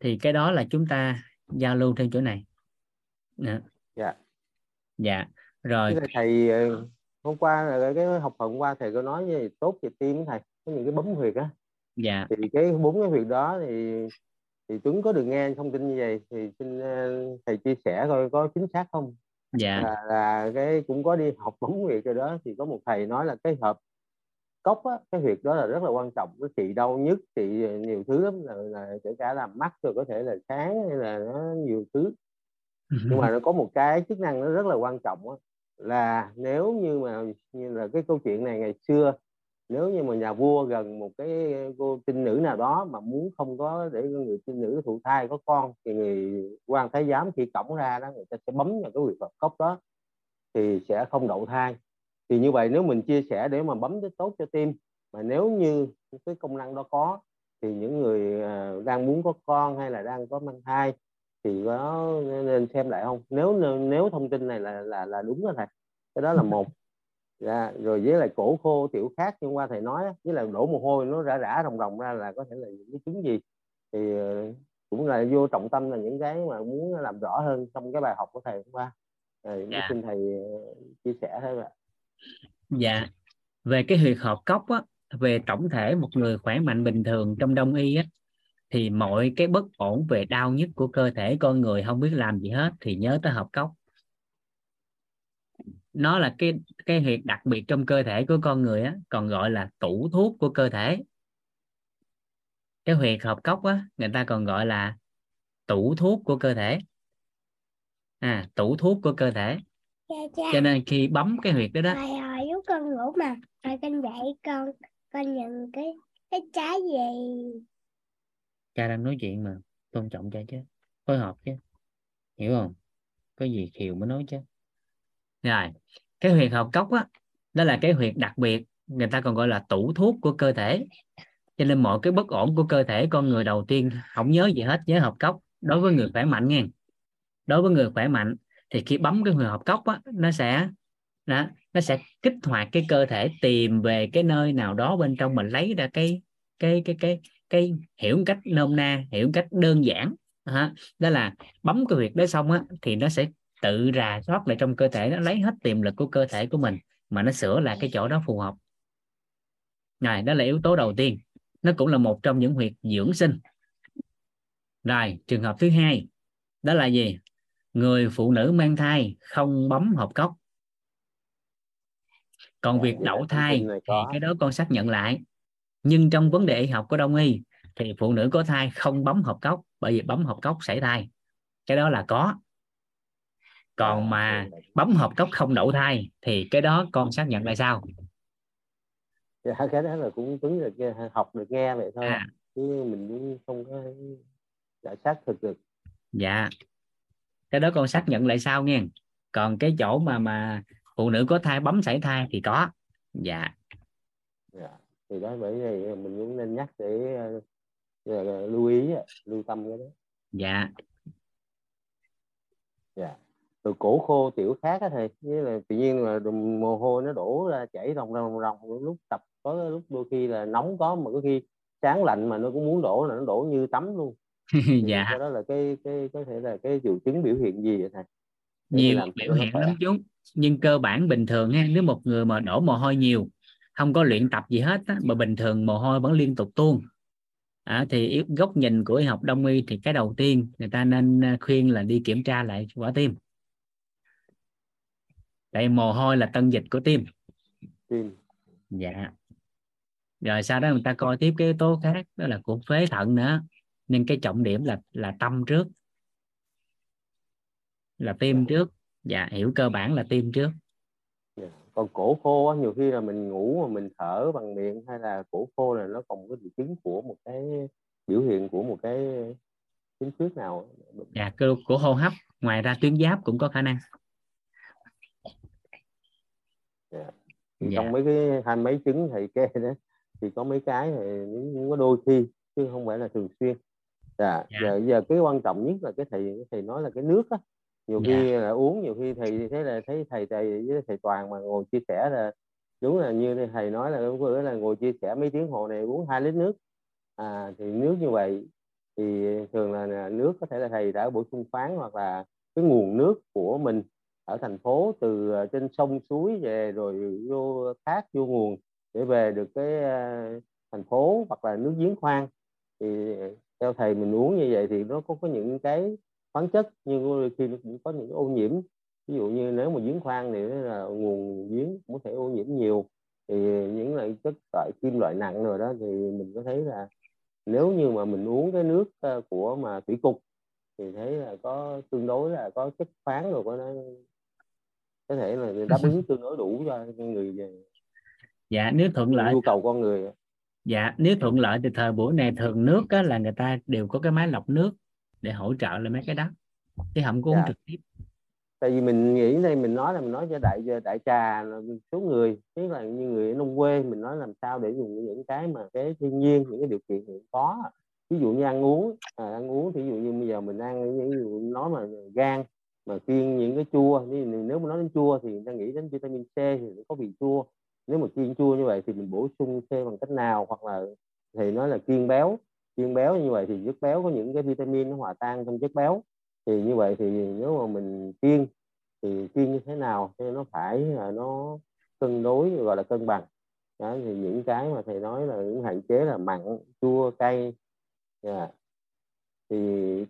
thì cái đó là chúng ta giao lưu trên chỗ này. Đó. dạ. Dạ rồi. Thầy ờ, hôm qua là cái học phần qua thầy có nói về tốt về tim thầy. Có những cái bấm huyệt á. Dạ. Thì cái bốn cái huyệt đó thì thì Tuấn có được nghe thông tin như vậy thì xin ờ, thầy chia sẻ coi có chính xác không? Dạ. Là, là cái cũng có đi học bấm huyệt rồi đó thì có một thầy nói là cái hợp cốc á, cái huyệt đó là rất là quan trọng nó trị đau nhức trị nhiều thứ lắm là, là kể cả làm mắt rồi có thể là sáng hay là nó nhiều thứ. Nhưng mà nó có một cái chức năng nó rất là quan trọng á, là nếu như mà, như là cái câu chuyện này ngày xưa, nếu như mà nhà vua gần một cái cô trinh nữ nào đó mà muốn không có để người trinh nữ thụ thai có con, thì người quan thái giám khi cổng ra đó, người ta sẽ bấm vào cái huyệt hợp cốc đó, thì sẽ không đậu thai. Thì như vậy nếu mình chia sẻ để mà bấm cái tốt cho tim, mà nếu như cái công năng đó có, thì những người à, đang muốn có con hay là đang có mang thai thì có nên xem lại không? Nếu nếu thông tin này là là là đúng đó thầy cái đó là một. Dạ, rồi với lại cổ khô tiểu khác như qua thầy nói với lại đổ mồ hôi nó rã rã ròng ròng ra là có thể là những cái chứng gì? Thì ờ, cũng là vô trọng tâm là những cái mà muốn làm rõ hơn trong cái bài học của thầy hôm qua. Rồi dạ. xin thầy ờ, chia sẻ thêm ạ. Dạ. Về cái huyệt hợp cốc á về tổng thể một người khỏe mạnh bình thường trong đông y á thì mọi cái bất ổn về đau nhức của cơ thể con người không biết làm gì hết thì nhớ tới hợp cốc. Nó là cái cái huyệt đặc biệt trong cơ thể của con người á còn gọi là tủ thuốc của cơ thể. Cái huyệt hợp cốc á người ta còn gọi là tủ thuốc của cơ thể. À tủ thuốc của cơ thể. Cho nên khi bấm cái huyệt đó đó. Hồi hồi lúc con ngủ mà. Rồi con dậy con con nhận cái cái trái gì cha đang nói chuyện mà tôn trọng cha chứ phối hợp chứ hiểu không? Có gì khiều mới nói chứ. Rồi cái huyệt hợp cốc á đó là cái huyệt đặc biệt người ta còn gọi là tủ thuốc của cơ thể. Cho nên mọi cái bất ổn của cơ thể con người đầu tiên không nhớ gì hết nhớ hợp cốc. Đối với người khỏe mạnh nha đối với người khỏe mạnh thì khi bấm cái huyệt hợp cốc á nó sẽ đó, nó sẽ kích hoạt cái cơ thể tìm về cái nơi nào đó bên trong mình lấy ra cái cái cái cái cái hiểu một cách nôm na hiểu một cách đơn giản. Đó là bấm cái huyệt đó xong á thì nó sẽ tự rà soát lại trong cơ thể nó lấy hết tiềm lực của cơ thể của mình mà nó sửa lại cái chỗ đó phù hợp. Rồi đó là yếu tố đầu tiên. Nó cũng là một trong những huyệt dưỡng sinh. Rồi trường hợp thứ hai đó là gì? Người phụ nữ mang thai không bấm hộp cốc. Còn việc đậu thai thì cái đó con xác nhận lại nhưng trong vấn đề y học của đông y thì phụ nữ có thai không bấm hộp cốc bởi vì bấm hộp cốc xảy thai. Cái đó là có. Còn mà bấm hộp cốc không đậu thai thì cái đó con xác nhận lại sao? Dạ cái đó là cũng tính được học được nghe vậy thôi. À. chứ mình cũng không có đã xác thực được. Dạ. Cái đó con xác nhận lại sao nha còn cái chỗ mà mà phụ nữ có thai bấm sảy thai thì có. Dạ thì đó bởi vì mình cũng nên nhắc để uh, lưu ý lưu tâm cái đó. Dạ. Dạ. Từ cổ khô tiểu khác á thầy với là tự nhiên là mồ hôi nó đổ ra chảy ròng ròng ròng lúc tập có lúc đôi khi là nóng có mà có khi sáng lạnh mà nó cũng muốn đổ là nó đổ như tắm luôn. Dạ. Đó là cái cái có thể là cái triệu chứng biểu hiện gì vậy thầy? Nhiều biểu hiện lắm chú. Nhưng cơ bản bình thường ha nếu một người mà đổ mồ hôi nhiều không có luyện tập gì hết á, mà bình thường mồ hôi vẫn liên tục tuôn. À, thì góc nhìn của y học đông y thì cái đầu tiên người ta nên à, khuyên là đi kiểm tra lại quả tim. Tại mồ hôi là tân dịch của tim. Tim. Dạ. Rồi sau đó người ta coi tiếp cái yếu tố khác đó là của phế thận nữa. Nên cái trọng điểm là là tâm trước. Là tim trước. Dạ hiểu cơ bản là tim trước. Còn cổ khô nhiều khi là mình ngủ mà mình thở bằng miệng hay là cổ khô là nó còn có triệu chứng của một cái biểu hiện của một cái chứng trước nào dạ cơ của hô hấp ngoài ra tuyến giáp cũng có khả năng. Dạ. dạ. trong mấy cái hai mấy trứng thầy kê đó thì có mấy cái thì cũng có đôi khi chứ không phải là thường xuyên dạ. dạ. giờ giờ cái quan trọng nhất là cái thầy thầy nói là cái nước á nhiều dạ. khi là uống nhiều khi thầy thế là thấy thầy thầy với thầy toàn mà ngồi chia sẻ là đúng là như thầy nói là bữa là ngồi chia sẻ mấy tiếng hồ này uống hai lít nước à thì nước như vậy thì thường là nước có thể là thầy đã bổ sung khoáng hoặc là cái nguồn nước của mình ở thành phố từ ờ, trên sông suối về rồi vô thác vô nguồn để về được cái ờ, thành phố hoặc là nước giếng khoan thì theo thầy mình uống như vậy thì nó có có những cái khoáng chất nhưng khi nó cũng có những ô nhiễm. Ví dụ như nếu mà giếng khoan thì là nguồn giếng cũng có thể ô nhiễm nhiều. Thì những loại chất loại kim loại nặng rồi đó thì mình có thấy là nếu như mà mình uống cái nước ờ, của mà thủy cục thì thấy là có tương đối là có chất khoáng rồi có nó có thể là đáp ứng tương đối đủ cho người dạ nếu thuận lợi nhu cầu con người dạ nếu thuận lợi thì thời buổi này thường nước á, là người ta đều có cái máy lọc nước để hỗ trợ lên mấy cái đó. Chứ không có uống Dạ. trực tiếp. Tại vì mình nghĩ đây mình nói là mình nói cho đại đại trà số người tức là như người ở nông quê mình nói làm sao để dùng những cái mà cái thiên nhiên những cái điều kiện hiện có. Ví dụ như ăn uống à, ăn uống thì ví dụ như bây giờ mình ăn những ví dụ nói mà gan mà kiêng những cái chua nếu nếu mà nói đến chua thì người ta nghĩ đến vitamin C thì nó có vị chua. Nếu mà kiêng chua như vậy thì mình bổ sung C bằng cách nào? Hoặc là thì nói là kiêng béo kiêng béo như vậy thì chất béo có những cái vitamin nó hòa tan trong chất béo. Thì như vậy thì nếu mà mình kiêng thì kiêng như thế nào cho nó phải là nó cân đối gọi là cân bằng. Đó, thì những cái mà thầy nói là những hạn chế là mặn chua cay. Dạ. thì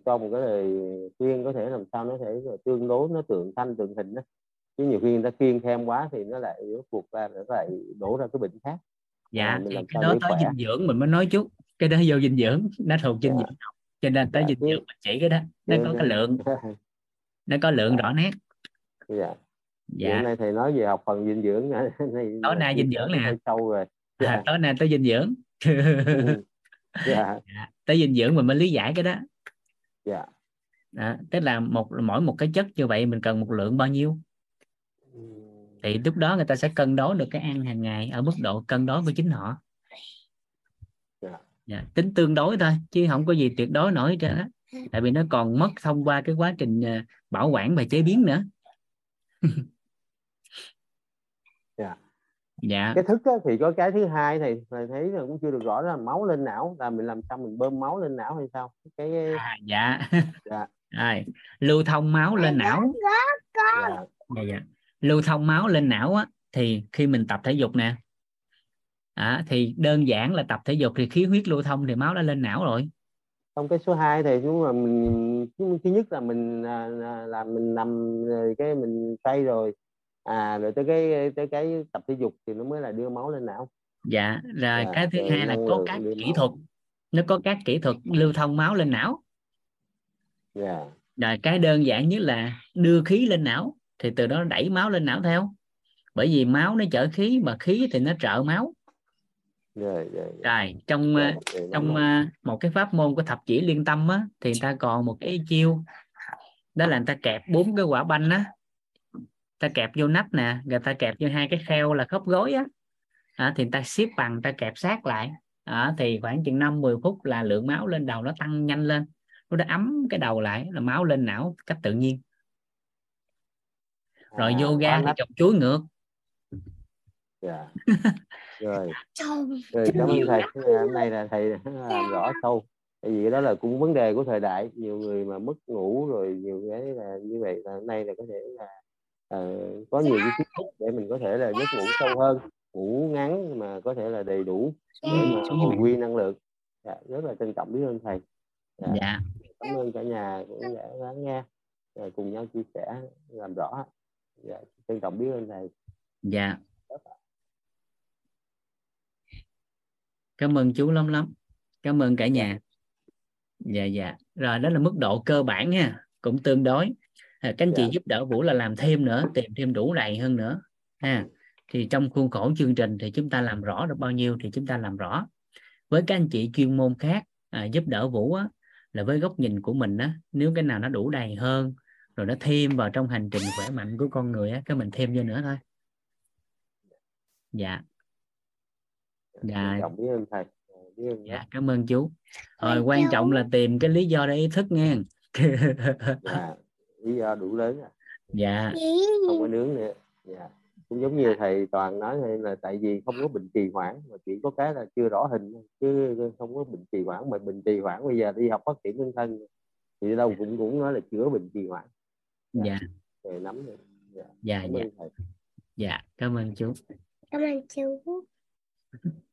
cho một cái lời khuyên có thể làm sao nó thể là tương đối nó tượng thanh tượng hình đó. Chứ nhiều khi người ta kiêng thêm quá thì nó lại cuộc ra nó lại đổ ra cái bệnh khác. Dạ À, thì cái đó tới dinh dưỡng mình mới nói chút cái đó vô dinh dưỡng nó thuộc dinh Dạ. dưỡng học cho nên tới Dạ, dinh dưỡng mình chỉ cái đó nó chứ- có cái lượng nó có lượng Dạ. rõ nét dạ. dạ hôm nay thầy nói về học phần dinh dưỡng Tối nay dinh dưỡng nè. sâu rồi à, tối nay tới dinh dưỡng Ừ. dạ dạ. tới dinh dưỡng mình mới lý giải cái đó dạ đó. tức là một mỗi một cái chất như vậy mình cần một lượng bao nhiêu Ừ. thì lúc đó người ta sẽ cân đối được cái ăn hàng ngày ở mức độ cân đối với chính họ Dạ. tính tương đối thôi chứ không có gì tuyệt đối nổi hết trơn á tại vì nó còn mất thông qua cái quá trình à, bảo quản và chế biến nữa Dạ. dạ cái thức á, thì có cái thứ hai này thầy thấy là cũng chưa được rõ là máu lên não là mình làm sao mình bơm máu lên não hay sao cái à, dạ Dạ. rồi lưu thông máu lên não dạ, dạ. lưu thông máu lên não á thì khi mình tập thể dục nè à, thì đơn giản là tập thể dục thì khí huyết lưu thông thì máu đã lên não rồi. Trong cái số 2 thì chúng mà mình thứ nhất là mình à, là, là mình nằm rồi cái mình say rồi. À rồi tới cái tới cái tập thể dục thì nó mới là đưa máu lên não. Dạ rồi Dạ, cái thứ hai là có các kỹ máu. thuật nó có các kỹ thuật lưu thông máu lên não. Dạ. Rồi cái đơn giản nhất là đưa khí lên não thì từ đó nó đẩy máu lên não theo. Bởi vì máu nó chở khí mà khí thì nó trợ máu rồi rồi rồi. rồi trong Dạ, à, rồi, nắm trong à, một cái pháp môn của thập chỉ liên tâm á thì người ta còn một cái chiêu đó là người ta kẹp bốn cái quả banh á. Ta kẹp vô nắp nè người ta kẹp vô hai cái kheo là khớp gối á. À, thì người ta xếp bằng người ta kẹp sát lại. À, thì khoảng chừng 5 10 phút là lượng máu lên đầu nó tăng nhanh lên. Nó đã ấm cái đầu lại là máu lên não cách tự nhiên. Rồi À, yoga thì trồng chuối ngược. Dạ rồi rồi cảm ơn thầy hôm nay là thầy đã làm rõ sâu. Tại vì đó là cũng vấn đề của thời đại. Nhiều người mà mất ngủ rồi nhiều cái là như vậy là hôm nay là có thể là ờ, có nhiều cái kiến thức để mình có thể là giấc ngủ sâu hơn ngủ ngắn mà có thể là đầy đủ để mà hồi quy năng lượng. Dạ, rất là trân trọng biết ơn thầy. Dạ, dạ. Cảm ơn cả nhà cũng đã lắng nghe rồi cùng nhau chia sẻ làm rõ. Dạ, trân trọng biết ơn thầy. Dạ cảm ơn chú lắm lắm. Cảm ơn cả nhà. Dạ dạ. Rồi đó là mức độ cơ bản nha. Cũng tương đối. À, các anh chị Dạ. giúp đỡ vũ là làm thêm nữa tìm thêm đủ đầy hơn nữa. Ha. Thì trong khuôn khổ chương trình thì chúng ta làm rõ được bao nhiêu thì chúng ta làm rõ. Với các anh chị chuyên môn khác à, giúp đỡ vũ á, là với góc nhìn của mình á nếu cái nào nó đủ đầy hơn rồi nó thêm vào trong hành trình khỏe mạnh của con người á cái mình thêm vô nữa thôi. Dạ dạ. Trọng biết ơn thầy. Biết ơn dạ cảm ơn chú. Rồi Ôi, quan chú. trọng là tìm cái lý do để ý thức nghe. Dạ lý do đủ lớn à. dạ. Không có nướng nữa. Dạ. cũng giống như thầy toàn nói hay là tại vì không có bệnh trì hoãn mà chỉ có cái là chưa rõ hình chứ không có bệnh trì hoãn. Mà bệnh trì hoãn bây giờ đi học phát triển nhân thân thì đâu cũng cũng nói là chữa bệnh trì hoãn. Dạ thầy nắm được. Dạ. dạ cảm dạ. ơn thầy. Dạ cảm ơn chú. Cảm ơn chú.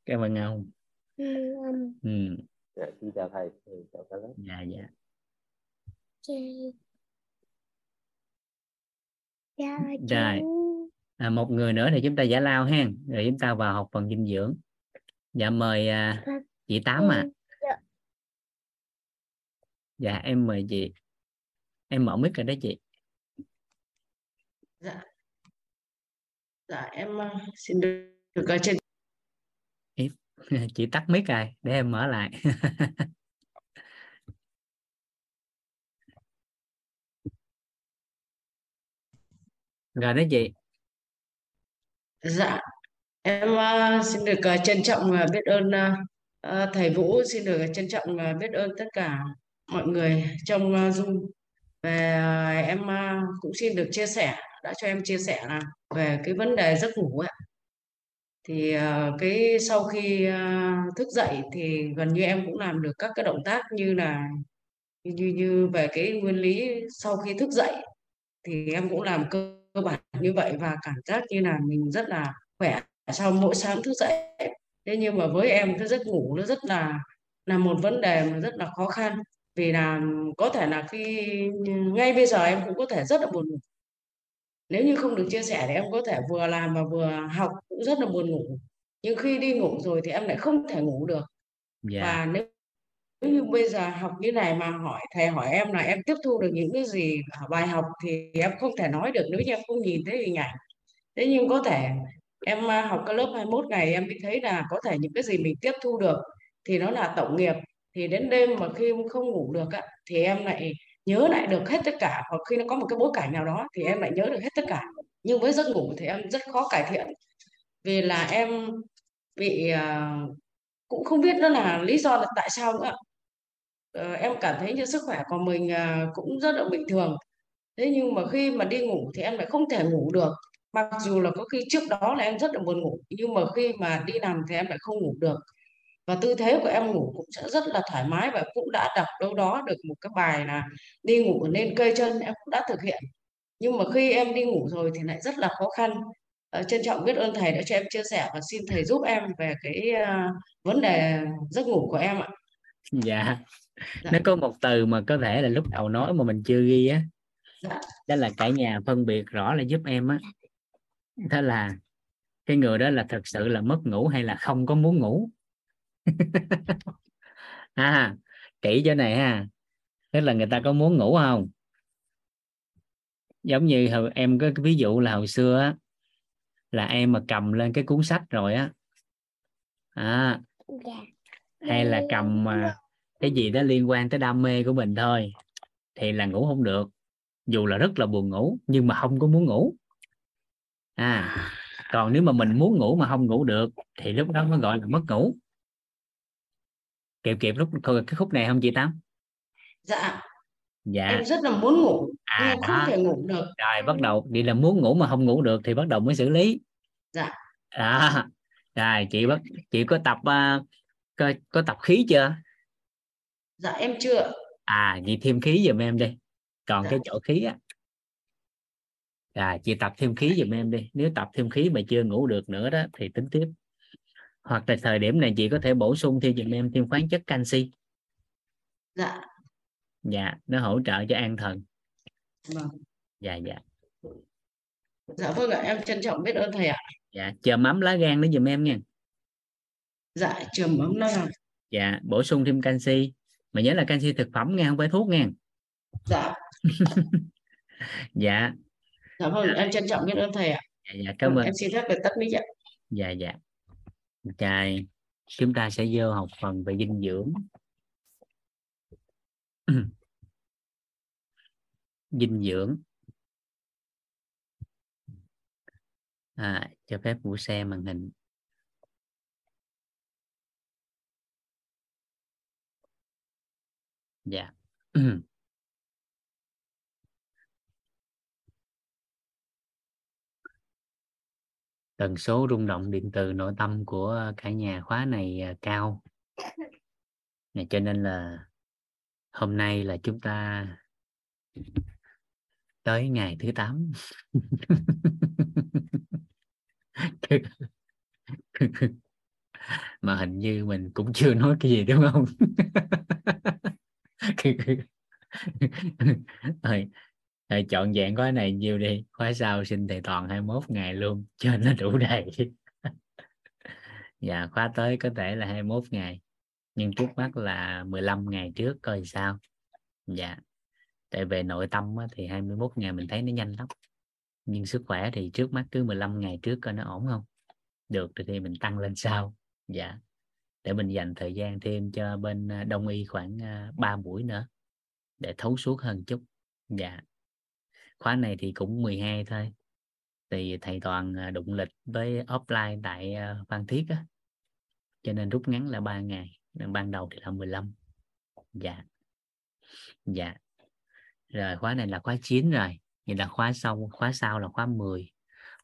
Cảm ơn ông Ừ, um, ừ. dạ, xin chào thầy. Ừ, chào cả lớp. Dạ dạ. Chị. Dạ, Rồi. chú. à, một người nữa thì chúng ta giải lao ha rồi chúng ta vào học phần dinh dưỡng. Dạ mời à, chị tám à dạ. Em mời chị. Em mở mic rồi đó chị. Dạ. Dạ em uh, xin được được trên chị tắt mic rồi để em mở lại. Rồi đó chị. Dạ em uh, xin được uh, trân trọng uh, biết ơn uh, thầy Vũ xin được trân trọng uh, biết ơn tất cả mọi người trong uh, Zoom. Về uh, em uh, cũng xin được chia sẻ đã cho em chia sẻ là về cái vấn đề giấc ngủ ạ thì ờ, cái sau khi ờ, thức dậy thì gần như em cũng làm được các cái động tác như là như như về cái nguyên lý sau khi thức dậy thì em cũng làm cơ, cơ bản như vậy và cảm giác như là mình rất là khỏe sau mỗi sáng thức dậy. Thế nhưng mà với em cái giấc ngủ nó rất là là một vấn đề mà rất là khó khăn. Vì là có thể là khi ngay bây giờ em cũng có thể rất là buồn ngủ nếu như không được chia sẻ thì em có thể vừa làm và vừa học cũng rất là buồn ngủ. Nhưng khi đi ngủ rồi thì em lại không thể ngủ được. Dạ. Và nếu nếu như bây giờ học như này mà hỏi thầy hỏi em là em tiếp thu được những cái gì ở bài học thì em không thể nói được nếu như em không nhìn thấy hình ảnh. Thế nhưng có thể em à, học cái lớp 21 ngày em thấy là có thể những cái gì mình tiếp thu được thì nó là tổng nghiệp. Thì đến đêm mà khi em không ngủ được á, thì em lại nhớ lại được hết tất cả hoặc khi nó có một cái bối cảnh nào đó thì em lại nhớ được hết tất cả. Nhưng với giấc ngủ thì em rất khó cải thiện. Vì là em bị uh, cũng không biết nó là lý do là tại sao nữa uh, em cảm thấy như sức khỏe của mình uh, cũng rất là bình thường. Thế nhưng mà khi mà đi ngủ thì em lại không thể ngủ được. Mặc dù là có khi trước đó là em rất là buồn ngủ nhưng mà khi mà đi nằm thì em lại không ngủ được và tư thế của em ngủ cũng sẽ rất là thoải mái và cũng đã đọc đâu đó được một cái bài là đi ngủ nên cây chân em cũng đã thực hiện. Nhưng mà khi em đi ngủ rồi thì lại rất là khó khăn. Ờ, trân trọng biết ơn thầy đã cho em chia sẻ và xin thầy giúp em về cái à, vấn đề giấc ngủ của em ạ. Dạ. Dạ. nó có một từ mà có thể là lúc đầu nói mà mình chưa ghi á. Dạ. đó là cả nhà phân biệt rõ là giúp em á. Đó là cái người đó là thật sự là mất ngủ hay là không có muốn ngủ à kỹ chỗ này ha. Tức là người ta có muốn ngủ không? Giống như hồi, em có cái ví dụ là hồi xưa á là em mà cầm lên cái cuốn sách rồi á. À, dạ. hay là cầm mà cái gì đó liên quan tới đam mê của mình thôi thì là ngủ không được. Dù là rất là buồn ngủ nhưng mà không có muốn ngủ. À còn nếu mà mình muốn ngủ mà không ngủ được thì lúc đó mới gọi là mất ngủ kịp kịp lúc cái khúc này không chị tám? Dạ. Dạ. Em rất là muốn ngủ À, nhưng không đó. thể ngủ được. Rồi bắt đầu đi là muốn ngủ mà không ngủ được thì bắt đầu mới xử lý. Dạ. đó rồi chị bắt chị có tập uh, có, có tập khí chưa? Dạ em chưa. À chị thêm khí giùm em đi. Còn Dạ. cái chỗ khí á. À chị tập thêm khí giùm em đi. Nếu tập thêm khí mà chưa ngủ được nữa đó thì tính tiếp hoặc là thời điểm này chị có thể bổ sung thêm giùm em thêm khoáng chất canxi. Dạ. Dạ nó hỗ trợ cho an thần. Vâng. Dạ dạ. Dạ vâng ạ em trân trọng biết ơn thầy ạ. Dạ chờ mắm lá gan nữa giùm em nha. Dạ trường ấm nó là dạ bổ sung thêm canxi. Mà nhớ là canxi thực phẩm nha không phải thuốc nha dạ. Dạ. Dạ vâng em trân trọng biết ơn thầy ạ. Dạ, dạ cảm Vâng, ơn. em xin phép được tắt mic ạ. Dạ dạ ok chúng ta sẽ vô học phần về dinh dưỡng. Dinh dưỡng. À, cho phép vũ xe màn hình. Dạ. tần số rung động điện từ nội tâm của cả nhà khóa này à, cao. Này, cho nên là hôm nay là chúng ta tới ngày thứ 8 mà hình như mình cũng chưa nói cái gì đúng không? Rồi, rồi chọn dạng khóa này nhiều đi khóa sau xin thầy toàn 21 ngày luôn cho nó đủ đầy. Dạ khóa tới có thể là 21 ngày nhưng trước mắt là 15 ngày trước coi sao? Dạ tại về nội tâm á, thì 21 ngày mình thấy nó nhanh lắm nhưng sức khỏe thì trước mắt cứ 15 ngày trước coi nó ổn không? Được thì mình tăng lên sau. Dạ để mình dành thời gian thêm cho bên à, đông y khoảng à, 3 buổi nữa để thấu suốt hơn chút. Dạ khóa này thì cũng 12 thôi. Thì thầy toàn à, đụng lịch với offline tại à, Phan Thiết á. Cho nên rút ngắn là 3 ngày ban đầu thì là 15 dạ. Dạ. Rồi khóa này là khóa 9 rồi, vậy là khóa sau khóa sau là khóa 10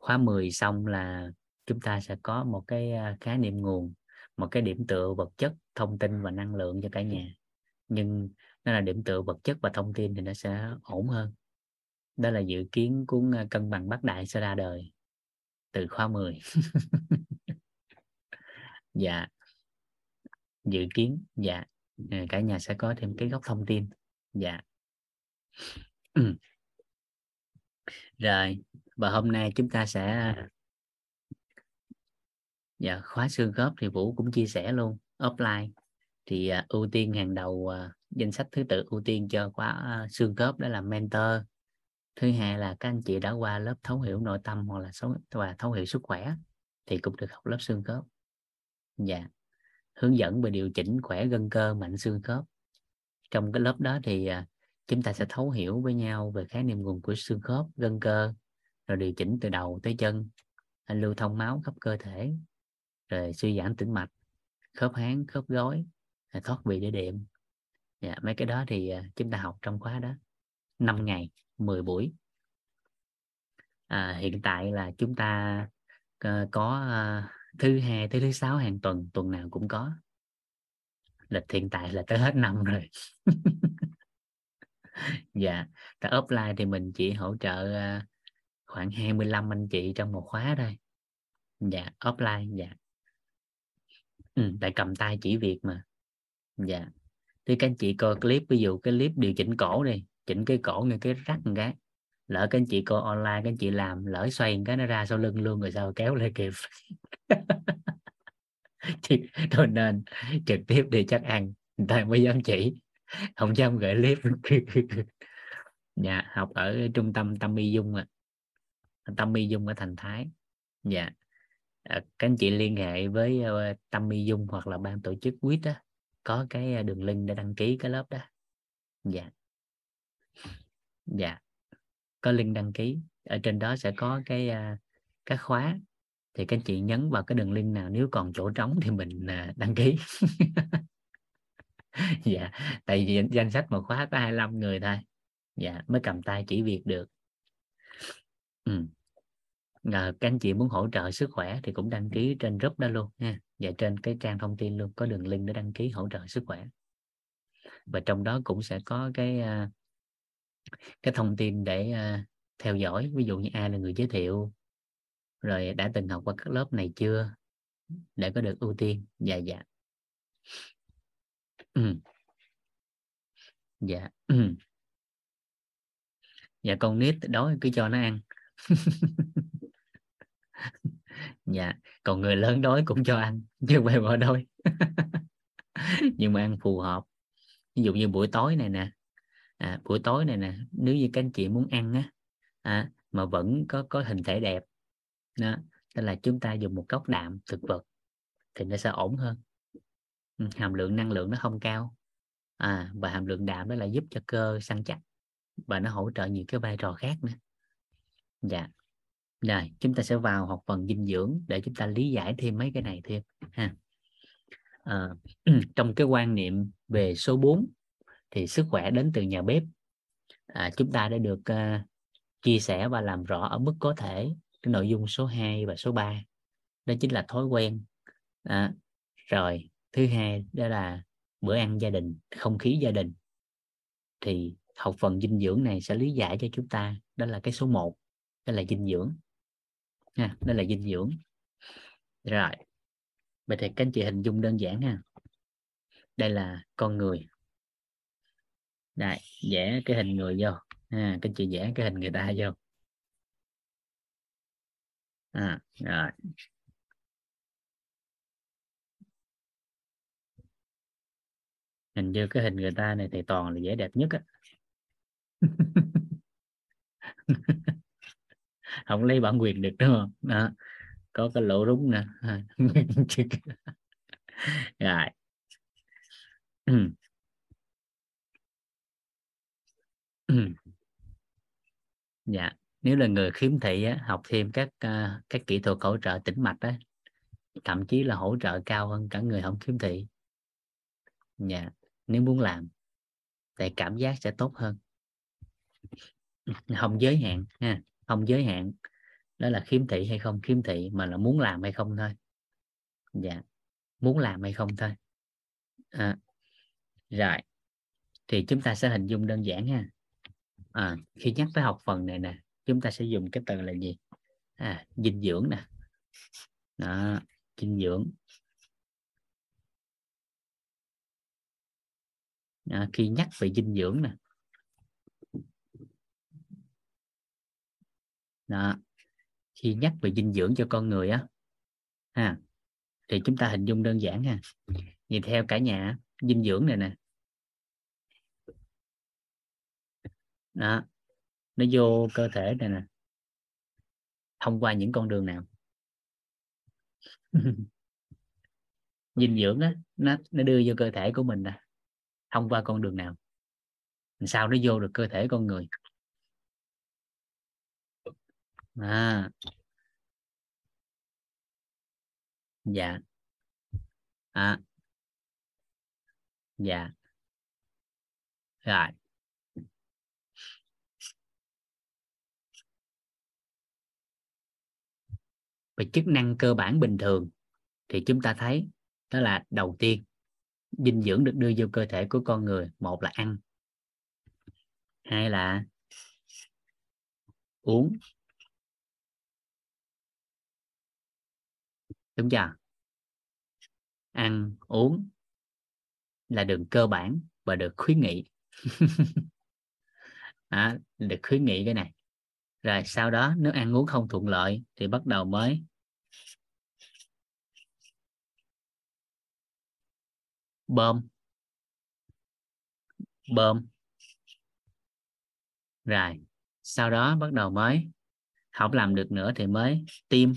khóa 10 xong là chúng ta sẽ có một cái à, khái niệm nguồn, một cái điểm tựa vật chất, thông tin và năng lượng cho cả nhà. Nhưng nó là điểm tựa vật chất và thông tin thì nó sẽ ổn hơn đó là dự kiến cuốn cân bằng bát đại sẽ ra đời từ khóa 10 dạ. Dự kiến dạ ờ, cả nhà sẽ có thêm cái góc thông tin. Dạ. Rồi và hôm nay chúng ta sẽ dạ khóa xương khớp thì vũ cũng chia sẻ luôn offline. Thì uh, ưu tiên hàng đầu uh, danh sách thứ tự ưu tiên cho khóa uh, xương khớp đó là mentor thứ hai là các anh chị đã qua lớp thấu hiểu nội tâm hoặc là số và thấu hiểu sức khỏe thì cũng được học lớp xương khớp. Dạ. Hướng dẫn về điều chỉnh khỏe gân cơ mạnh xương khớp. Trong cái lớp đó thì à, chúng ta sẽ thấu hiểu với nhau về khái niệm nguồn của xương khớp gân cơ rồi điều chỉnh từ đầu tới chân à, lưu thông máu khắp cơ thể rồi suy giảm tĩnh mạch khớp háng khớp gối à, thoát vị để điểm dạ, mấy cái đó thì chúng ta học trong khóa đó. 5 ngày 10 buổi. À, hiện tại là chúng ta uh, có uh, thứ hai tới thứ sáu hàng tuần tuần nào cũng có. Lịch hiện tại là tới hết năm rồi. Dạ tại offline thì mình chỉ hỗ trợ uh, khoảng 25 anh chị trong một khóa thôi. Dạ offline dạ. Ừ, tại cầm tay chỉ việc mà. Dạ. Thì các anh chị coi clip ví dụ cái clip điều chỉnh cổ đi chỉnh cái cổ nghe cái rắc một cái. Lỡ các anh chị coi online các anh chị làm lỡ xoay cái nó ra sau lưng luôn rồi sao kéo lại kịp. Thôi nên trực tiếp đi chắc ăn. Người ta mới dám chỉ. Không dám gửi clip. Dạ học ở trung tâm tâm y dung à tâm y dung ở thành thái. Dạ. À, các anh chị liên hệ với ờ, uh, tâm y dung hoặc là ban tổ chức quýt á có cái ờ, đường link để đăng ký cái lớp đó. Dạ dạ. Có link đăng ký. Ở trên đó sẽ có cái à, uh, các khóa. Thì các anh chị nhấn vào cái đường link nào. Nếu còn chỗ trống thì mình uh, đăng ký. Dạ. Tại vì danh sách một khóa có 25 người thôi. Dạ. Mới cầm tay chỉ việc được. Ừ. À, các anh chị muốn hỗ trợ sức khỏe thì cũng đăng ký trên group đó luôn nha. Và trên cái trang thông tin luôn. Có đường link để đăng ký hỗ trợ sức khỏe. Và trong đó cũng sẽ có cái à, cái thông tin để uh, theo dõi ví dụ như ai là người giới thiệu rồi đã từng học qua các lớp này chưa để có được ưu tiên dạ dạ ừ. dạ ừ. dạ con nít đói cứ cho nó ăn dạ còn người lớn đói cũng cho ăn chứ không phải bỏ đói nhưng mà ăn phù hợp ví dụ như buổi tối này nè à, buổi tối này nè nếu như các anh chị muốn ăn á à, mà vẫn có có hình thể đẹp đó nên là chúng ta dùng một cốc đạm thực vật thì nó sẽ ổn hơn. Ừ, hàm lượng năng lượng nó không cao. À, và hàm lượng đạm đó là giúp cho cơ săn chắc và nó hỗ trợ nhiều cái vai trò khác nữa. Dạ. Rồi chúng ta sẽ vào học phần dinh dưỡng để chúng ta lý giải thêm mấy cái này thêm ha. À, trong cái quan niệm về số 4 thì sức khỏe đến từ nhà bếp. À, chúng ta đã được uh, chia sẻ và làm rõ ở mức có thể cái nội dung số 2 và số 3 đó chính là thói quen. À, rồi thứ hai đó là bữa ăn gia đình không khí gia đình. Thì học phần dinh dưỡng này sẽ lý giải cho chúng ta. Đó là cái số 1 đó là dinh dưỡng. Ha đó là dinh dưỡng. Rồi vậy thì các anh chị hình dung đơn giản ha. Đây là con người đây vẽ cái hình người vô. À, các chị vẽ cái hình người ta vô. À, rồi. Hình như cái hình người ta này thì toàn là dễ đẹp nhất á. Không lấy bản quyền được đúng không? Đó. có cái lỗ rúng nè. Rồi. dạ nếu là người khiếm thị á, học thêm các uh, các kỹ thuật hỗ trợ tĩnh mạch á thậm chí là hỗ trợ cao hơn cả người không khiếm thị. Dạ nếu muốn làm thì cảm giác sẽ tốt hơn. Không giới hạn ha không giới hạn đó là khiếm thị hay không khiếm thị mà là muốn làm hay không thôi. Dạ muốn làm hay không thôi. À, rồi thì chúng ta sẽ hình dung đơn giản ha à, khi nhắc tới học phần này nè chúng ta sẽ dùng cái từ là gì? À, dinh dưỡng nè. Đó, dinh dưỡng. À, khi nhắc về dinh dưỡng nè. Đó khi nhắc về dinh dưỡng cho con người á ha thì chúng ta hình dung đơn giản ha. Nhìn theo cả nhà dinh dưỡng này nè đó. Nó vô cơ thể này nè. Thông qua những con đường nào? Dinh dưỡng á, nó nó đưa vô cơ thể của mình nè. Thông qua con đường nào? Sao nó vô được cơ thể con người? À. Dạ. À. Dạ. Rồi. Về chức năng cơ bản bình thường thì chúng ta thấy đó là đầu tiên dinh dưỡng được đưa vô cơ thể của con người. Một là ăn hai là uống. Đúng chưa? Ăn uống là đường cơ bản và được khuyến nghị. À, được khuyến nghị cái này rồi sau đó nếu ăn uống không thuận lợi thì bắt đầu mới. Bơm. Bơm. Rồi, sau đó bắt đầu mới. Không làm được nữa thì mới tiêm.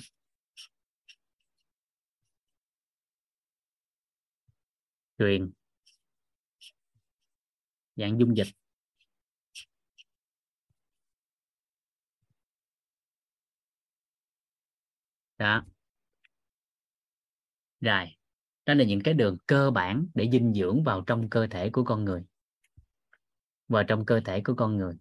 Truyền. Dạng dung dịch. Đó. Rồi đó là những cái đường cơ bản để dinh dưỡng vào trong cơ thể của con người. Vào trong cơ thể của con người.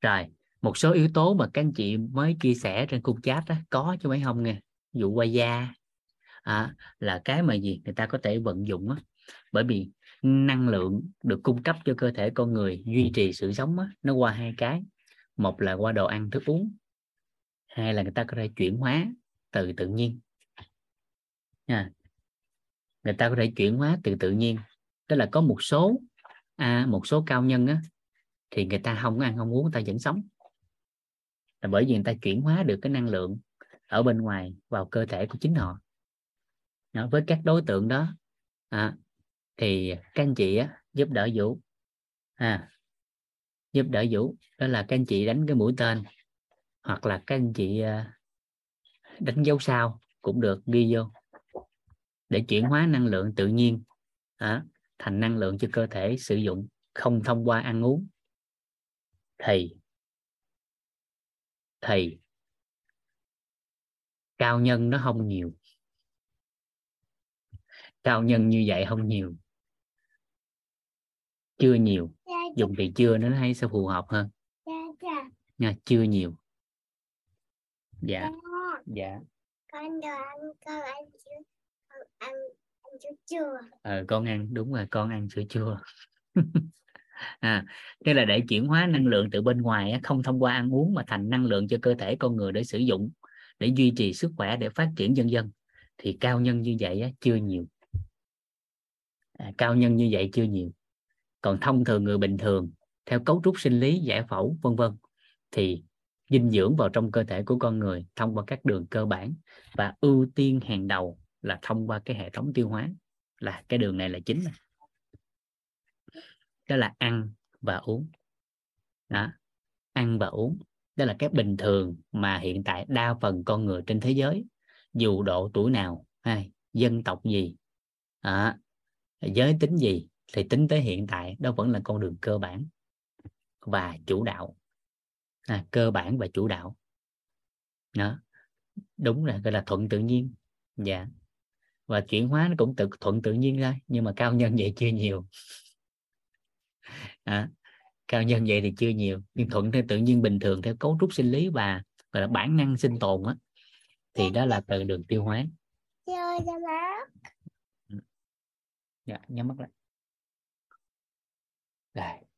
Rồi một số yếu tố mà các anh chị mới chia sẻ trên cung chat đó, có chứ mấy không nghe? Dụ qua da. À, là cái mà gì? Người ta có thể vận dụng á bởi vì năng lượng được cung cấp cho cơ thể con người duy trì sự sống á, nó qua hai cái. Một là qua đồ ăn thức uống hay là người ta có thể chuyển hóa từ tự nhiên. Nha. Người ta có thể chuyển hóa từ tự nhiên. Tức là có một số à, một số cao nhân á, thì người ta không ăn không uống người ta vẫn sống. Là bởi vì người ta chuyển hóa được cái năng lượng ở bên ngoài vào cơ thể của chính họ. Đó, với các đối tượng đó à, thì các anh chị á, giúp đỡ vũ. À, giúp đỡ vũ. Đó là các anh chị đánh cái mũi tên hoặc là các anh chị à, đánh dấu sao cũng được ghi vô. Để chuyển hóa năng lượng tự nhiên à, thành năng lượng cho cơ thể sử dụng không thông qua ăn uống. Thì thì cao nhân nó không nhiều. Cao nhân như vậy không nhiều. Chưa nhiều. Dùng từ chưa nó thấy sẽ phù hợp hơn. Nha chưa nhiều dạ. Dạ. Con đồ ăn con ăn con ăn ăn sữa chua. Ờ, con ăn đúng rồi con ăn sữa chua. À tức là để chuyển hóa năng lượng từ bên ngoài không thông qua ăn uống mà thành năng lượng cho cơ thể con người để sử dụng để duy trì sức khỏe để phát triển dân dân thì cao nhân như vậy chưa nhiều. À, cao nhân như vậy chưa nhiều. Còn thông thường người bình thường theo cấu trúc sinh lý giải phẫu vân vân thì dinh dưỡng vào trong cơ thể của con người thông qua các đường cơ bản và ưu tiên hàng đầu là thông qua cái hệ thống tiêu hóa là cái đường này là chính này. đó là ăn và uống đó ăn và uống đó là cái bình thường mà hiện tại đa phần con người trên thế giới dù độ tuổi nào hay dân tộc gì à, giới tính gì thì tính tới hiện tại đó vẫn là con đường cơ bản và chủ đạo à, cơ bản và chủ đạo. Đó đúng là gọi là thuận tự nhiên. Dạ. Và chuyển hóa nó cũng tự thuận tự nhiên ra nhưng mà cao nhân vậy chưa nhiều. À, cao nhân vậy thì chưa nhiều nhưng thuận theo tự nhiên bình thường theo cấu trúc sinh lý và gọi là bản năng sinh tồn á thì đó là từ đường tiêu hóa. Dạ nhắm mắt lại. Rồi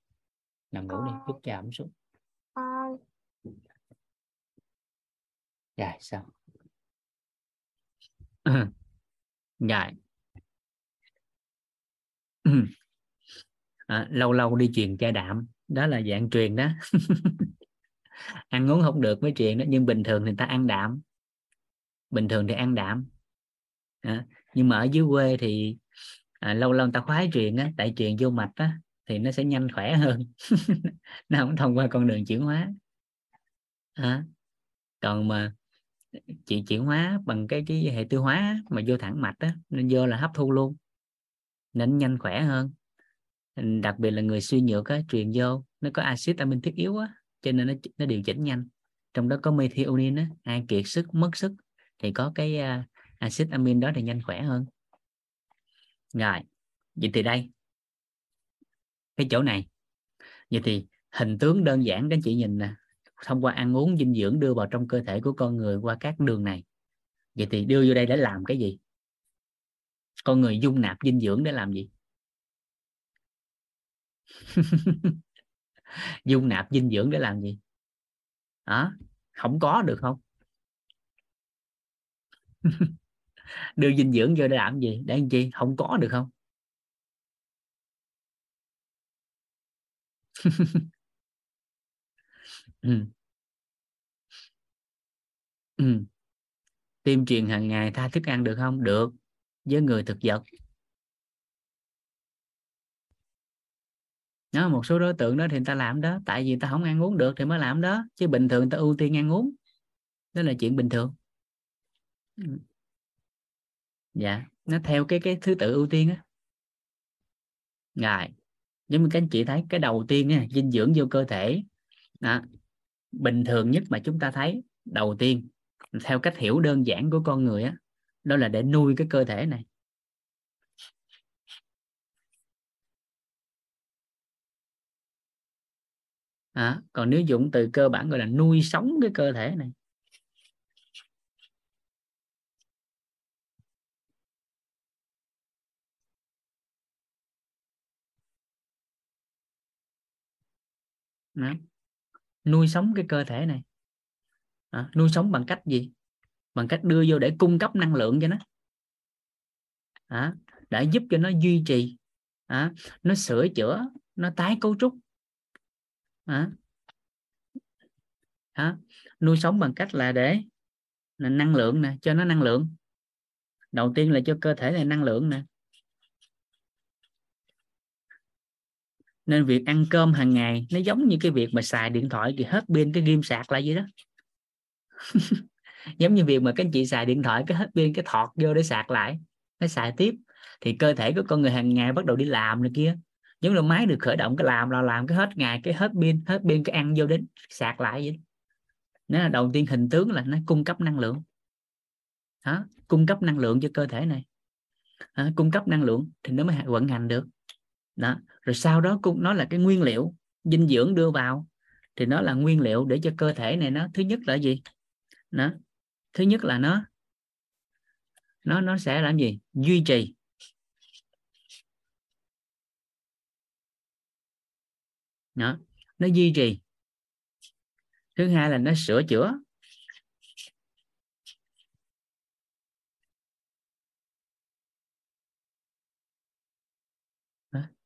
nằm ngủ đi chút cho ẩm xuống dạ sao? Rồi. À, lâu lâu đi truyền cha đạm. Đó là dạng truyền đó. Ăn uống không được mới truyền đó nhưng bình thường thì ta ăn đạm. Bình thường thì ăn đạm. À, nhưng mà ở dưới quê thì à, lâu lâu ta khoái truyền á tại truyền vô mạch á thì nó sẽ nhanh khỏe hơn. Nó không thông qua con đường chuyển hóa. À, còn mà chị chuyển hóa bằng cái cái hệ tiêu hóa mà vô thẳng mạch á nên vô là hấp thu luôn. Nên nhanh khỏe hơn. Đặc biệt là người suy nhược á truyền vô nó có axit amin thiết yếu á cho nên nó nó điều chỉnh nhanh. Trong đó có methionine á ai kiệt sức mất sức thì có cái uh, axit amin đó thì nhanh khỏe hơn. Rồi vậy thì đây. Cái chỗ này. Vậy thì hình tướng đơn giản các anh chị nhìn nè thông qua ăn uống, dinh dưỡng đưa vào trong cơ thể của con người qua các đường này. Vậy thì đưa vô đây để làm cái gì? Con người dung nạp dinh dưỡng để làm gì? Dung nạp dinh dưỡng để làm gì? Đó không có được không? Đưa dinh dưỡng vô để làm gì? Để làm chi? Không có được không? ừ. Ừ. tiêm truyền hàng ngày tha thức ăn được không? Được. Với người thực vật. Đó, một số đối tượng đó thì người ta làm đó. Tại vì người ta không ăn uống được thì mới làm đó. Chứ bình thường người ta ưu tiên ăn uống. Đó là chuyện bình thường. Ừ. dạ. Nó theo cái cái thứ tự ưu tiên á. Rồi. Giống như các anh chị thấy cái đầu tiên á, dinh dưỡng vô cơ thể. Đó bình thường nhất mà chúng ta thấy. Đầu tiên theo cách hiểu đơn giản của con người á đó là để nuôi cái cơ thể này. À, còn nếu dụng từ cơ bản gọi là nuôi sống cái cơ thể này. Đó nuôi sống cái cơ thể này. À, nuôi sống bằng cách gì? Bằng cách đưa vô để cung cấp năng lượng cho nó. À, để giúp cho nó duy trì. À, nó sửa chữa nó tái cấu trúc. À, à, nuôi sống bằng cách là để là năng lượng nè cho nó năng lượng. Đầu tiên là cho cơ thể này năng lượng nè. Nên việc ăn cơm hàng ngày nó giống như cái việc mà xài điện thoại thì hết pin cái ghim sạc lại vậy đó. Giống như việc mà các anh chị xài điện thoại cái hết pin cái thọt vô để sạc lại nó xài tiếp. Thì cơ thể của con người hàng ngày bắt đầu đi làm này kia. Giống như máy được khởi động cái làm là làm cái hết ngày cái hết pin hết pin cái ăn vô đến sạc lại vậy nó là đầu tiên hình tướng là nó cung cấp năng lượng. Đó, cung cấp năng lượng cho cơ thể này. Đó, cung cấp năng lượng thì nó mới vận hành được đó, rồi sau đó cũng nó là cái nguyên liệu dinh dưỡng đưa vào. Thì nó là nguyên liệu để cho cơ thể này nó, thứ nhất là gì? Nó, thứ nhất là nó nó nó sẽ làm gì? Duy trì. Đó, nó duy trì. Thứ hai là nó sửa chữa.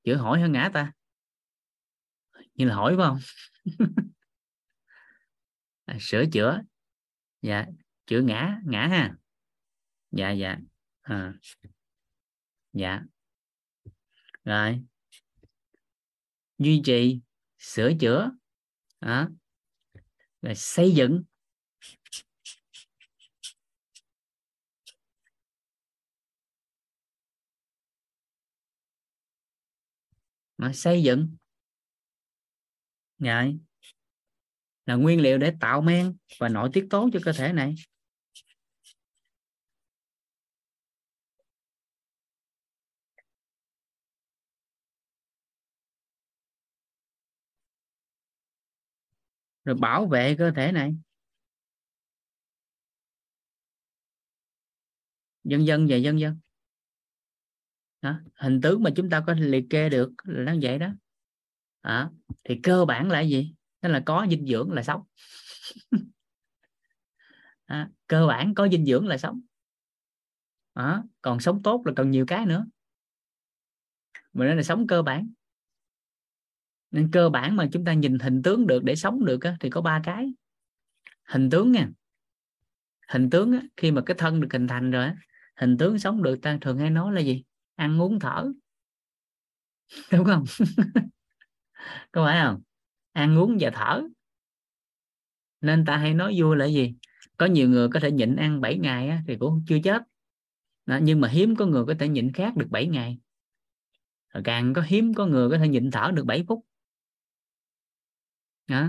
Chữa hỏi hơn ngã ta? Như là hỏi phải không? À, sửa chữa. Dạ chữa ngã ngã ha? Dạ dạ. À. dạ. Rồi. Duy trì sửa chữa. Đó. Rồi xây dựng. Mà xây dựng. Ngại là nguyên liệu để tạo men và nội tiết tố cho cơ thể này. Rồi bảo vệ cơ thể này. Dân dân và dân dân đó. hình tướng mà chúng ta có liệt kê được là nó vậy đó. À, thì cơ bản là gì? Đó là có dinh dưỡng là sống. À, cơ bản có dinh dưỡng là sống. À, còn sống tốt là còn nhiều cái nữa. Mà nên là sống cơ bản. Nên cơ bản mà chúng ta nhìn hình tướng được để sống được á, thì có ba cái. Hình tướng nha. Hình tướng á, khi mà cái thân được hình thành rồi á, hình tướng sống được ta thường hay nói là gì? Ăn uống thở. Đúng không? Có phải không? Ăn uống và thở. Nên ta hay nói vui là gì? Có nhiều người có thể nhịn ăn 7 ngày á, thì cũng chưa chết. Đó, nhưng mà hiếm có người có thể nhịn khác được 7 ngày. Rồi càng có hiếm có người có thể nhịn thở được 7 phút. Đó.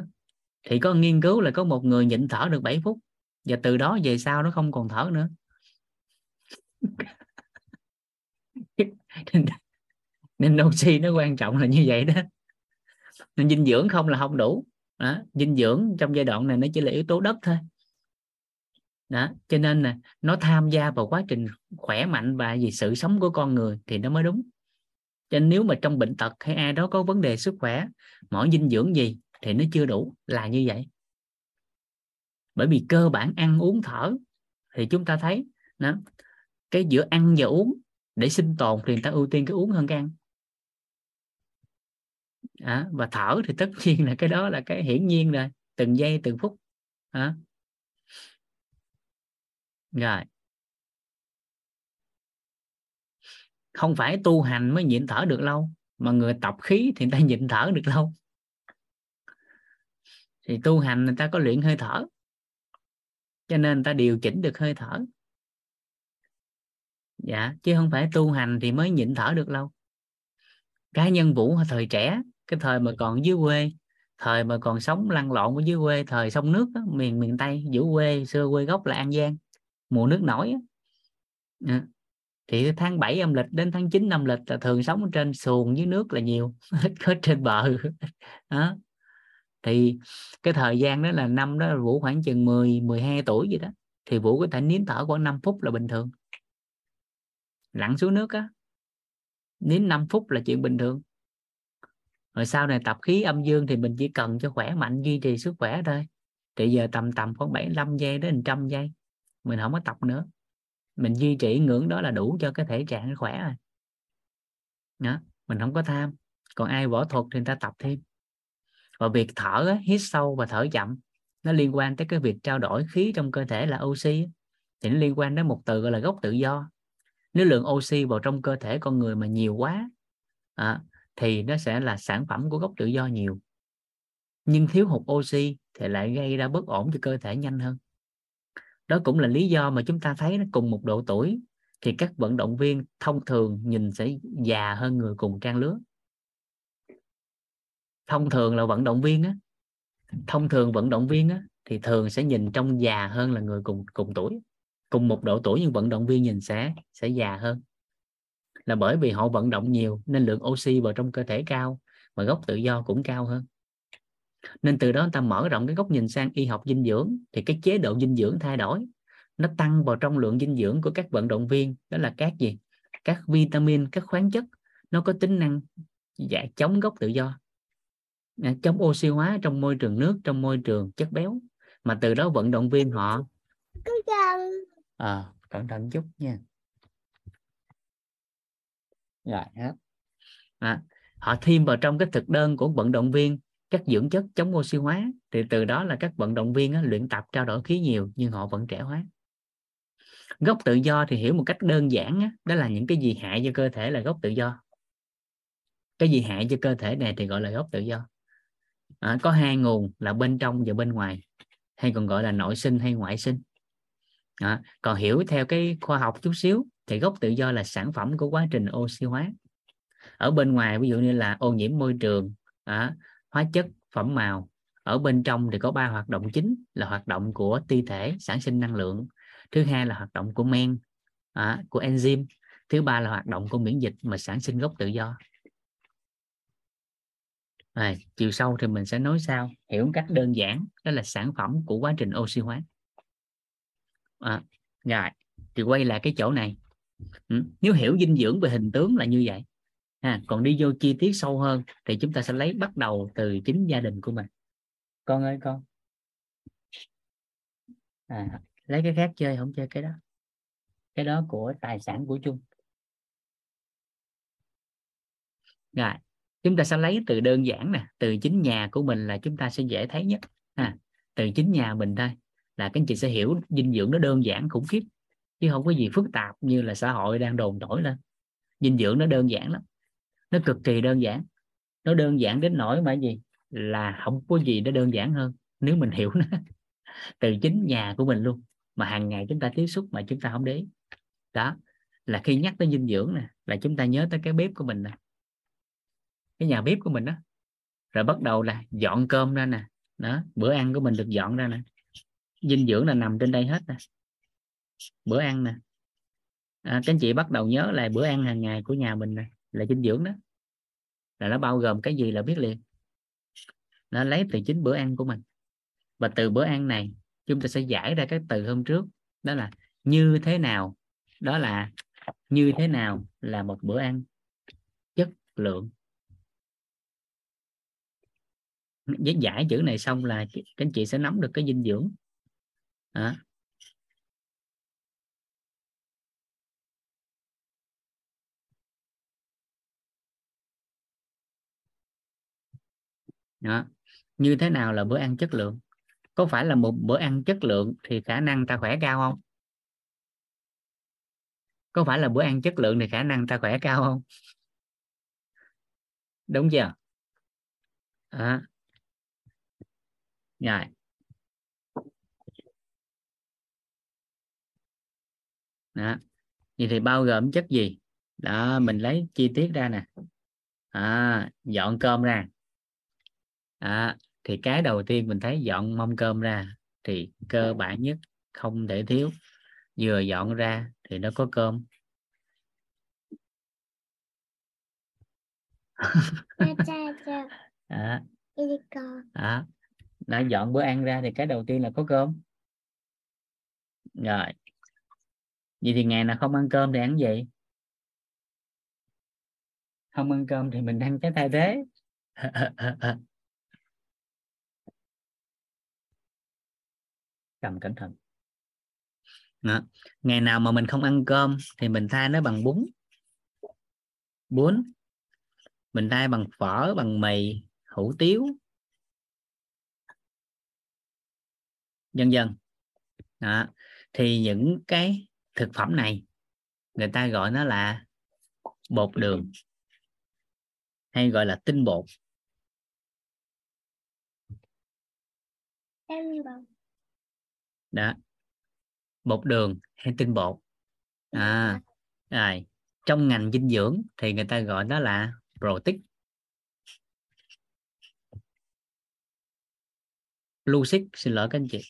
thì có nghiên cứu là có một người nhịn thở được 7 phút và từ đó về sau nó không còn thở nữa. nên oxy nó quan trọng là như vậy đó. Nên dinh dưỡng không là không đủ. Đó. dinh dưỡng trong giai đoạn này nó chỉ là yếu tố đất thôi. Đó cho nên là nó tham gia vào quá trình khỏe mạnh và gì sự sống của con người thì nó mới đúng. Cho nên nếu mà trong bệnh tật hay ai đó có vấn đề sức khỏe mỗi dinh dưỡng gì thì nó chưa đủ là như vậy. Bởi vì cơ bản ăn uống thở thì chúng ta thấy đó, cái giữa ăn và uống để sinh tồn thì người ta ưu tiên cái uống hơn cái ăn. À, và thở thì tất nhiên là cái đó là cái hiển nhiên rồi từng giây từng phút. À. rồi. Không phải tu hành mới nhịn thở được lâu mà người tập khí thì người ta nhịn thở được lâu. Thì tu hành người ta có luyện hơi thở cho nên người ta điều chỉnh được hơi thở dạ chứ không phải tu hành thì mới nhịn thở được lâu. Cá nhân vũ thời trẻ cái thời mà còn dưới quê thời mà còn sống lăn lộn ở dưới quê thời sông nước đó, miền miền tây giữ quê xưa quê gốc là an giang mùa nước nổi đó. Ừ, thì tháng 7 âm lịch đến tháng 9 âm lịch là thường sống trên xuồng dưới nước là nhiều có trên bờ. Đó. Thì cái thời gian đó là năm đó vũ khoảng chừng 10 12 tuổi gì đó thì vũ có thể nín thở khoảng 5 phút là bình thường lặn xuống nước á, nín 5 phút là chuyện bình thường. Rồi sau này tập khí âm dương thì mình chỉ cần cho khỏe mạnh, duy trì sức khỏe thôi. Thì giờ tầm tầm khoảng 75 giây đến 100 giây, mình không có tập nữa. Mình duy trì ngưỡng đó là đủ cho cái thể trạng khỏe rồi. Đó. mình không có tham. Còn ai võ thuật thì người ta tập thêm. Và việc thở hít sâu và thở chậm, nó liên quan tới cái việc trao đổi khí trong cơ thể là oxy thì nó liên quan đến một từ gọi là gốc tự do nếu lượng oxy vào trong cơ thể con người mà nhiều quá à, thì nó sẽ là sản phẩm của gốc tự do nhiều. Nhưng thiếu hụt oxy thì lại gây ra bất ổn cho cơ thể nhanh hơn. Đó cũng là lý do mà chúng ta thấy nó cùng một độ tuổi thì các vận động viên thông thường nhìn sẽ già hơn người cùng trang lứa. Thông thường là vận động viên á thông thường vận động viên á thì thường sẽ nhìn trông già hơn là người cùng cùng tuổi cùng một độ tuổi nhưng vận động viên nhìn sẽ sẽ già hơn. Là bởi vì họ vận động nhiều nên lượng oxy vào trong cơ thể cao mà gốc tự do cũng cao hơn. Nên từ đó người ta mở rộng cái góc nhìn sang y học dinh dưỡng thì cái chế độ dinh dưỡng thay đổi nó tăng vào trong lượng dinh dưỡng của các vận động viên đó là các gì? Các vitamin các khoáng chất nó có tính năng dạ, chống gốc tự do. Dạ, chống oxy hóa trong môi trường nước trong môi trường chất béo. Mà từ đó vận động viên họ à, cẩn thận chút nha. Rồi hết. À, họ thêm vào trong cái thực đơn của vận động viên các dưỡng chất chống oxy hóa. Thì từ đó là các vận động viên á, luyện tập trao đổi khí nhiều nhưng họ vẫn trẻ hóa. Gốc tự do thì hiểu một cách đơn giản á, đó là những cái gì hại cho cơ thể là gốc tự do. Cái gì hại cho cơ thể này thì gọi là gốc tự do. À, có hai nguồn là bên trong và bên ngoài hay còn gọi là nội sinh hay ngoại sinh à, còn hiểu theo cái khoa học chút xíu thì gốc tự do là sản phẩm của quá trình oxy hóa. Ở bên ngoài ví dụ như là ô nhiễm môi trường à, hóa chất phẩm màu ở bên trong thì có ba hoạt động chính là hoạt động của ti thể sản sinh năng lượng. Thứ hai là hoạt động của men à, của enzyme. Thứ ba là hoạt động của miễn dịch mà sản sinh gốc tự do. À, chiều sâu thì mình sẽ nói sau hiểu một cách đơn giản đó là sản phẩm của quá trình oxy hóa à, rồi thì quay lại cái chỗ này. Ừ. nếu hiểu dinh dưỡng về hình tướng là như vậy ha còn đi vô chi tiết sâu hơn thì chúng ta sẽ lấy bắt đầu từ chính gia đình của mình. Con ơi con. À, lấy cái khác chơi không chơi cái đó. Cái đó của tài sản của chung. Rồi chúng ta sẽ lấy từ đơn giản nè từ chính nhà của mình là chúng ta sẽ dễ thấy nhất ha. Từ chính nhà mình thôi là các anh chị sẽ hiểu dinh dưỡng nó đơn giản, khủng khiếp, chứ không có gì phức tạp như là xã hội đang đồn đổi lên. Dinh dưỡng nó đơn giản lắm, nó cực kỳ đơn giản. Nó đơn giản đến nỗi mà gì? Là không có gì nó đơn giản hơn, nếu mình hiểu nó. Từ chính nhà của mình luôn, mà hàng ngày chúng ta tiếp xúc mà chúng ta không để ý. Đó, là khi nhắc tới dinh dưỡng nè, là chúng ta nhớ tới cái bếp của mình nè. Cái nhà bếp của mình đó rồi bắt đầu là dọn cơm ra nè. Đó, bữa ăn của mình được dọn ra nè dinh dưỡng là nằm trên đây hết nè. Bữa ăn nè. À, các anh chị bắt đầu nhớ lại bữa ăn hàng ngày của nhà mình nè là dinh dưỡng đó. Là nó bao gồm cái gì là biết liền. Nó lấy từ chính bữa ăn của mình. Và từ bữa ăn này chúng ta sẽ giải ra các từ hôm trước đó là như thế nào đó là như thế nào là một bữa ăn chất lượng. Với giải chữ này xong là các anh chị sẽ nắm được cái dinh dưỡng à. Đó. như thế nào là bữa ăn chất lượng có phải là một bữa ăn chất lượng thì khả năng ta khỏe cao không có phải là bữa ăn chất lượng thì khả năng ta khỏe cao không đúng chưa à. rồi đó. vậy thì bao gồm chất gì? Đó mình lấy chi tiết ra nè. À, dọn cơm ra. À, thì cái đầu tiên mình thấy dọn mâm cơm ra thì cơ bản nhất không thể thiếu. Vừa dọn ra thì nó có cơm. À, à, đã dọn bữa ăn ra thì cái đầu tiên là có cơm. Rồi vậy thì ngày nào không ăn cơm thì ăn gì? Không ăn cơm thì mình ăn cái thay thế cầm cẩn thận. Đó. ngày nào mà mình không ăn cơm thì mình thay nó bằng bún. Bún. Mình thay bằng phở bằng mì hủ tiếu. Dần dần. Đó. thì những cái thực phẩm này người ta gọi nó là bột đường hay gọi là tinh bột. Đó bột đường hay tinh bột. À rồi trong ngành dinh dưỡng thì người ta gọi đó là protein. Lucid xin lỗi các anh chị.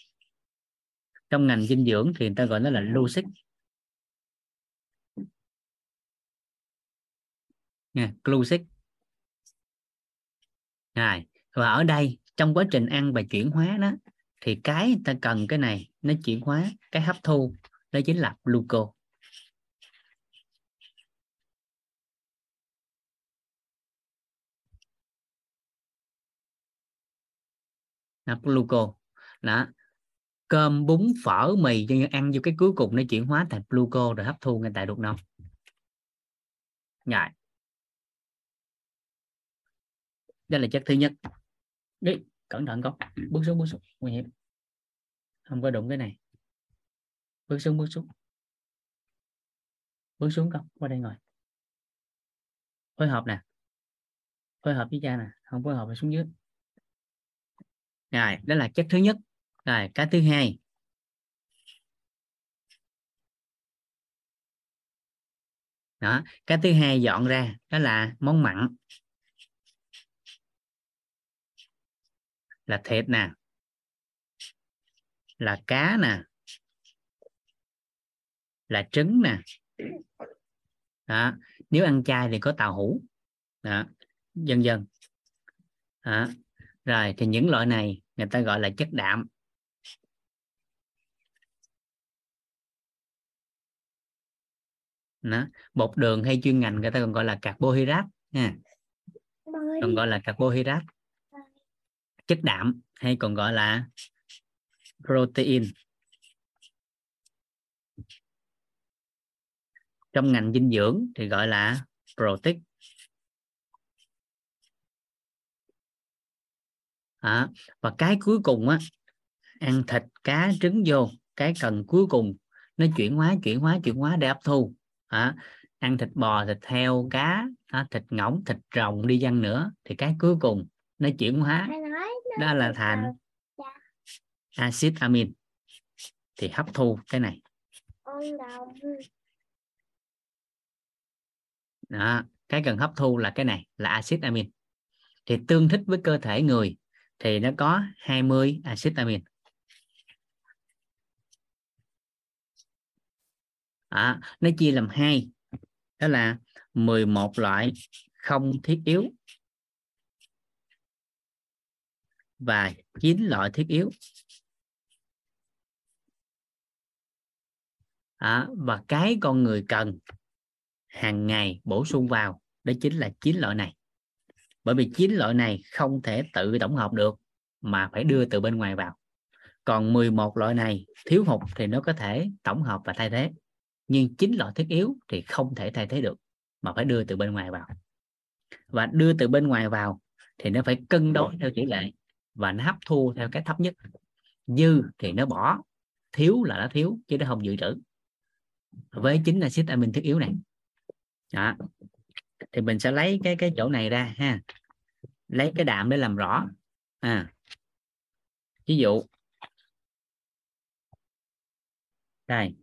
Trong ngành dinh dưỡng thì người ta gọi nó là lucid nha glucid rồi, và ở đây, trong quá trình ăn và chuyển hóa đó, thì cái ta cần cái này, nó chuyển hóa, cái hấp thu, đó chính là gluco. Là gluco. Đó, cơm bún phở mì, cho ăn vô cái cuối cùng nó chuyển hóa thành gluco rồi hấp thu ngay tại ruột non rồi. Đây là chất thứ nhất. Đi, cẩn thận con. Bước xuống bước xuống. Nguy hiểm. Không có đụng cái này. Bước xuống bước xuống. Bước xuống con. Qua đây ngồi. Phối hợp nè. Phối hợp với cha nè. Không phối hợp là xuống dưới. Rồi, đó là chất thứ nhất. Rồi, cái thứ hai. Đó, cái thứ hai dọn ra. Đó là món mặn. Là thịt nè là cá nè là trứng nè đó. nếu ăn chay thì có tàu hũ đó. dần dần đó. rồi thì những loại này người ta gọi là chất đạm đó. bột đường hay chuyên ngành người ta còn gọi là carbohydrate nha còn gọi là carbohydrate chất đạm hay còn gọi là protein. Trong ngành dinh dưỡng thì gọi là protein. À, và cái cuối cùng á ăn thịt cá trứng vô cái cần cuối cùng. Nó chuyển hóa chuyển hóa chuyển hóa để hấp thu. À, ăn thịt bò thịt heo cá à, thịt ngỗng thịt rồng đi chăng nữa thì cái cuối cùng nó chuyển hóa đó là thành. Axit amin. Thì hấp thu cái này. Đó cái cần hấp thu là cái này là axit amin. Thì tương thích với cơ thể người thì nó có 20 axit amin. À, nó chia làm hai đó là 11 loại không thiết yếu và chín loại thiết yếu. À, và cái con người cần hàng ngày bổ sung vào đó chính là chín loại này. Bởi vì chín loại này không thể tự tổng hợp được mà phải đưa từ bên ngoài vào. Còn 11 loại này thiếu hụt thì nó có thể tổng hợp và thay thế. Nhưng chín loại thiết yếu thì không thể thay thế được mà phải đưa từ bên ngoài vào. Và đưa từ bên ngoài vào thì nó phải cân đối theo tỷ lệ và nó hấp thu theo cái thấp nhất. Dư thì nó bỏ, thiếu là nó thiếu, chứ nó không dự trữ. Với chính axit amin thiết yếu này. Đó. thì mình sẽ lấy cái cái chỗ này ra ha. Lấy cái đạm để làm rõ. À. Ví dụ. Đây.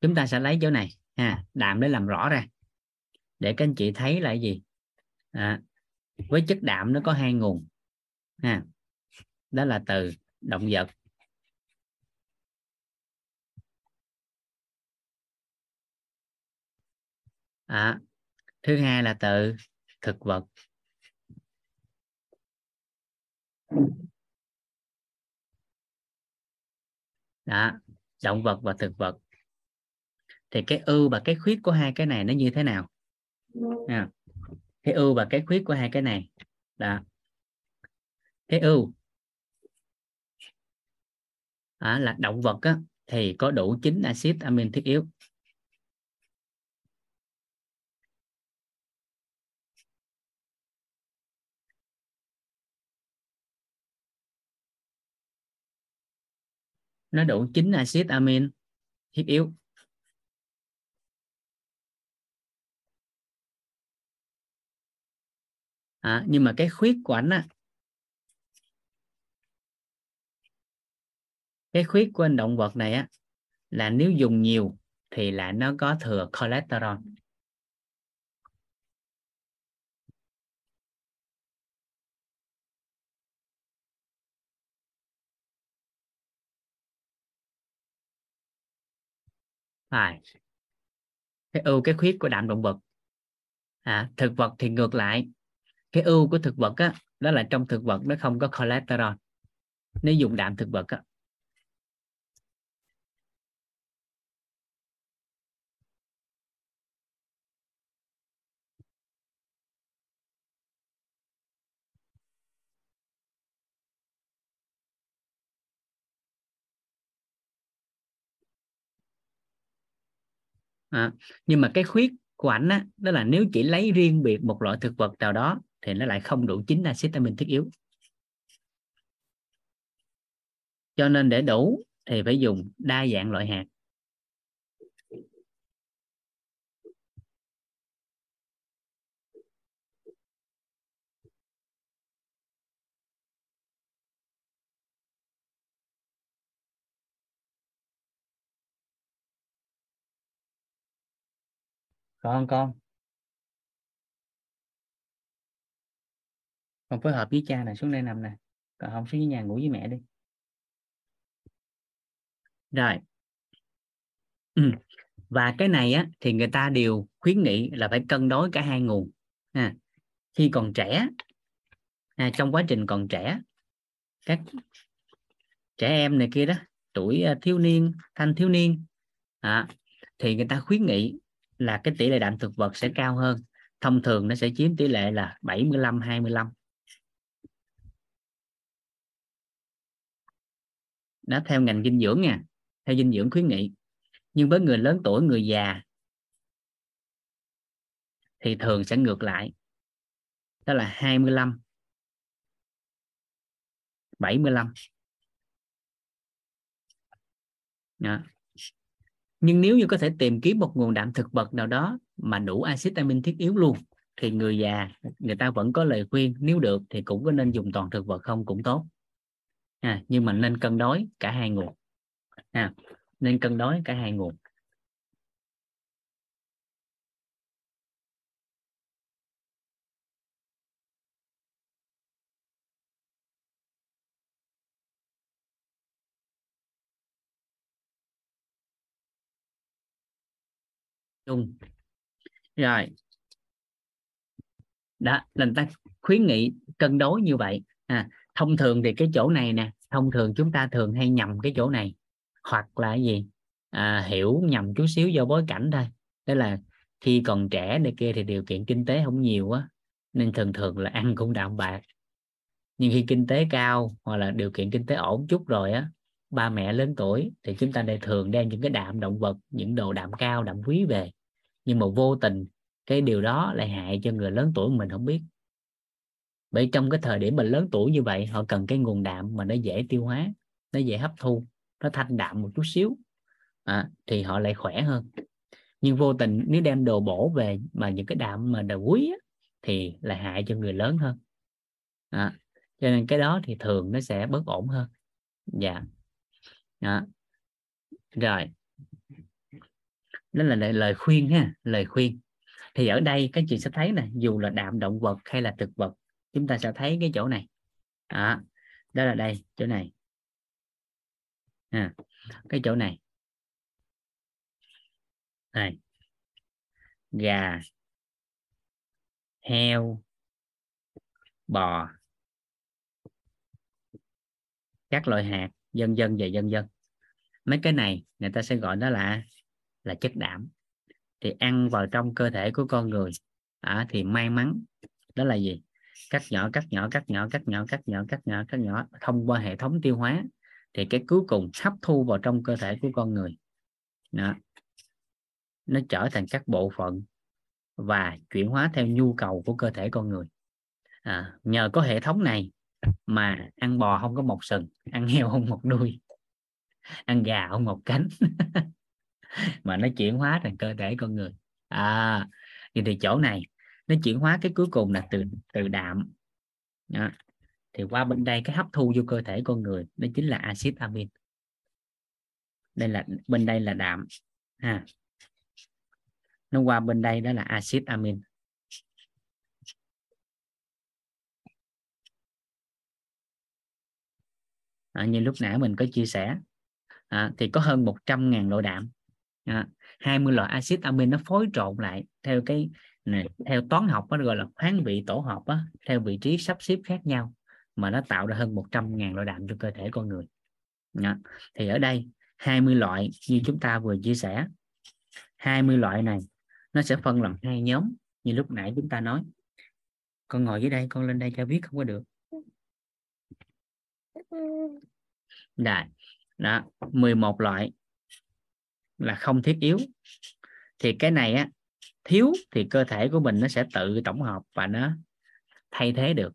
Chúng ta sẽ lấy chỗ này ha, đạm để làm rõ ra để các anh chị thấy là gì? À, với chất đạm nó có hai nguồn ha. Đó là từ động vật. À, thứ hai là từ thực vật. Đó động vật và thực vật. Thì cái ưu và cái khuyết của hai cái này nó như thế nào? À, cái ưu và cái khuyết của hai cái này. Đó. Cái ưu à, là động vật á, thì có đủ chín axit amin thiết yếu. Nó đủ chín axit amin thiết yếu. À, nhưng mà cái khuyết của anh á cái khuyết của anh động vật này á là nếu dùng nhiều thì là nó có thừa cholesterol. Phải. Cái ưu cái khuyết của đạm động vật. À, thực vật thì ngược lại cái ưu của thực vật á đó là trong thực vật nó không có cholesterol. Nếu dùng đạm thực vật á. À, nhưng mà cái khuyết của ảnh á đó là nếu chỉ lấy riêng biệt một loại thực vật nào đó thì nó lại không đủ chín axit amin thiết yếu. Cho nên để đủ thì phải dùng đa dạng loại hạt. Con con. Con phối hợp với cha này xuống đây nằm nè. Còn không xuống dưới nhà ngủ với mẹ đi. Rồi. Ừ. và cái này á thì người ta đều khuyến nghị là phải cân đối cả hai nguồn. À, khi còn trẻ à, trong quá trình còn trẻ các trẻ em này kia đó tuổi à, thiếu niên thanh thiếu niên à, thì người ta khuyến nghị là cái tỷ lệ đạm thực vật sẽ cao hơn. Thông thường nó sẽ chiếm tỷ lệ là 75 25 đó, theo ngành dinh dưỡng nha, theo dinh dưỡng khuyến nghị. Nhưng với người lớn tuổi, người già thì thường sẽ ngược lại. Đó là 25 75 đó. nhưng nếu như có thể tìm kiếm một nguồn đạm thực vật nào đó mà đủ axit amin thiết yếu luôn, thì người già, người ta vẫn có lời khuyên, nếu được thì cũng có nên dùng toàn thực vật không cũng tốt à, nhưng mà nên cân đối cả hai nguồn. À, nên cân đối cả hai nguồn. Chung. Rồi. Đó là ta khuyến nghị cân đối như vậy. À, thông thường thì cái chỗ này nè thông thường chúng ta thường hay nhầm cái chỗ này hoặc là gì? À, hiểu nhầm chút xíu do bối cảnh thôi. Đó là khi còn trẻ này kia thì điều kiện kinh tế không nhiều á nên thường thường là ăn cũng đạm bạc. Nhưng khi kinh tế cao hoặc là điều kiện kinh tế ổn chút rồi á ba mẹ lớn tuổi thì chúng ta lại thường đem những cái đạm động vật những đồ đạm cao đạm quý về. Nhưng mà vô tình cái điều đó lại hại cho người lớn tuổi mình không biết bởi trong cái thời điểm mình lớn tuổi như vậy họ cần cái nguồn đạm mà nó dễ tiêu hóa nó dễ hấp thu nó thanh đạm một chút xíu. À, thì họ lại khỏe hơn. Nhưng vô tình nếu đem đồ bổ về mà những cái đạm mà đồ quý á, thì lại hại cho người lớn hơn. À, cho nên cái đó thì thường nó sẽ bất ổn hơn. Dạ. Đó. rồi. Đó là lời, lời khuyên ha lời khuyên. Thì ở đây các chị sẽ thấy nè dù là đạm động vật hay là thực vật chúng ta sẽ thấy cái chỗ này. Đó, đó là đây chỗ này. À, cái chỗ này. Này gà. Heo. Bò. Các loại hạt dân dân và dân dân mấy cái này người ta sẽ gọi đó là là chất đạm thì ăn vào trong cơ thể của con người à, thì may mắn. Đó là gì? Cắt nhỏ cắt nhỏ cắt nhỏ cắt nhỏ cắt nhỏ cắt nhỏ cắt nhỏ thông qua hệ thống tiêu hóa thì cái cuối cùng hấp thu vào trong cơ thể của con người. Đó. nó trở thành các bộ phận và chuyển hóa theo nhu cầu của cơ thể con người. À, nhờ có hệ thống này mà ăn bò không có một sừng ăn heo không một đuôi ăn gà không một cánh mà nó chuyển hóa thành cơ thể con người. À thì chỗ này nó chuyển hóa cái cuối cùng là từ từ đạm. Đó. thì qua bên đây cái hấp thu vô cơ thể con người đó chính là axit amin. Đây là bên đây là đạm ha. Nó qua bên đây đó là axit amin. À, như lúc nãy mình có chia sẻ. À, thì có hơn 100.000 loại đạm. À, 20 loại axit amin nó phối trộn lại theo cái này theo toán học nó gọi là khoáng vị tổ hợp á, theo vị trí sắp xếp khác nhau mà nó tạo ra hơn 100.000 loại đạm cho cơ thể con người. Đó. thì ở đây 20 loại như chúng ta vừa chia sẻ. 20 loại này nó sẽ phân làm hai nhóm như lúc nãy chúng ta nói. Con ngồi dưới đây con lên đây cho viết không có được. Đại đó 11 loại là không thiết yếu. Thì cái này á thiếu thì cơ thể của mình nó sẽ tự tổng hợp và nó thay thế được.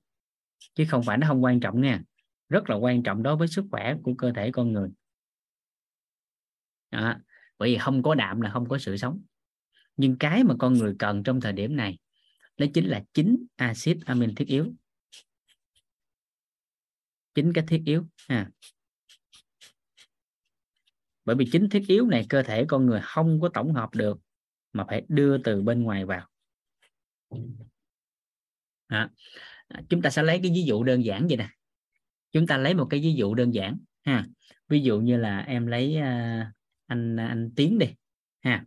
Chứ không phải nó không quan trọng nha. Rất là quan trọng đối với sức khỏe của cơ thể con người. Đó. bởi vì không có đạm là không có sự sống. Nhưng cái mà con người cần trong thời điểm này, đó chính là chính axit amin thiết yếu. Chính cái thiết yếu, ha. Bởi vì chính thiết yếu này cơ thể con người không có tổng hợp được mà phải đưa từ bên ngoài vào. À, chúng ta sẽ lấy cái ví dụ đơn giản vậy nè. Chúng ta lấy một cái ví dụ đơn giản ha. Ví dụ như là em lấy uh, anh anh tiến đi ha.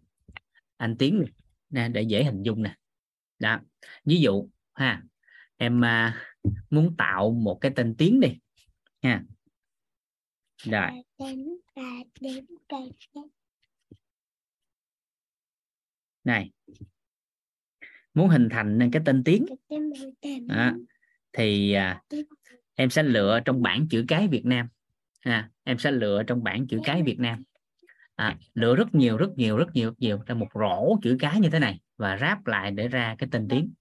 Anh tiến đi nè để dễ hình dung nè. Đó ví dụ ha em uh, muốn tạo một cái tên tiến đi ha. Rồi này. Muốn hình thành nên cái tên tiếng. À, thì à, em sẽ lựa trong bảng chữ cái Việt Nam. À, em sẽ lựa trong bảng chữ cái Việt Nam. À, lựa rất nhiều rất nhiều rất nhiều rất nhiều ra một rổ chữ cái như thế này và ráp lại để ra cái tên tiếng.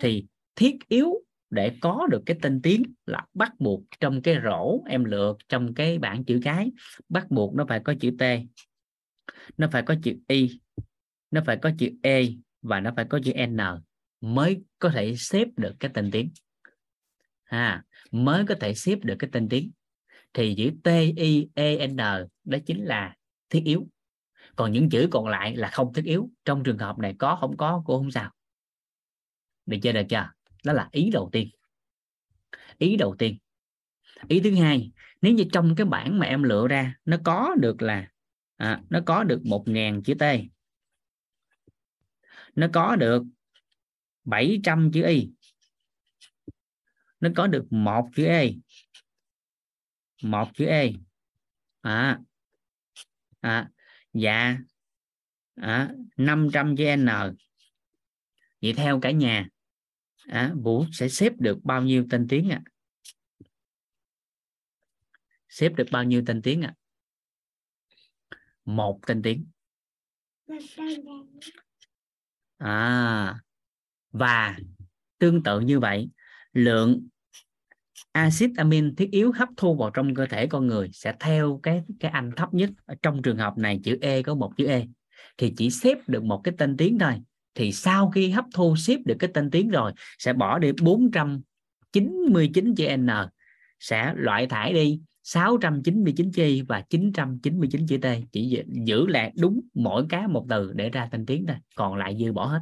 Thì thiết yếu để có được cái tên tiếng là bắt buộc trong cái rổ em lựa trong cái bảng chữ cái. Bắt buộc nó phải có chữ T nó phải có chữ Y nó phải có chữ E và nó phải có chữ N mới có thể xếp được cái tên tiếng. Ha mới có thể xếp được cái tên tiếng. Thì chữ T I E N đó chính là thiết yếu. Còn những chữ còn lại là không thiết yếu. Trong trường hợp này có không có cũng không sao. Được chưa được chưa? Đó là ý đầu tiên. Ý đầu tiên. Ý thứ hai nếu như trong cái bảng mà em lựa ra nó có được là à, nó có được một ngàn chữ T nó có được 700 chữ Y. Nó có được một chữ E. Một chữ E. À, à, dạ à, 500 chữ N. Vậy theo cả nhà à, Vũ sẽ xếp được bao nhiêu tên tiếng ạ? À? xếp được bao nhiêu tên tiếng ạ? À? một tên tiếng à và tương tự như vậy, lượng axit amin thiết yếu hấp thu vào trong cơ thể con người sẽ theo cái cái anh thấp nhất trong trường hợp này, chữ E có một chữ E. Thì chỉ xếp được một cái tên tiếng thôi. Thì sau khi hấp thu xếp được cái tên tiếng rồi, sẽ bỏ đi 499 chữ N, sẽ loại thải đi. 699 chi và 999 chữ T. Chỉ giữ lại đúng mỗi cái một từ để ra tên tiếng thôi, còn lại dư bỏ hết.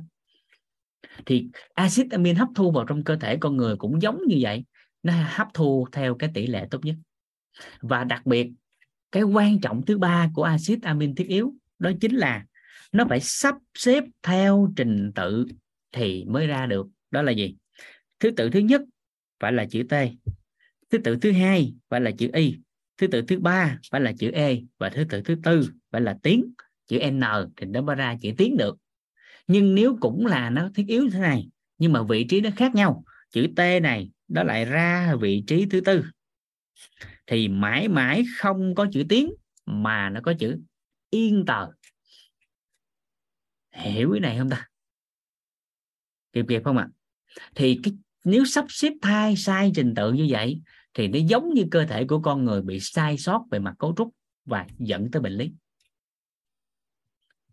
Thì axit amin hấp thu vào trong cơ thể con người cũng giống như vậy, nó hấp thu theo cái tỷ lệ tốt nhất. Và đặc biệt, cái quan trọng thứ ba của axit amin thiết yếu, đó chính là nó phải sắp xếp theo trình tự thì mới ra được. Đó là gì? Thứ tự thứ nhất phải là chữ T thứ tự thứ hai phải là chữ Y. Thứ tự thứ ba phải là chữ E. Và thứ tự thứ tư phải là tiếng, chữ N. Thì nó mới ra chữ tiếng được. Nhưng nếu cũng là nó thiết yếu thế này, nhưng mà vị trí nó khác nhau. Chữ T này đó lại ra vị trí thứ tư. Thì mãi mãi không có chữ tiếng, mà nó có chữ yên tờ. Hiểu cái này không ta? Kịp kịp không ạ? À? thì cái, nếu sắp xếp thai, sai trình tự như vậy thì nó giống như cơ thể của con người bị sai sót về mặt cấu trúc và dẫn tới bệnh lý.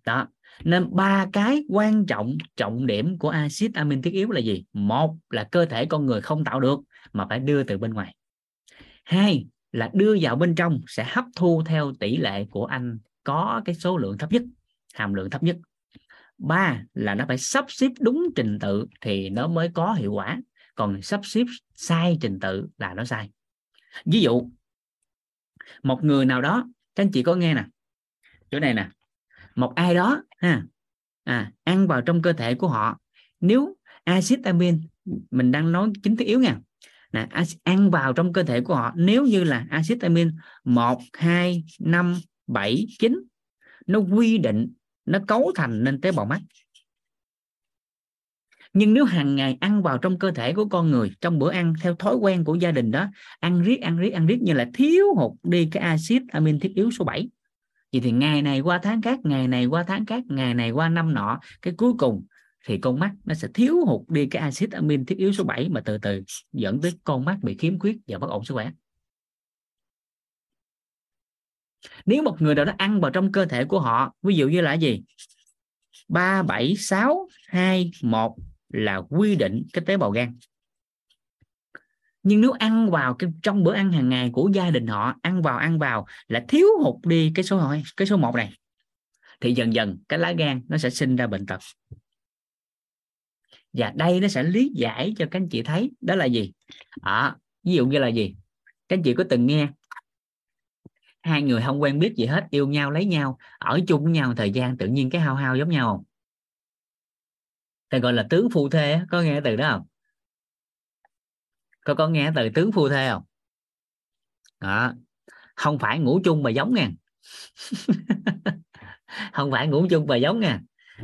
Đó. Nên ba cái quan trọng trọng điểm của axit amin thiết yếu là gì? Một là cơ thể con người không tạo được mà phải đưa từ bên ngoài. Hai là đưa vào bên trong sẽ hấp thu theo tỷ lệ của anh có cái số lượng thấp nhất, hàm lượng thấp nhất. Ba là nó phải sắp xếp đúng trình tự thì nó mới có hiệu quả còn sắp xếp sai trình tự là nó sai. Ví dụ một người nào đó các anh chị có nghe nè chỗ này nè một ai đó ha à, ăn vào trong cơ thể của họ nếu axit amin mình đang nói chính thiết yếu nha nè, ăn vào trong cơ thể của họ nếu như là axit amin 1 2 5 7 9 nó quy định nó cấu thành nên tế bào mắt nhưng nếu hàng ngày ăn vào trong cơ thể của con người, trong bữa ăn, theo thói quen của gia đình đó, ăn riết ăn riết ăn riết như là thiếu hụt đi cái axit amin thiết yếu số 7 vậy thì ngày này qua tháng khác, ngày này qua tháng khác, ngày này qua năm nọ, cái cuối cùng thì con mắt nó sẽ thiếu hụt đi cái axit amin thiết yếu số 7 mà từ từ dẫn tới con mắt bị khiếm khuyết và bất ổn sức khỏe. Nếu một người nào đó ăn vào trong cơ thể của họ, ví dụ như là gì? ba, bảy, sáu, hai, một là quy định cái tế bào gan. Nhưng nếu ăn vào cái trong bữa ăn hàng ngày của gia đình họ ăn vào ăn vào là thiếu hụt đi cái số hỏi cái số 1 này thì dần dần cái lá gan nó sẽ sinh ra bệnh tật. Và đây nó sẽ lý giải cho các anh chị thấy đó là gì? À, ví dụ như là gì? Các anh chị có từng nghe hai người không quen biết gì hết yêu nhau lấy nhau ở chung với nhau thời gian tự nhiên cái hao hao giống nhau không? Thì gọi là tướng phu thê có nghe từ đó không? Có có nghe từ tướng phu thê không? Đó. Không phải ngủ chung mà giống nha không phải ngủ chung và giống nha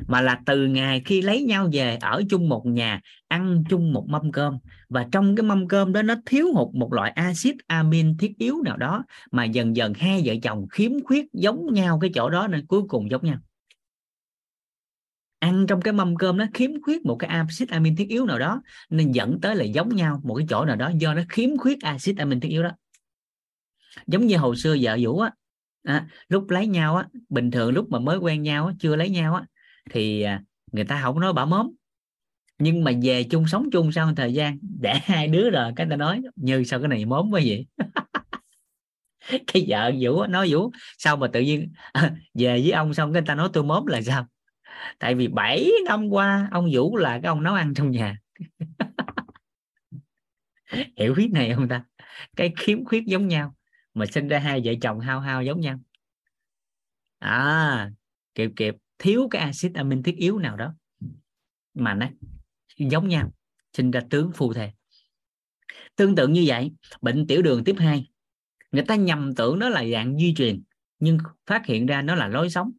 mà là từ ngày khi lấy nhau về ở chung một nhà, ăn chung một mâm cơm. Và trong cái mâm cơm đó nó thiếu hụt một loại axit amin thiết yếu nào đó, mà dần dần hai vợ chồng khiếm khuyết giống nhau cái chỗ đó nên cuối cùng giống nhau ăn trong cái mâm cơm nó khiếm khuyết một cái axit amin thiết yếu nào đó nên dẫn tới là giống nhau một cái chỗ nào đó do nó khiếm khuyết axit amin thiết yếu đó. Giống như hồi xưa vợ vũ á à, lúc lấy nhau á bình thường lúc mà mới quen nhau á, chưa lấy nhau á thì à, người ta không nói bả mớm. Nhưng mà về chung sống chung sau một thời gian để hai đứa rồi cái ta nói như sao cái này mớm quá vậy? Cái vợ vũ nói vũ sao mà tự nhiên về với ông xong cái người ta nói tôi mớm là sao? Tại vì 7 năm qua, ông vũ là cái ông nấu ăn trong nhà. Hiểu biết này không ta? Cái khiếm khuyết giống nhau, mà sinh ra hai vợ chồng hao hao giống nhau. À kịp kịp. Thiếu cái axit amin thiết yếu nào đó, mà nó giống nhau, sinh ra tướng phu thề tương tự như vậy, bệnh tiểu đường tiếp 2 người ta nhầm tưởng nó là dạng di truyền, nhưng phát hiện ra nó là lối sống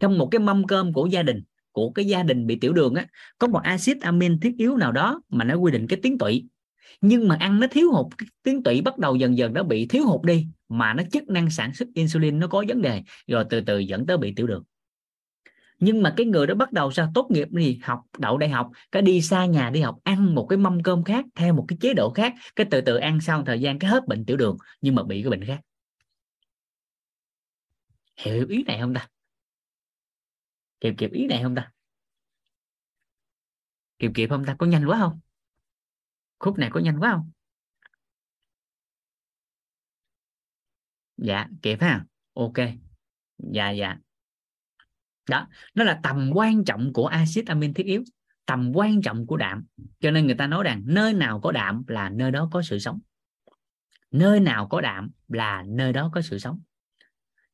trong một cái mâm cơm của gia đình, của cái gia đình bị tiểu đường á, có một axit amin thiết yếu nào đó mà nó quy định cái tuyến tụy. Nhưng mà ăn nó thiếu hụt, cái tuyến tụy bắt đầu dần dần nó bị thiếu hụt đi, mà nó chức năng sản xuất insulin nó có vấn đề, rồi từ từ dẫn tới bị tiểu đường. Nhưng mà cái người đó bắt đầu sao? Tốt nghiệp thì học đậu đại học, cái đi xa nhà đi học, ăn một cái mâm cơm khác, theo một cái chế độ khác, cái từ từ ăn sau thời gian cái hết bệnh tiểu đường, nhưng mà bị cái bệnh khác. Hiểu ý này không ta? Kịp kịp ý này không ta? Kịp kịp không ta? Có nhanh quá không? Khúc này có nhanh quá không? Dạ kịp ha. Ok. Dạ dạ. Đó, nó là tầm quan trọng của axit amin thiết yếu, tầm quan trọng của đạm. Cho nên người ta nói rằng nơi nào có đạm là nơi đó có sự sống. Nơi nào có đạm là nơi đó có sự sống.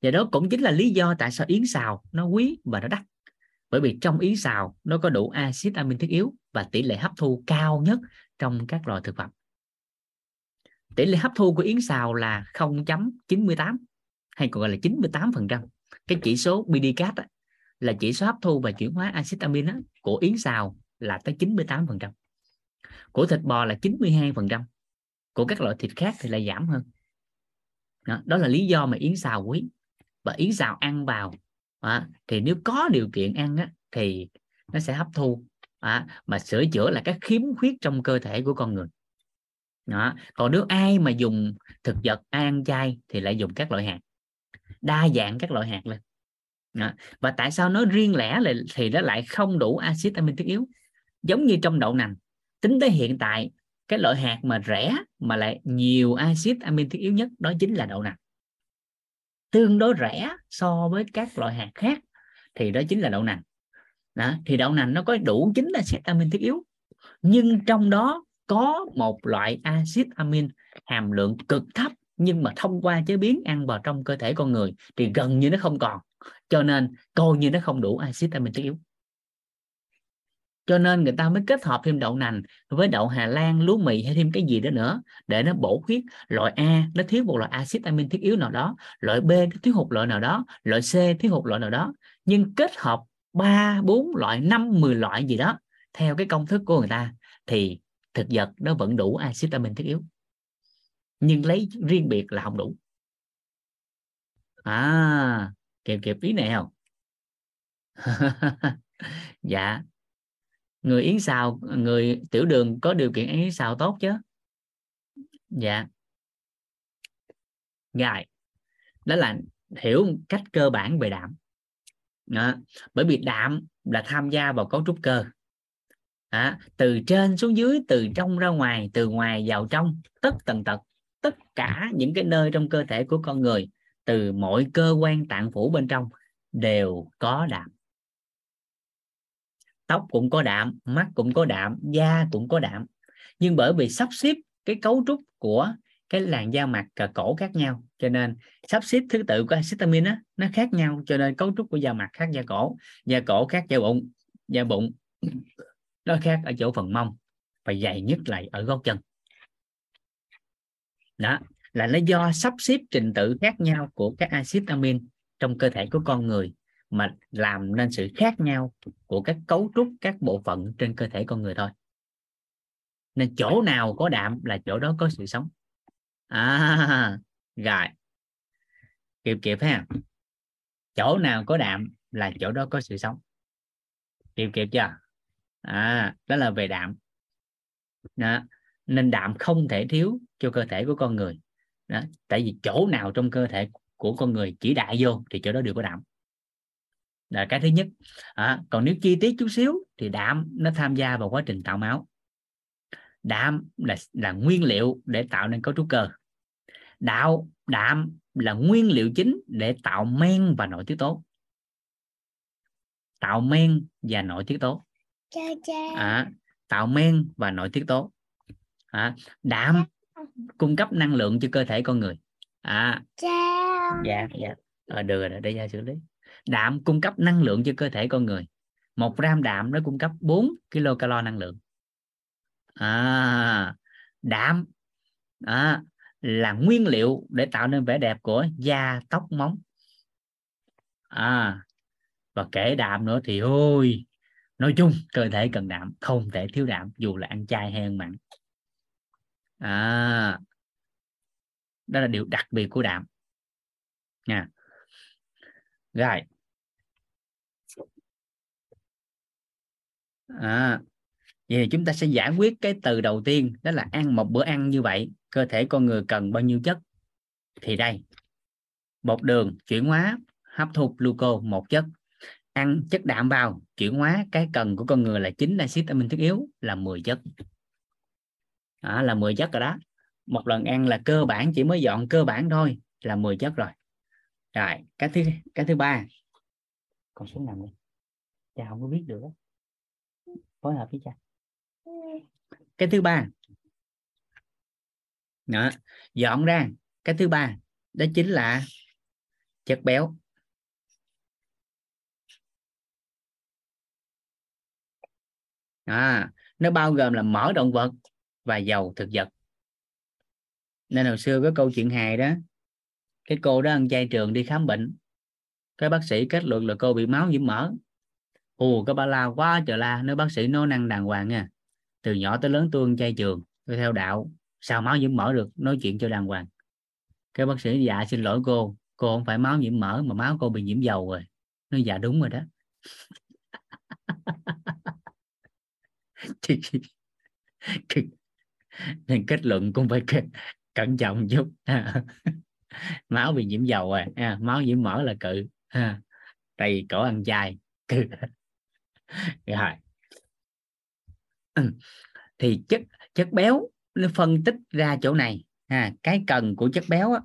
Và đó cũng chính là lý do tại sao yến xào nó quý và nó đắt bởi vì trong yến xào nó có đủ axit amin thiết yếu và tỷ lệ hấp thu cao nhất trong các loại thực phẩm. Tỷ lệ hấp thu của yến xào là 0.98 hay còn gọi là 98% cái chỉ số BDCAT á, là chỉ số hấp thu và chuyển hóa axit amin á, của yến xào là tới 98% của thịt bò là 92% của các loại thịt khác thì lại giảm hơn. Đó, đó là lý do mà yến xào quý. Và yến xào ăn vào à, thì nếu có điều kiện ăn á, thì nó sẽ hấp thu à, mà sửa chữa là các khiếm khuyết trong cơ thể của con người đó. còn nếu ai mà dùng thực vật ai ăn chay thì lại dùng các loại hạt đa dạng các loại hạt lên đó. và tại sao nó riêng lẻ là thì nó lại không đủ axit amin thiết yếu giống như trong đậu nành tính tới hiện tại cái loại hạt mà rẻ mà lại nhiều axit amin thiết yếu nhất đó chính là đậu nành tương đối rẻ so với các loại hạt khác thì đó chính là đậu nành. Đó, thì đậu nành nó có đủ chính là axit amin thiết yếu. Nhưng trong đó có một loại axit amin hàm lượng cực thấp nhưng mà thông qua chế biến ăn vào trong cơ thể con người thì gần như nó không còn. Cho nên coi như nó không đủ axit amin thiết yếu cho nên người ta mới kết hợp thêm đậu nành với đậu Hà Lan, lúa mì hay thêm cái gì đó nữa để nó bổ khuyết loại A. Nó thiếu một loại axit amin thiết yếu nào đó, loại B nó thiếu hụt loại nào đó, loại C thiếu hụt loại nào đó. Nhưng kết hợp ba, bốn loại, năm 10 loại gì đó theo cái công thức của người ta thì thực vật nó vẫn đủ axit amin thiết yếu. Nhưng lấy riêng biệt là không đủ. À kịp kịp ý này không? Dạ người yến xào, người tiểu đường có điều kiện ăn yến xào tốt chứ? Dạ. Gài đó là hiểu cách cơ bản về đạm. Đó. bởi vì đạm là tham gia vào cấu trúc cơ. Đó. từ trên xuống dưới, từ trong ra ngoài, từ ngoài vào trong, tất tần tật, tất cả những cái nơi trong cơ thể của con người, từ mọi cơ quan tạng phủ bên trong đều có đạm tóc cũng có đạm, mắt cũng có đạm, da cũng có đạm. Nhưng bởi vì sắp xếp cái cấu trúc của cái làn da mặt và cổ khác nhau, cho nên sắp xếp thứ tự của histamine á, nó khác nhau, cho nên cấu trúc của da mặt khác da cổ da cổ khác da bụng da bụng nó khác ở chỗ phần mông và dày nhất lại ở gót chân. Đó, là nó do sắp xếp trình tự khác nhau của các axit amin trong cơ thể của con người mà làm nên sự khác nhau của các cấu trúc, các bộ phận trên cơ thể con người thôi. Nên chỗ nào có đạm là chỗ đó có sự sống. À rồi. Kịp kịp ha. Chỗ nào có đạm là chỗ đó có sự sống. Kịp kịp chưa? À đó là về đạm. Đó. nên đạm không thể thiếu cho cơ thể của con người. Đó. tại vì chỗ nào trong cơ thể của con người chỉ đại vô thì chỗ đó đều có đạm là cái thứ nhất. À, còn nếu chi tiết chút xíu thì đạm nó tham gia vào quá trình tạo máu. Đạm là là nguyên liệu để tạo nên cấu trúc cơ. Đạo đạm là nguyên liệu chính để tạo men và nội tiết tố. Tạo men và nội tiết tố. À, tạo men và nội tiết tố. À, đạm cung cấp năng lượng cho cơ thể con người. À. Dạ dạ. À, được rồi để ra xử lý đạm cung cấp năng lượng cho cơ thể con người. Một gram đạm nó cung cấp 4 kilocalo năng lượng. À, đạm à, là nguyên liệu để tạo nên vẻ đẹp của da tóc móng. À và kể đạm nữa thì ôi nói chung cơ thể cần đạm không thể thiếu đạm dù là ăn chay hay ăn mặn. À đó là điều đặc biệt của đạm. Nha. Rồi à vậy thì chúng ta sẽ giải quyết cái từ đầu tiên đó là ăn một bữa ăn như vậy cơ thể con người cần bao nhiêu chất? Thì đây bột đường chuyển hóa hấp thu gluco một chất. Ăn chất đạm vào chuyển hóa cái cần của con người là chính axit amin thiết yếu là 10 chất. Đó, là 10 chất rồi đó. Một lần ăn là cơ bản chỉ mới dọn cơ bản thôi là 10 chất rồi. Rồi cái thứ cái thứ ba. Còn xuống nằm đi cha không có biết được phối hợp với cha. Cái thứ ba. Đó. dọn ra. Cái thứ ba đó chính là chất béo. À, nó bao gồm là mỡ động vật và dầu thực vật. Nên hồi xưa có câu chuyện hài đó. Cái cô đó ăn chay trường đi khám bệnh. Cái bác sĩ kết luận là cô bị máu nhiễm mỡ ồ các bà la quá trời la nếu bác sĩ nói năng đàng hoàng nha. Từ nhỏ tới lớn tôi ăn chay trường tôi theo đạo sao máu nhiễm mỡ được nói chuyện cho đàng hoàng. Cái bác sĩ dạ xin lỗi cô cô không phải máu nhiễm mỡ mà máu cô bị nhiễm dầu rồi. Nó dạ đúng rồi đó. Nên kết luận cũng phải cẩn trọng chút. Máu bị nhiễm dầu rồi à, máu nhiễm mỡ là cự ha. Tại vì cổ ăn chay. cự rồi ừ. thì chất chất béo nó phân tích ra chỗ này. Ha cái cần của chất béo á,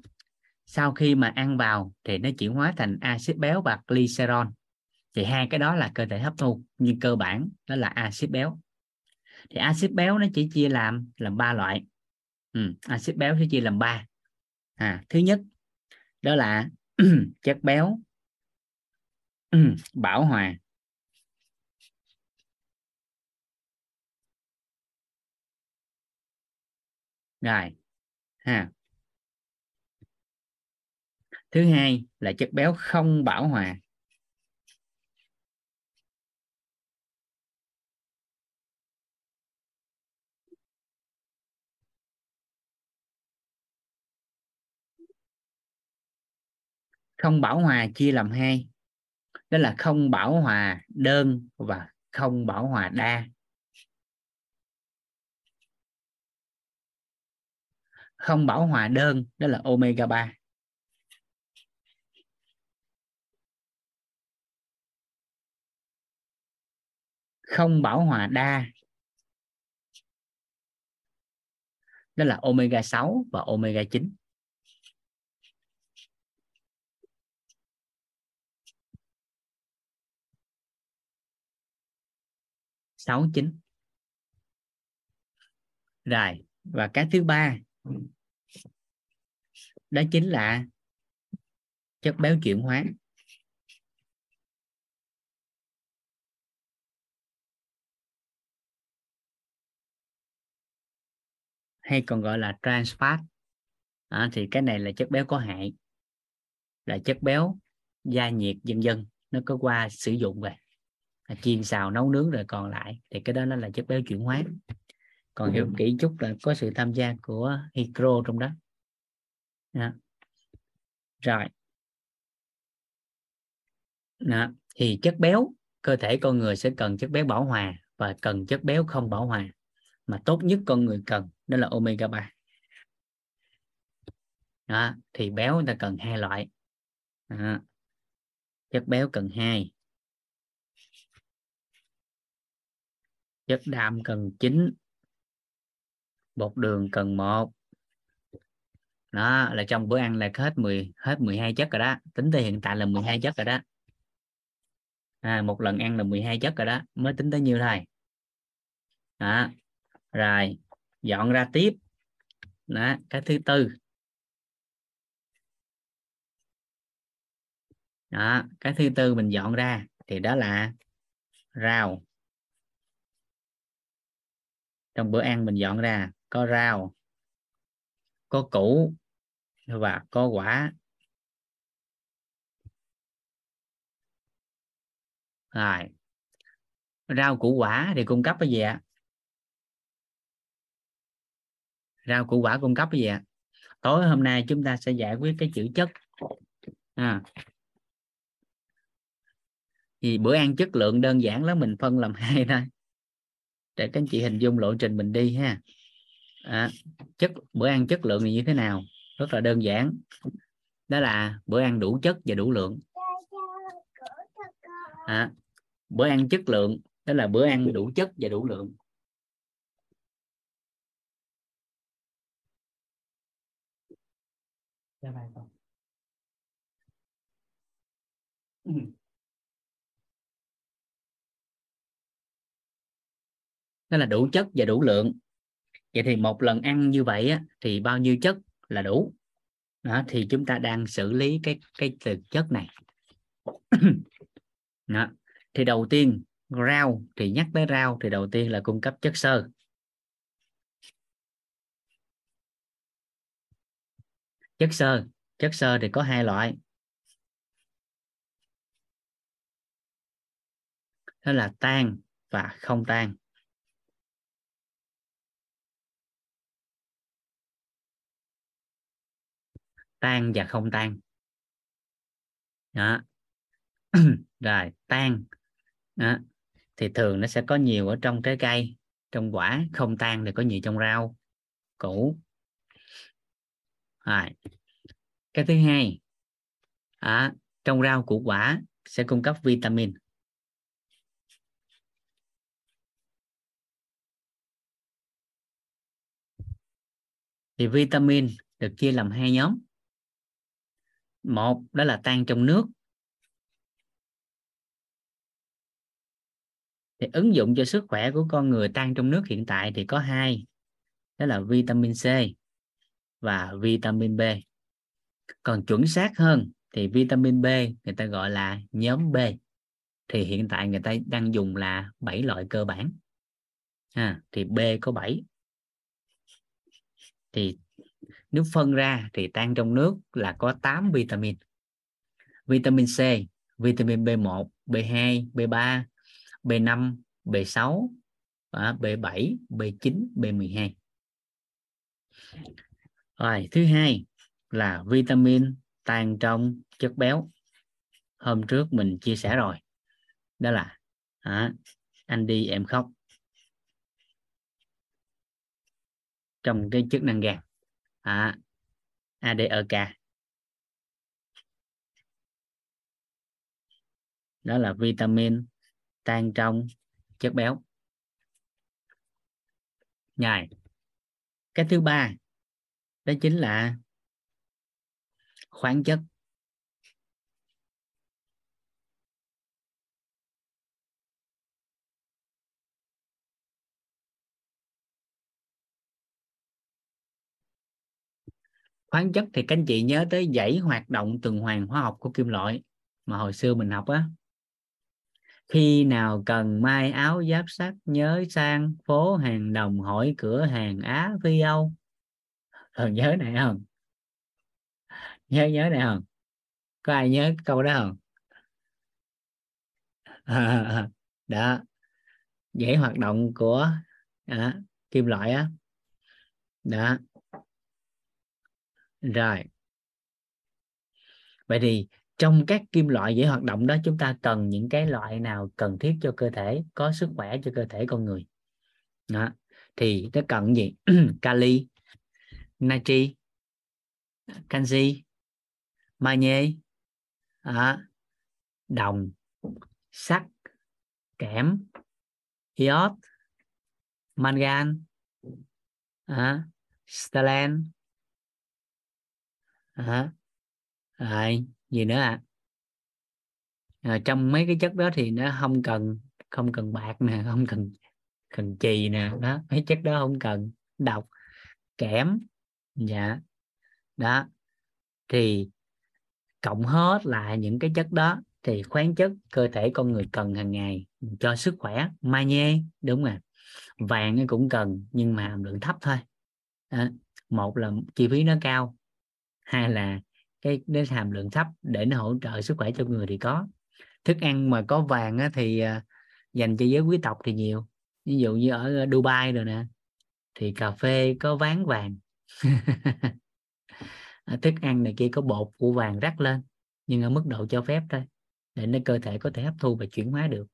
sau khi mà ăn vào thì nó chuyển hóa thành axit béo và glycerol thì hai cái đó là cơ thể hấp thu nhưng cơ bản đó là axit béo. Thì axit béo nó chỉ chia làm làm ba loại. Ừ, axit béo sẽ chia làm ba. À, thứ nhất đó là chất béo bảo hòa rồi. Ha. Thứ hai là chất béo không bảo hòa. Không bảo hòa chia làm hai. Đó là không bảo hòa đơn và không bảo hòa đa. Không bảo hòa đơn, đó là omega 3 không bảo hòa đa, đó là omega 6 và omega 9 sáu chín. Rồi, và cái thứ ba đó chính là chất béo chuyển hóa. Hay còn gọi là trans fat. À, thì cái này là chất béo có hại là chất béo gia nhiệt dân dân. Nó có qua sử dụng về chiên xào nấu nướng rồi còn lại thì cái đó nó là chất béo chuyển hóa. Còn hiểu kỹ chút là có sự tham gia của hydro trong đó đó. rồi đó. thì chất béo, cơ thể con người sẽ cần chất béo bảo hòa và cần chất béo không bảo hòa mà tốt nhất con người cần, đó là omega 3 đó. thì béo người ta cần hai loại đó. chất béo cần hai chất đạm cần 9 bột đường cần một đó là trong bữa ăn là hết 10 hết 12 chất rồi đó. Tính tới hiện tại là 12 chất rồi đó. À, một lần ăn là 12 chất rồi đó. Mới tính tới nhiêu thôi? Đó rồi dọn ra tiếp. Đó cái thứ tư. Đó cái thứ tư mình dọn ra thì đó là rau. Trong bữa ăn mình dọn ra có rau có củ và có quả. Rồi. Rau củ quả thì cung cấp cái gì ạ? Rau củ quả cung cấp cái gì ạ? Tối hôm nay chúng ta sẽ giải quyết cái chữ chất. À. thì bữa ăn chất lượng đơn giản lắm, mình phân làm hai thôi. Để các anh chị hình dung lộ trình mình đi ha à, chất bữa ăn chất lượng thì như thế nào? Rất là đơn giản. Đó là bữa ăn đủ chất và đủ lượng. À, bữa ăn chất lượng đó là bữa ăn đủ chất và đủ lượng. Đó là đủ chất và đủ lượng vậy thì một lần ăn như vậy á, thì bao nhiêu chất là đủ? Đó, thì chúng ta đang xử lý cái cái từ chất này. Đó. thì đầu tiên rau thì nhắc tới rau thì đầu tiên là cung cấp chất xơ. Chất xơ chất xơ thì có hai loại. Đó là tan và không tan tan và không tan. Đó. Rồi tan. Đó. thì thường nó sẽ có nhiều ở trong trái cây trong quả. Không tan thì có nhiều trong rau củ. Rồi. Cái thứ hai à, trong rau củ quả sẽ cung cấp vitamin. Thì vitamin được chia làm hai nhóm một đó là tan trong nước. Thì ứng dụng cho sức khỏe của con người tan trong nước hiện tại thì có hai đó là vitamin C và vitamin B. Còn chuẩn xác hơn thì vitamin B người ta gọi là nhóm B thì hiện tại người ta đang dùng là 7 loại cơ bản. Ha, thì B có 7 thì nếu phân ra thì tan trong nước là có 8 vitamin. Vitamin C vitamin B1 B2 B3 B5 B6 B7 B9 B12 rồi thứ hai là vitamin tan trong chất béo. Hôm trước mình chia sẻ rồi. Đó là à, anh đi em khóc. Trong cái chức năng gan à, ADEK đó là vitamin tan trong chất béo. Nhài cái thứ ba đó chính là khoáng chất. Khoáng chất thì các anh chị nhớ tới dãy hoạt động tuần hoàn hóa học của kim loại mà hồi xưa mình học á. Khi nào cần may áo giáp sắt nhớ sang phố hàng đồng hỏi cửa hàng á phi âu. Thường nhớ này không? Nhớ nhớ này không? Có ai nhớ câu đó không? Đó. Dễ hoạt động của à, kim loại á. Đó rồi. Vậy thì trong các kim loại dễ hoạt động đó chúng ta cần những cái loại nào cần thiết cho cơ thể có sức khỏe cho cơ thể con người? Đó. thì nó cần gì? Kali natri canxi magie à, đồng sắt kẽm iốt mangan à, stalen à, rồi gì nữa ạ? À? à, trong mấy cái chất đó thì nó không cần không cần bạc nè không cần cần chì nè đó mấy chất đó không cần độc kẽm dạ đó. Thì cộng hết lại những cái chất đó thì khoáng chất cơ thể con người cần hàng ngày cho sức khỏe magie đúng rồi. Vàng cũng cần nhưng mà hàm lượng thấp thôi. À, một là chi phí nó cao hai là cái đến hàm lượng thấp để nó hỗ trợ sức khỏe cho người thì có. Thức ăn mà có vàng á, thì à, dành cho giới quý tộc thì nhiều. Ví dụ như ở Dubai rồi nè thì cà phê có ván vàng. Thức ăn này kia có bột của vàng rắc lên nhưng ở mức độ cho phép thôi để nó cơ thể có thể hấp thu và chuyển hóa được.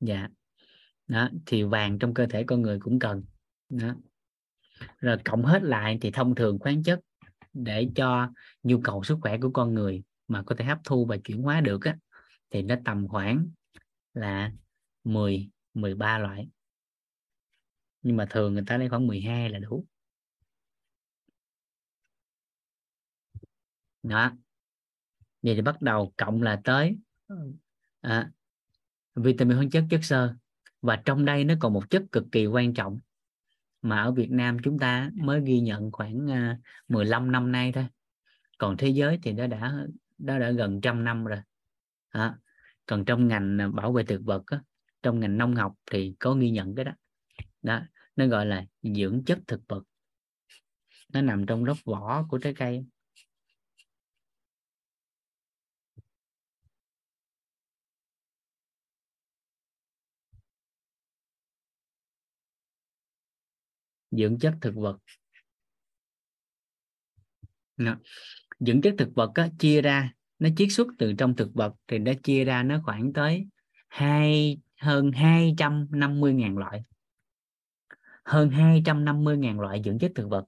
Dạ. Đó thì vàng trong cơ thể con người cũng cần. Đó. Rồi cộng hết lại thì thông thường khoáng chất để cho nhu cầu sức khỏe của con người mà có thể hấp thu và chuyển hóa được á, thì nó tầm khoảng là 10 13 loại. Nhưng mà thường người ta lấy khoảng 12 là đủ. Đó. Vậy thì bắt đầu cộng là tới à, vitamin khoáng chất chất xơ. Và trong đây nó còn một chất cực kỳ quan trọng mà ở Việt Nam chúng ta mới ghi nhận khoảng 15 à, năm nay thôi. Còn thế giới thì nó đã nó đã gần trăm năm rồi. À, còn trong ngành à, bảo vệ thực vật á, trong ngành nông học thì có ghi nhận cái đó. Đó. Nó gọi là dưỡng chất thực vật. Nó nằm trong lớp vỏ của trái cây dưỡng chất thực vật. Đó. dưỡng chất thực vật á, chia ra nó chiết xuất từ trong thực vật thì nó chia ra nó khoảng tới hai hơn 250.000 loại. Hơn 250.000 loại dưỡng chất thực vật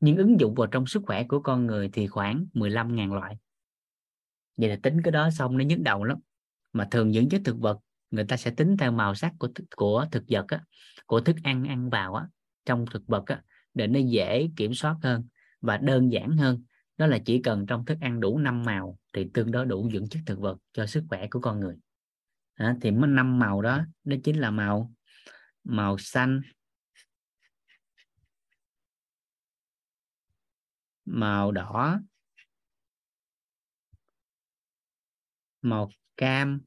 nhưng ứng dụng vào trong sức khỏe của con người thì khoảng 15.000 loại. Vậy là tính cái đó xong nó nhức đầu lắm. Mà thường dưỡng chất thực vật người ta sẽ tính theo màu sắc của của thực vật á, của thức ăn ăn vào á trong thực vật á, để nó dễ kiểm soát hơn và đơn giản hơn. Đó là chỉ cần trong thức ăn đủ năm màu thì tương đối đủ dưỡng chất thực vật cho sức khỏe của con người. À, thì năm màu đó đó chính là màu màu xanh màu đỏ màu cam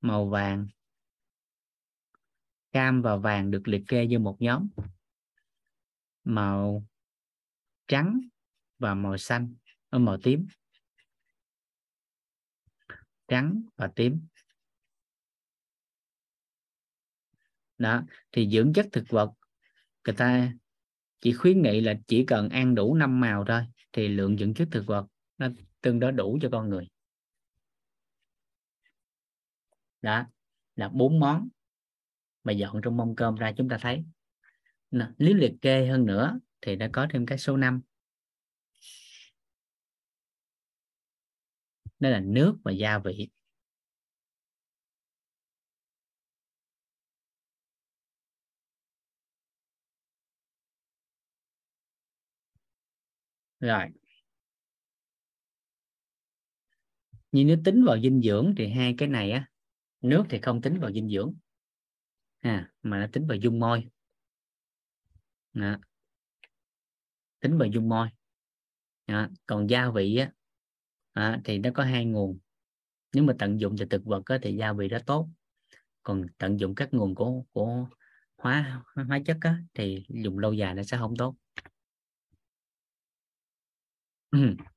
màu vàng. Cam và vàng được liệt kê như một nhóm màu trắng và màu xanh ở màu tím. Trắng và tím. Đó, thì dưỡng chất thực vật, người ta chỉ khuyến nghị là chỉ cần ăn đủ năm màu thôi, thì lượng dưỡng chất thực vật nó tương đối đủ cho con người. Đó, là bốn món mà dọn trong mâm cơm ra chúng ta thấy nếu liệt kê hơn nữa thì đã có thêm cái số 5 đó là nước và gia vị. Rồi. Nhưng nếu tính vào dinh dưỡng thì hai cái này á, nước thì không tính vào dinh dưỡng. À mà nó tính vào dung môi. Đó. tính vào dung môi. Đó. còn gia vị á à, thì nó có hai nguồn. Nếu mà tận dụng từ thực vật á, thì gia vị đó tốt. Còn tận dụng các nguồn của của hóa hóa chất á, thì dùng lâu dài nó sẽ không tốt.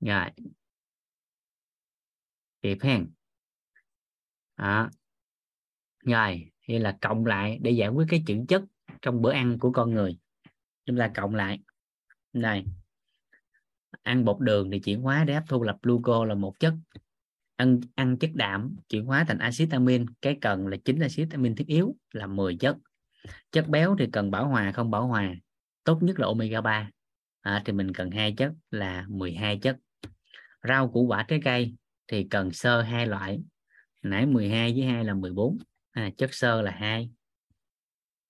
Rồi. Kịp hen. Đó rồi đây là cộng lại để giải quyết cái chữ chất trong bữa ăn của con người. Chúng ta cộng lại. Này ăn bột đường thì chuyển hóa để hấp thu lập gluco là một chất. Ăn ăn chất đạm chuyển hóa thành axit amin cái cần là chính axit amin thiết yếu là 10 chất. Chất béo thì cần bảo hòa không bảo hòa. Tốt nhất là omega 3 à, thì mình cần hai chất là 12 chất. Rau củ quả trái cây thì cần sơ hai loại. Nãy 12 với 2 là 14 à, chất xơ là hai.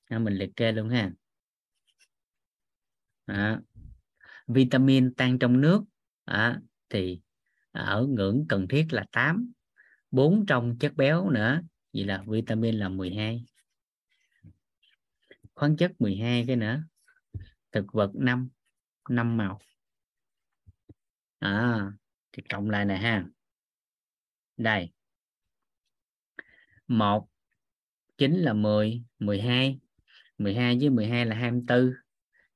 À, mình liệt kê luôn ha. À, vitamin tan trong nước. À, thì ở ngưỡng cần thiết là 8 4 trong chất béo nữa. Vậy là vitamin là 12 khoáng chất 12 cái nữa. Thực vật 5 5 màu. À thì cộng lại này ha. Đây. Một. 9 là 10 12 12 với 12 là 24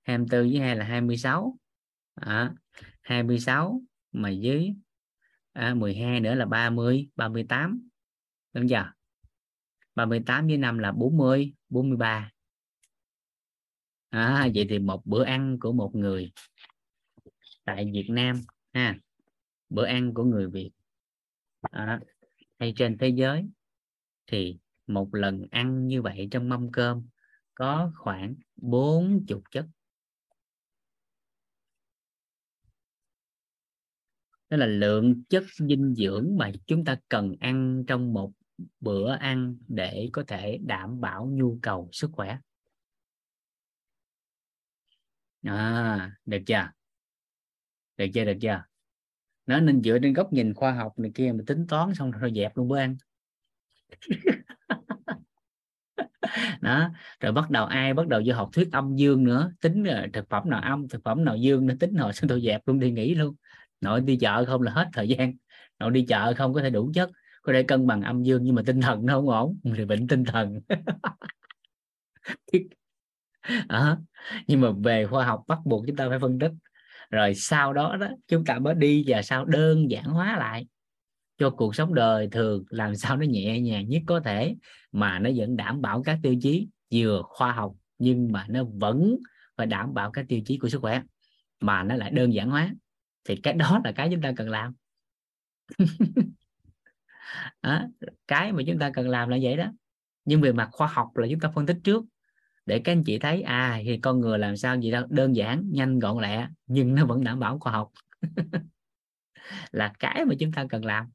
24 với 2 là 26 à, 26 mà dưới à, 12 nữa là 30 38 đúng chưa? 38 với 5 là 40 43 à, vậy thì một bữa ăn của một người tại Việt Nam ha. Bữa ăn của người Việt. À, hay trên thế giới thì một lần ăn như vậy trong mâm cơm có khoảng 40 chất. Đó là lượng chất dinh dưỡng mà chúng ta cần ăn trong một bữa ăn để có thể đảm bảo nhu cầu sức khỏe. À, được chưa? Được chưa được chưa? Nó nên dựa trên góc nhìn khoa học này kia mà tính toán xong rồi dẹp luôn bữa ăn. đó rồi bắt đầu ai bắt đầu vô học thuyết âm dương nữa tính thực phẩm nào âm thực phẩm nào dương nó tính nội xong tôi dẹp luôn đi nghỉ luôn. Nội đi chợ không là hết thời gian nội đi chợ không có thể đủ chất có thể cân bằng âm dương nhưng mà tinh thần nó không ổn thì bệnh tinh thần. À, nhưng mà về khoa học bắt buộc chúng ta phải phân tích. Rồi sau đó đó chúng ta mới đi và sau đơn giản hóa lại cho cuộc sống đời thường làm sao nó nhẹ nhàng nhất có thể mà nó vẫn đảm bảo các tiêu chí vừa khoa học nhưng mà nó vẫn phải đảm bảo các tiêu chí của sức khỏe mà nó lại đơn giản hóa. Thì cái đó là cái chúng ta cần làm. À, cái mà chúng ta cần làm là vậy đó. Nhưng về mặt khoa học là chúng ta phân tích trước để các anh chị thấy à thì con người làm sao gì đâu đơn giản nhanh gọn lẹ nhưng nó vẫn đảm bảo khoa học. Là cái mà chúng ta cần làm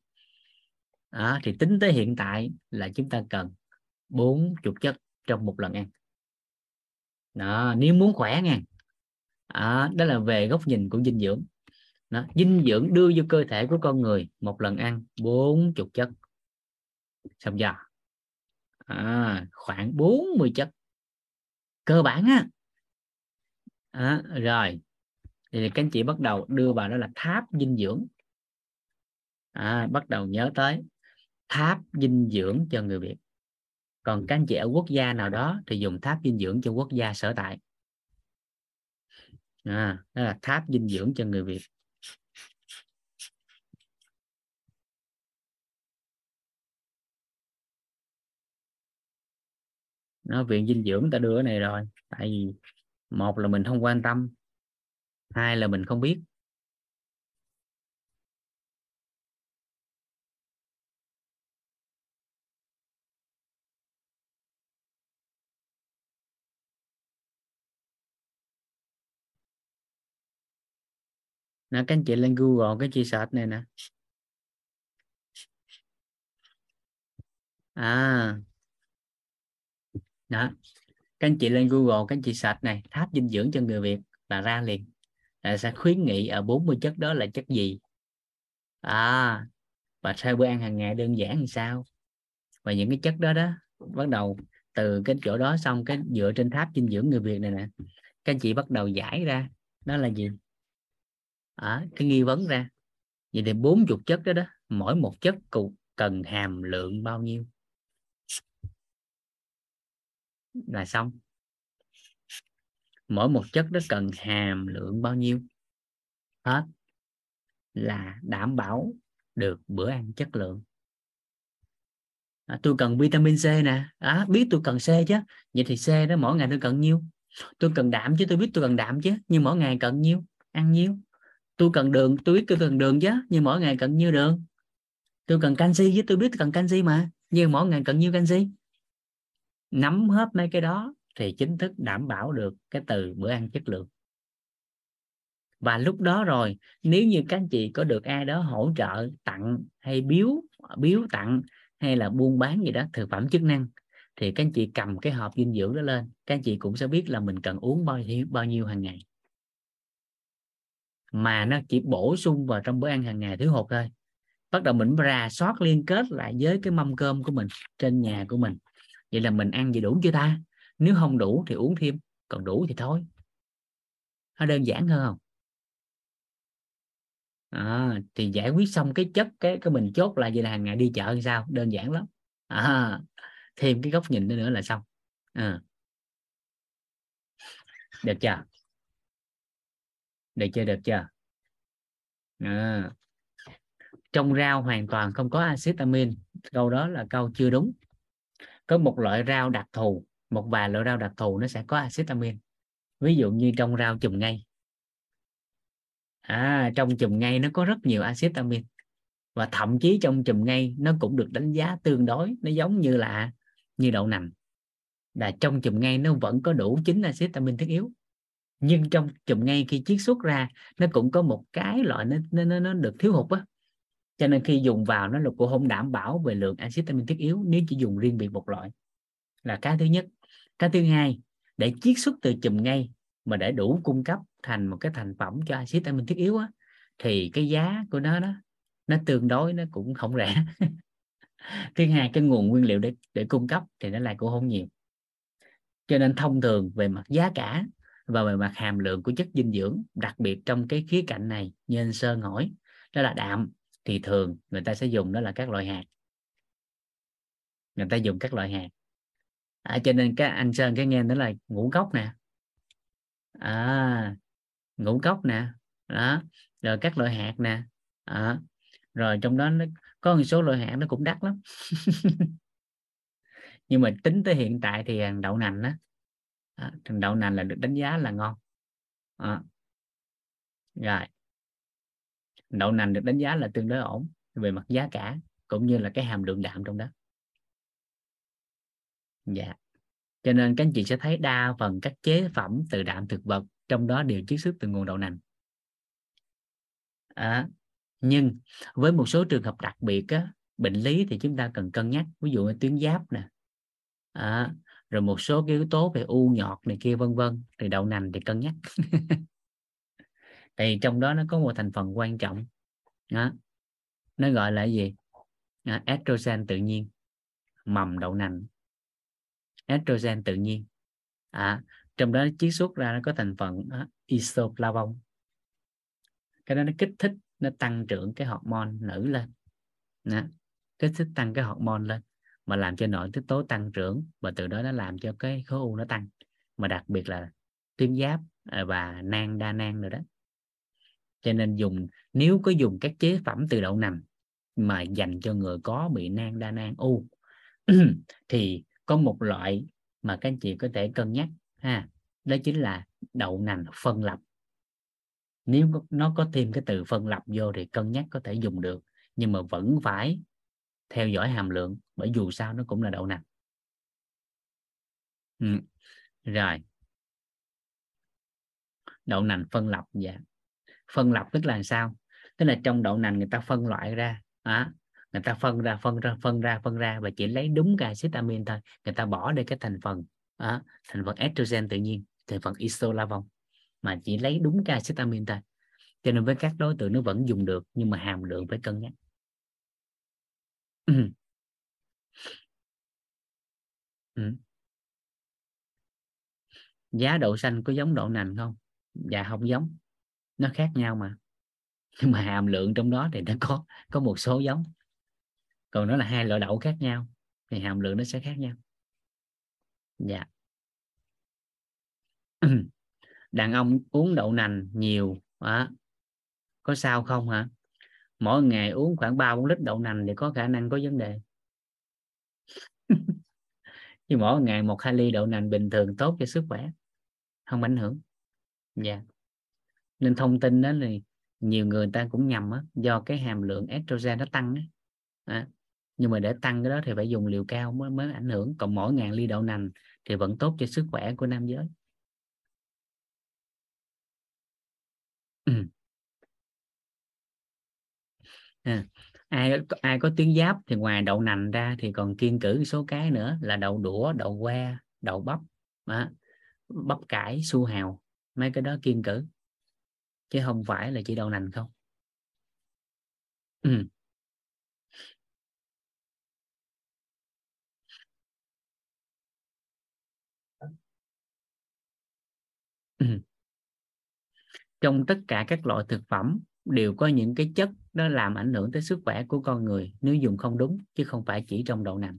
à, thì tính tới hiện tại là chúng ta cần bốn chục chất trong một lần ăn. Đó, nếu muốn khỏe nha. Đó, đó là về góc nhìn của dinh dưỡng. Đó, dinh dưỡng đưa vô cơ thể của con người một lần ăn bốn chục chất. Xong giờ à, khoảng 40 chất. Cơ bản á. À, rồi. Thì các anh chị bắt đầu đưa vào đó là tháp dinh dưỡng. À, bắt đầu nhớ tới tháp dinh dưỡng cho người Việt. Còn các anh chị ở quốc gia nào đó thì dùng tháp dinh dưỡng cho quốc gia sở tại. À, đó là tháp dinh dưỡng cho người Việt. Nó viện dinh dưỡng ta đưa cái này rồi. Tại vì một là mình không quan tâm hai là mình không biết. Nè, các anh chị lên Google cái chị search này nè. À. Đó. Các anh chị lên Google các anh chị search này, tháp dinh dưỡng cho người Việt là ra liền. Là sẽ khuyến nghị ở 40 chất đó là chất gì? À và sau bữa ăn hàng ngày đơn giản như sao? Và những cái chất đó đó, bắt đầu từ cái chỗ đó xong cái dựa trên tháp dinh dưỡng người Việt này nè. Các anh chị bắt đầu giải ra, đó là gì? À, cái nghi vấn ra. Vậy thì 40 chất đó đó mỗi một chất cụ cần hàm lượng bao nhiêu? Là xong. Mỗi một chất đó cần hàm lượng bao nhiêu? Hết. Là đảm bảo được bữa ăn chất lượng. À, tôi cần vitamin C nè. À, biết tôi cần C chứ. Vậy thì C đó mỗi ngày tôi cần nhiêu? Tôi cần đạm chứ tôi biết tôi cần đạm chứ. Nhưng mỗi ngày cần nhiêu? Ăn nhiêu? Tôi cần đường, tôi biết tôi cần đường chứ, nhưng mỗi ngày cần nhiêu đường? Tôi cần canxi chứ, tôi biết tôi cần canxi mà, nhưng mỗi ngày cần nhiêu canxi? Nắm hết mấy cái đó thì chính thức đảm bảo được cái từ bữa ăn chất lượng. Và lúc đó rồi, nếu như các anh chị có được ai đó hỗ trợ, tặng hay biếu biếu tặng hay là buôn bán gì đó, thực phẩm chức năng, thì các anh chị cầm cái hộp dinh dưỡng đó lên. Các anh chị cũng sẽ biết là mình cần uống bao nhiêu bao nhiêu hàng ngày mà nó chỉ bổ sung vào trong bữa ăn hàng ngày thiếu hụt thôi. Bắt đầu mình rà soát liên kết lại với cái mâm cơm của mình trên nhà của mình. Vậy là mình ăn gì đủ chưa ta? Nếu không đủ thì uống thêm còn đủ thì thôi. Nó đơn giản hơn không? À, thì giải quyết xong cái chất cái cái mình chốt lại vậy là hàng ngày đi chợ như sao? Đơn giản lắm. À, thêm cái góc nhìn nữa là xong. À. được chưa? Được chưa? Được chưa? À. trong rau hoàn toàn không có axit amin câu đó là câu chưa đúng. Có một loại rau đặc thù một vài loại rau đặc thù nó sẽ có axit amin ví dụ như trong rau chùm ngay. À, trong chùm ngay nó có rất nhiều axit amin và thậm chí trong chùm ngay nó cũng được đánh giá tương đối nó giống như là như đậu nành. Là trong chùm ngay nó vẫn có đủ chín axit amin thiết yếu nhưng trong chùm ngay khi chiết xuất ra nó cũng có một cái loại nó nó, nó được thiếu hụt á. Cho nên khi dùng vào nó là cũng không đảm bảo về lượng axit amin thiết yếu nếu chỉ dùng riêng biệt một loại. Là cái thứ nhất. Cái thứ hai để chiết xuất từ chùm ngay mà để đủ cung cấp thành một cái thành phẩm cho axit amin thiết yếu á, thì cái giá của nó đó nó tương đối nó cũng không rẻ. Thứ hai cái nguồn nguyên liệu để để cung cấp thì nó lại cũng không nhiều. Cho nên thông thường về mặt giá cả và về mặt hàm lượng của chất dinh dưỡng đặc biệt trong cái khía cạnh này như anh Sơn hỏi đó là đạm thì thường người ta sẽ dùng đó là các loại hạt. Người ta dùng các loại hạt. À, cho nên các anh Sơn cái nghe đó là ngũ cốc nè. À, ngũ cốc nè. Đó rồi các loại hạt nè. À, rồi trong đó nó có một số loại hạt nó cũng đắt lắm. Nhưng mà tính tới hiện tại thì đậu nành đó à, đậu nành là được đánh giá là ngon. À. rồi. Đậu nành được đánh giá là tương đối ổn về mặt giá cả cũng như là cái hàm lượng đạm trong đó. Dạ. Cho nên các anh chị sẽ thấy đa phần các chế phẩm từ đạm thực vật trong đó đều chiết xuất từ nguồn đậu nành. À, nhưng với một số trường hợp đặc biệt á, bệnh lý thì chúng ta cần cân nhắc. Ví dụ như tuyến giáp nè. À, rồi một số cái yếu tố về u nhọt này kia vân vân. Thì đậu nành thì cân nhắc. Thì trong đó nó có một thành phần quan trọng. Đó. nó gọi là gì? À, estrogen tự nhiên. Mầm đậu nành. Estrogen tự nhiên. À, trong đó chiết xuất ra nó có thành phần đó, isoflavone. Cái đó nó kích thích nó tăng trưởng cái hormone nữ lên. Đó. kích thích tăng cái hormone lên mà làm cho nội tiết tố tăng trưởng và từ đó nó làm cho cái khối u nó tăng. Mà đặc biệt là tuyến giáp à, và nang, đa nang rồi đó. Cho nên dùng, nếu có dùng các chế phẩm từ đậu nành mà dành cho người có bị nang, đa nang, u, thì có một loại mà các anh chị có thể cân nhắc, ha, đó chính là đậu nành phân lập. Nếu nó có thêm cái từ phân lập vô thì cân nhắc có thể dùng được, nhưng mà vẫn phải theo dõi hàm lượng, bởi dù sao nó cũng là đậu nành. Ừ. rồi. Đậu nành phân lập dạ. Phân lập tức là sao? Tức là trong đậu nành người ta phân loại ra, á, người ta phân ra phân ra phân ra phân ra và chỉ lấy đúng cái acetamin thôi. Người ta bỏ đi cái thành phần, á, thành phần estrogen tự nhiên, thành phần isolavon mà chỉ lấy đúng cái acetamin thôi. Cho nên với các đối tượng nó vẫn dùng được, nhưng mà hàm lượng phải cân nhắc ừ. Ừ. giá đậu xanh có giống đậu nành không? Dạ không giống. Nó khác nhau mà. Nhưng mà hàm lượng trong đó thì nó có có một số giống. Còn nó là hai loại đậu khác nhau thì hàm lượng nó sẽ khác nhau. Dạ. Đàn ông uống đậu nành nhiều đó. có sao không hả? Mỗi ngày uống khoảng 3 4 lít đậu nành thì có khả năng có vấn đề. Nhưng mỗi ngày một hai ly đậu nành bình thường tốt cho sức khỏe không ảnh hưởng. Dạ. Nên thông tin đó thì nhiều người ta cũng nhầm á, do cái hàm lượng estrogen nó tăng á. À, nhưng mà để tăng cái đó thì phải dùng liều cao mới mới ảnh hưởng. Còn mỗi ngàn ly đậu nành thì vẫn tốt cho sức khỏe của nam giới. à, ai ai có tuyến giáp thì ngoài đậu nành ra thì còn kiên cử số cái nữa là đậu đũa đậu que đậu bắp à, bắp cải su hào mấy cái đó kiên cử chứ không phải là chỉ đậu nành không ừ. Ừ. trong tất cả các loại thực phẩm đều có những cái chất nó làm ảnh hưởng tới sức khỏe của con người nếu dùng không đúng chứ không phải chỉ trong đậu nành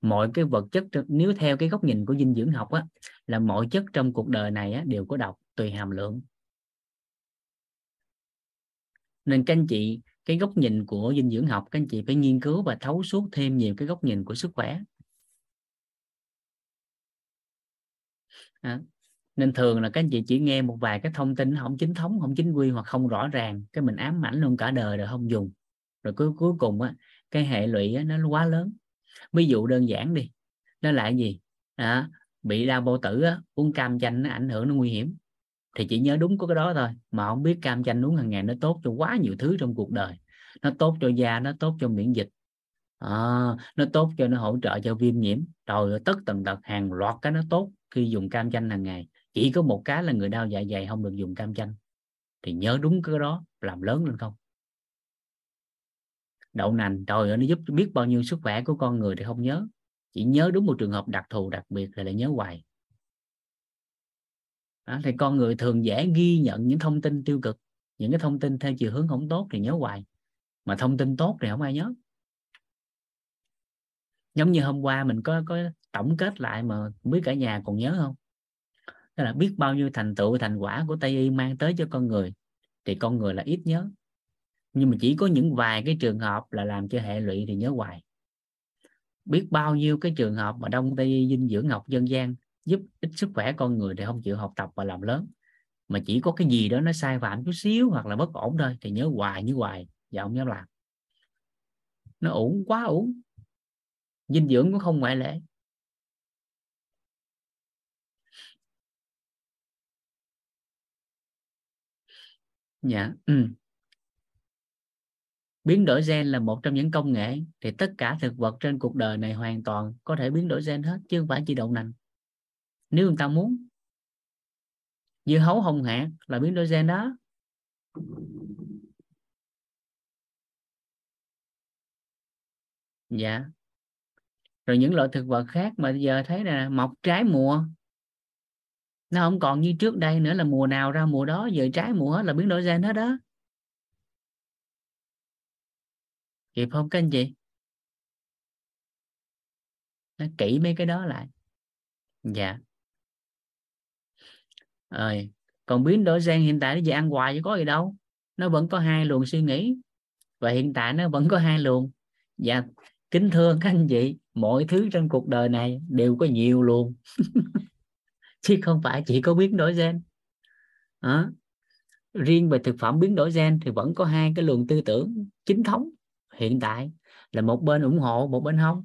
mọi cái vật chất nếu theo cái góc nhìn của dinh dưỡng học á là mọi chất trong cuộc đời này á, đều có độc tùy hàm lượng. Nên các anh chị cái góc nhìn của dinh dưỡng học các anh chị phải nghiên cứu và thấu suốt thêm nhiều cái góc nhìn của sức khỏe. À, nên thường là các anh chị chỉ nghe một vài cái thông tin không chính thống không chính quy hoặc không rõ ràng cái mình ám ảnh luôn cả đời rồi không dùng. Rồi cuối cuối cùng á cái hệ lụy á, nó quá lớn. Ví dụ đơn giản đi nó là gì? À, bị đau bao tử á, uống cam chanh nó ảnh hưởng nó nguy hiểm. Thì chỉ nhớ đúng có cái đó thôi mà không biết cam chanh uống hàng ngày nó tốt cho quá nhiều thứ trong cuộc đời. Nó tốt cho da nó tốt cho miễn dịch. À, nó tốt cho nó hỗ trợ cho viêm nhiễm. Rồi tất tần tật hàng loạt cái nó tốt khi dùng cam chanh hàng ngày chỉ có một cái là người đau dạ dày không được dùng cam chanh. Thì nhớ đúng cái đó làm lớn lên không? Đậu nành trời ơi nó giúp biết bao nhiêu sức khỏe của con người thì không nhớ. Chỉ nhớ đúng một trường hợp đặc thù đặc biệt là lại nhớ hoài. Đó, thì con người thường dễ ghi nhận những thông tin tiêu cực. Những cái thông tin theo chiều hướng không tốt thì nhớ hoài. Mà thông tin tốt thì không ai nhớ. Giống như hôm qua mình có có tổng kết lại mà biết cả nhà còn nhớ không? Tức là biết bao nhiêu thành tựu, thành quả của tây y mang tới cho con người, thì con người là ít nhớ. Nhưng mà chỉ có những vài cái trường hợp là làm cho hệ lụy thì nhớ hoài. Biết bao nhiêu cái trường hợp mà đông tây y dinh dưỡng học dân gian, giúp ích sức khỏe con người thì không chịu học tập và làm lớn. Mà chỉ có cái gì đó nó sai phạm chút xíu hoặc là bất ổn thôi thì nhớ hoài như hoài và không dám làm. Nó ổn quá ổn dinh dưỡng cũng không ngoại lệ. Dạ ừ. biến đổi gen là một trong những công nghệ thì tất cả thực vật trên cuộc đời này hoàn toàn có thể biến đổi gen hết chứ không phải chỉ đậu nành. Nếu người ta muốn dưa hấu hồng hạt là biến đổi gen đó. Dạ. Rồi những loại thực vật khác mà giờ thấy nè, mọc trái mùa nó không còn như trước đây nữa là mùa nào ra mùa đó, giờ trái mùa hết là biến đổi gen hết đó kịp không các anh chị? Nó kỹ mấy cái đó lại. Dạ. Rồi, còn biến đổi gen hiện tại nó về ăn hoài chứ có gì đâu. Nó vẫn có hai luồng suy nghĩ. Và hiện tại nó vẫn có hai luồng. Dạ kính thưa các anh chị, mọi thứ trong cuộc đời này đều có nhiều luồng. chứ không phải chỉ có biến đổi gen. Đó. riêng về thực phẩm biến đổi gen thì vẫn có hai cái luồng tư tưởng chính thống, hiện tại là một bên ủng hộ, một bên không.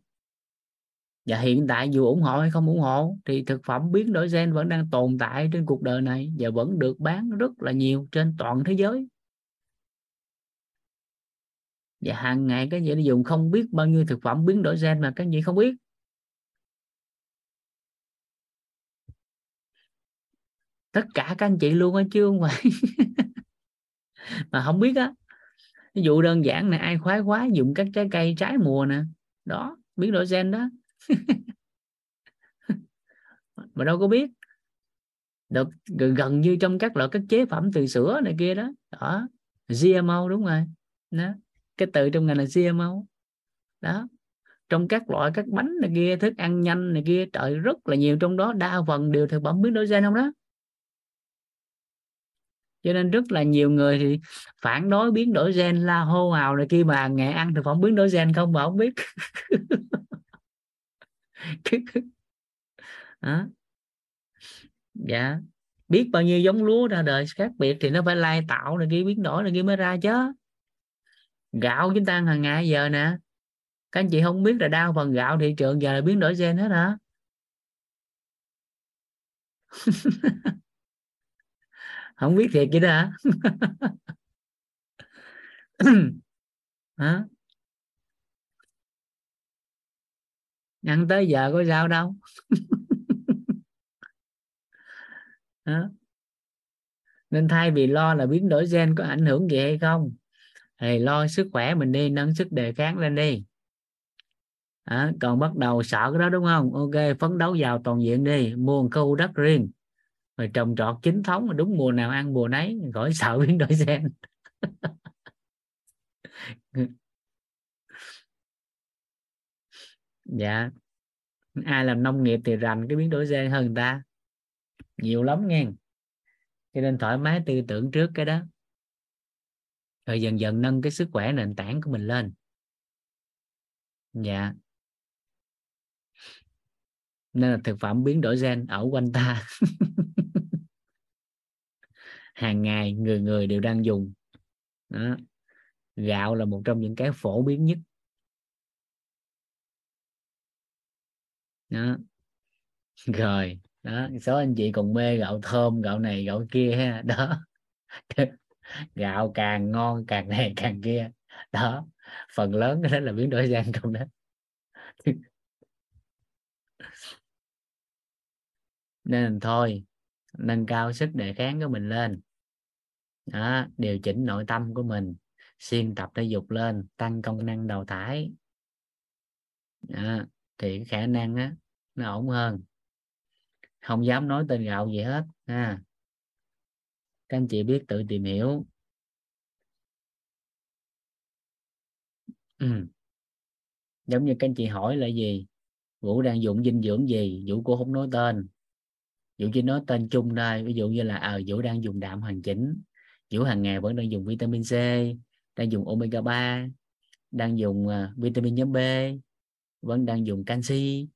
Và hiện tại dù ủng hộ hay không ủng hộ thì thực phẩm biến đổi gen vẫn đang tồn tại trên cuộc đời này và vẫn được bán rất là nhiều trên toàn thế giới. Và hàng ngày cái vị dùng không biết bao nhiêu thực phẩm biến đổi gen mà các vị không biết. Tất cả các anh chị luôn á, chứ không phải mà không biết á. Ví dụ đơn giản này ai khoái quá dùng các trái cây trái mùa nè. Đó, biến đổi gen đó. Mà đâu có biết. Được gần như trong các loại các chế phẩm từ sữa này kia đó. Đó GMO đúng rồi. Đó, cái từ trong ngành là GMO đó, trong các loại các bánh này kia, thức ăn nhanh này kia, trời rất là nhiều trong đó, đa phần đều thực phẩm biến đổi gen không đó cho nên rất là nhiều người thì phản đối biến đổi gen la hô hào này kia, mà ngày ăn thực phẩm biến đổi gen không mà không biết. Đó. dạ. Biết bao nhiêu giống lúa ra đời khác biệt thì nó phải lai tạo này kia, biến đổi này kia mới ra chứ. Gạo chúng ta hàng ngày giờ nè, các anh chị không biết là đa phần gạo thị trường giờ là biến đổi gen hết hả? không biết thiệt vậy đó hả? Hả? Ăn tới giờ có sao đâu. Hả? nên thay vì lo là biến đổi gen có ảnh hưởng gì hay không thì lo sức khỏe mình đi nâng sức đề kháng lên đi. À, còn bắt đầu sợ cái đó đúng không? Ok phấn đấu vào toàn diện đi mua một khu đất riêng rồi trồng trọt chính thống mà đúng mùa nào ăn mùa nấy, khỏi sợ biến đổi gen. Dạ. Ai làm nông nghiệp thì rành cái biến đổi gen hơn người ta. Nhiều lắm nghe. Cho nên thoải mái tư tưởng trước cái đó. Rồi dần dần nâng cái sức khỏe nền tảng của mình lên. Dạ. Nên là thực phẩm biến đổi gen ở quanh ta. hàng ngày người người đều đang dùng. Đó. gạo là một trong những cái phổ biến nhất. Đó. Rồi, đó, số anh chị còn mê gạo thơm, gạo này, gạo kia ha, đó. Gạo càng ngon, càng này, càng kia, đó. Phần lớn cái đó là biến đổi gen không đó. Nên thôi, nâng cao sức đề kháng của mình lên đó, điều chỉnh nội tâm của mình. Xuyên tập thể dục lên tăng công năng đầu thải. Đó, thì khả năng á, nó ổn hơn. Không dám nói tên gạo gì hết ha. Các anh chị biết tự tìm hiểu. Ừ. giống như các anh chị hỏi là gì? Vũ đang dùng dinh dưỡng gì? Vũ cũng không nói tên. Vũ chỉ nói tên chung đây ví dụ như là à, vũ đang dùng đạm hoàn chỉnh kiểu hàng ngày vẫn đang dùng vitamin C đang dùng omega 3 đang dùng uh, vitamin nhóm B vẫn đang dùng canxi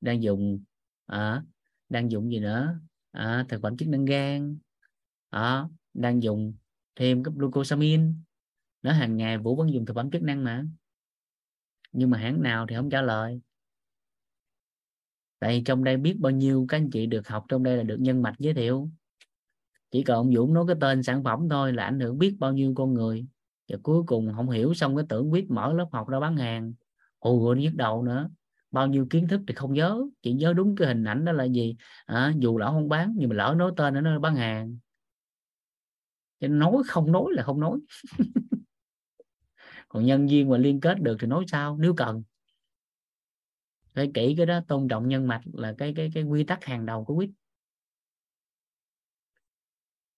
đang dùng à, đang dùng gì nữa? À, thực phẩm chức năng gan à, đang dùng thêm cái glucosamine. Nó hàng ngày vũ vẫn dùng thực phẩm chức năng mà. Nhưng mà hãng nào thì không trả lời. Tại trong đây biết bao nhiêu các anh chị được học trong đây là được nhân mạch giới thiệu chỉ cần ông Dũng nói cái tên sản phẩm thôi là ảnh hưởng biết bao nhiêu con người. Và cuối cùng không hiểu xong cái tưởng quyết mở lớp học ra bán hàng. Ồ rồi nhức đầu nữa. Bao nhiêu kiến thức thì không nhớ. Chỉ nhớ đúng cái hình ảnh đó là gì? À, dù lỡ không bán nhưng mà lỡ nói tên nó bán hàng. Chứ nói không nói là không nói. Còn nhân viên mà liên kết được thì nói sao? Nếu cần. Phải kỹ cái đó tôn trọng nhân mạch là cái cái cái quy tắc hàng đầu của quýt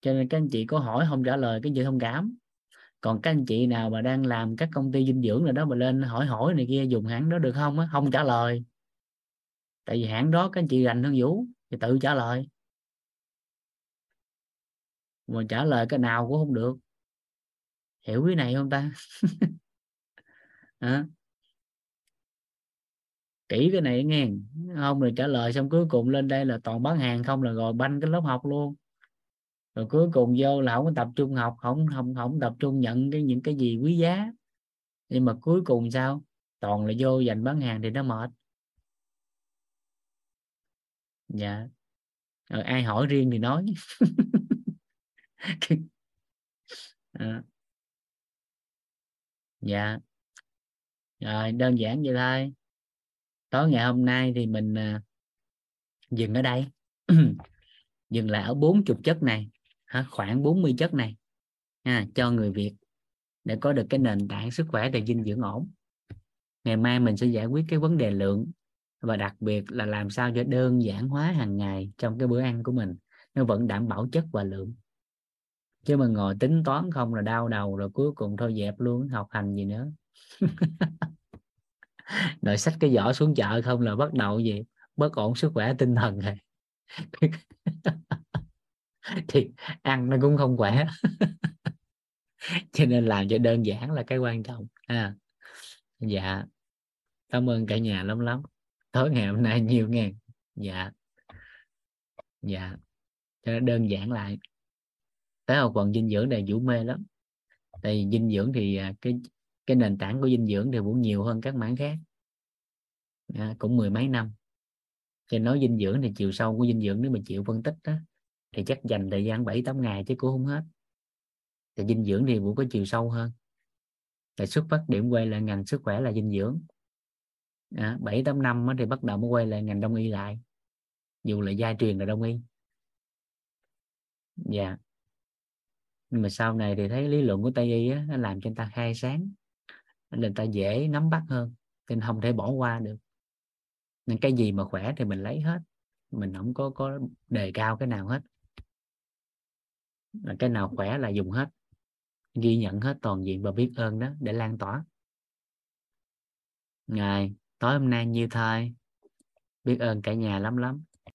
cho nên các anh chị có hỏi không trả lời, cái gì thông cảm. Còn các anh chị nào mà đang làm các công ty dinh dưỡng rồi đó mà lên hỏi hỏi này kia, dùng hãng đó được không á? Không trả lời. Tại vì hãng đó các anh chị rành hơn vũ, thì tự trả lời. Mà trả lời cái nào cũng không được. Hiểu cái này không ta? À. kỹ cái này nghe. Không, rồi trả lời xong cuối cùng lên đây là toàn bán hàng không là rồi banh cái lớp học luôn rồi cuối cùng vô là không có tập trung học không không không tập trung nhận cái, những cái gì quý giá. Nhưng mà cuối cùng sao? Toàn là vô dành bán hàng thì nó mệt. Dạ. Rồi ai hỏi riêng thì nói. À. dạ. Rồi, đơn giản vậy thôi. Tối ngày hôm nay thì mình à, dừng ở đây. Dừng lại ở bốn chục chất này hả? khoảng 40 chất này ha, cho người Việt để có được cái nền tảng sức khỏe và dinh dưỡng ổn. Ngày mai mình sẽ giải quyết cái vấn đề lượng và đặc biệt là làm sao cho đơn giản hóa hàng ngày trong cái bữa ăn của mình. Nó vẫn đảm bảo chất và lượng. Chứ mà ngồi tính toán không là đau đầu rồi cuối cùng thôi dẹp luôn học hành gì nữa. Đợi sách cái giỏ xuống chợ không là bắt đầu gì? Bất ổn sức khỏe tinh thần rồi. thì ăn nó cũng không khỏe. Cho nên làm cho đơn giản là cái quan trọng à dạ. Cảm ơn cả nhà lắm lắm. Tối ngày hôm nay nhiều nghe. Dạ. Dạ. Cho nó đơn giản lại. Tới hậu quần dinh dưỡng này vũ mê lắm. Tại vì dinh dưỡng thì à, cái cái nền tảng của dinh dưỡng thì cũng nhiều hơn các mảng khác. À, cũng mười mấy năm. Cho nói dinh dưỡng thì chiều sâu của dinh dưỡng nếu mà chịu phân tích đó, thì chắc dành thời gian 7 8 ngày chứ cũng không hết. Thì dinh dưỡng thì cũng có chiều sâu hơn. Thì xuất phát điểm quay lại ngành sức khỏe là dinh dưỡng. À, 7 8 năm thì bắt đầu mới quay lại ngành đông y lại. Dù là gia truyền là đông y. Dạ. Yeah. nhưng mà sau này thì thấy lý luận của tây y á, nó làm cho người ta khai sáng. Nên người ta dễ nắm bắt hơn. Nên không thể bỏ qua được. Nên cái gì mà khỏe thì mình lấy hết. Mình không có có đề cao cái nào hết cái nào khỏe là dùng hết. Ghi nhận hết toàn diện và biết ơn đó để lan tỏa. Ngài, tối hôm nay như thôi biết ơn cả nhà lắm lắm.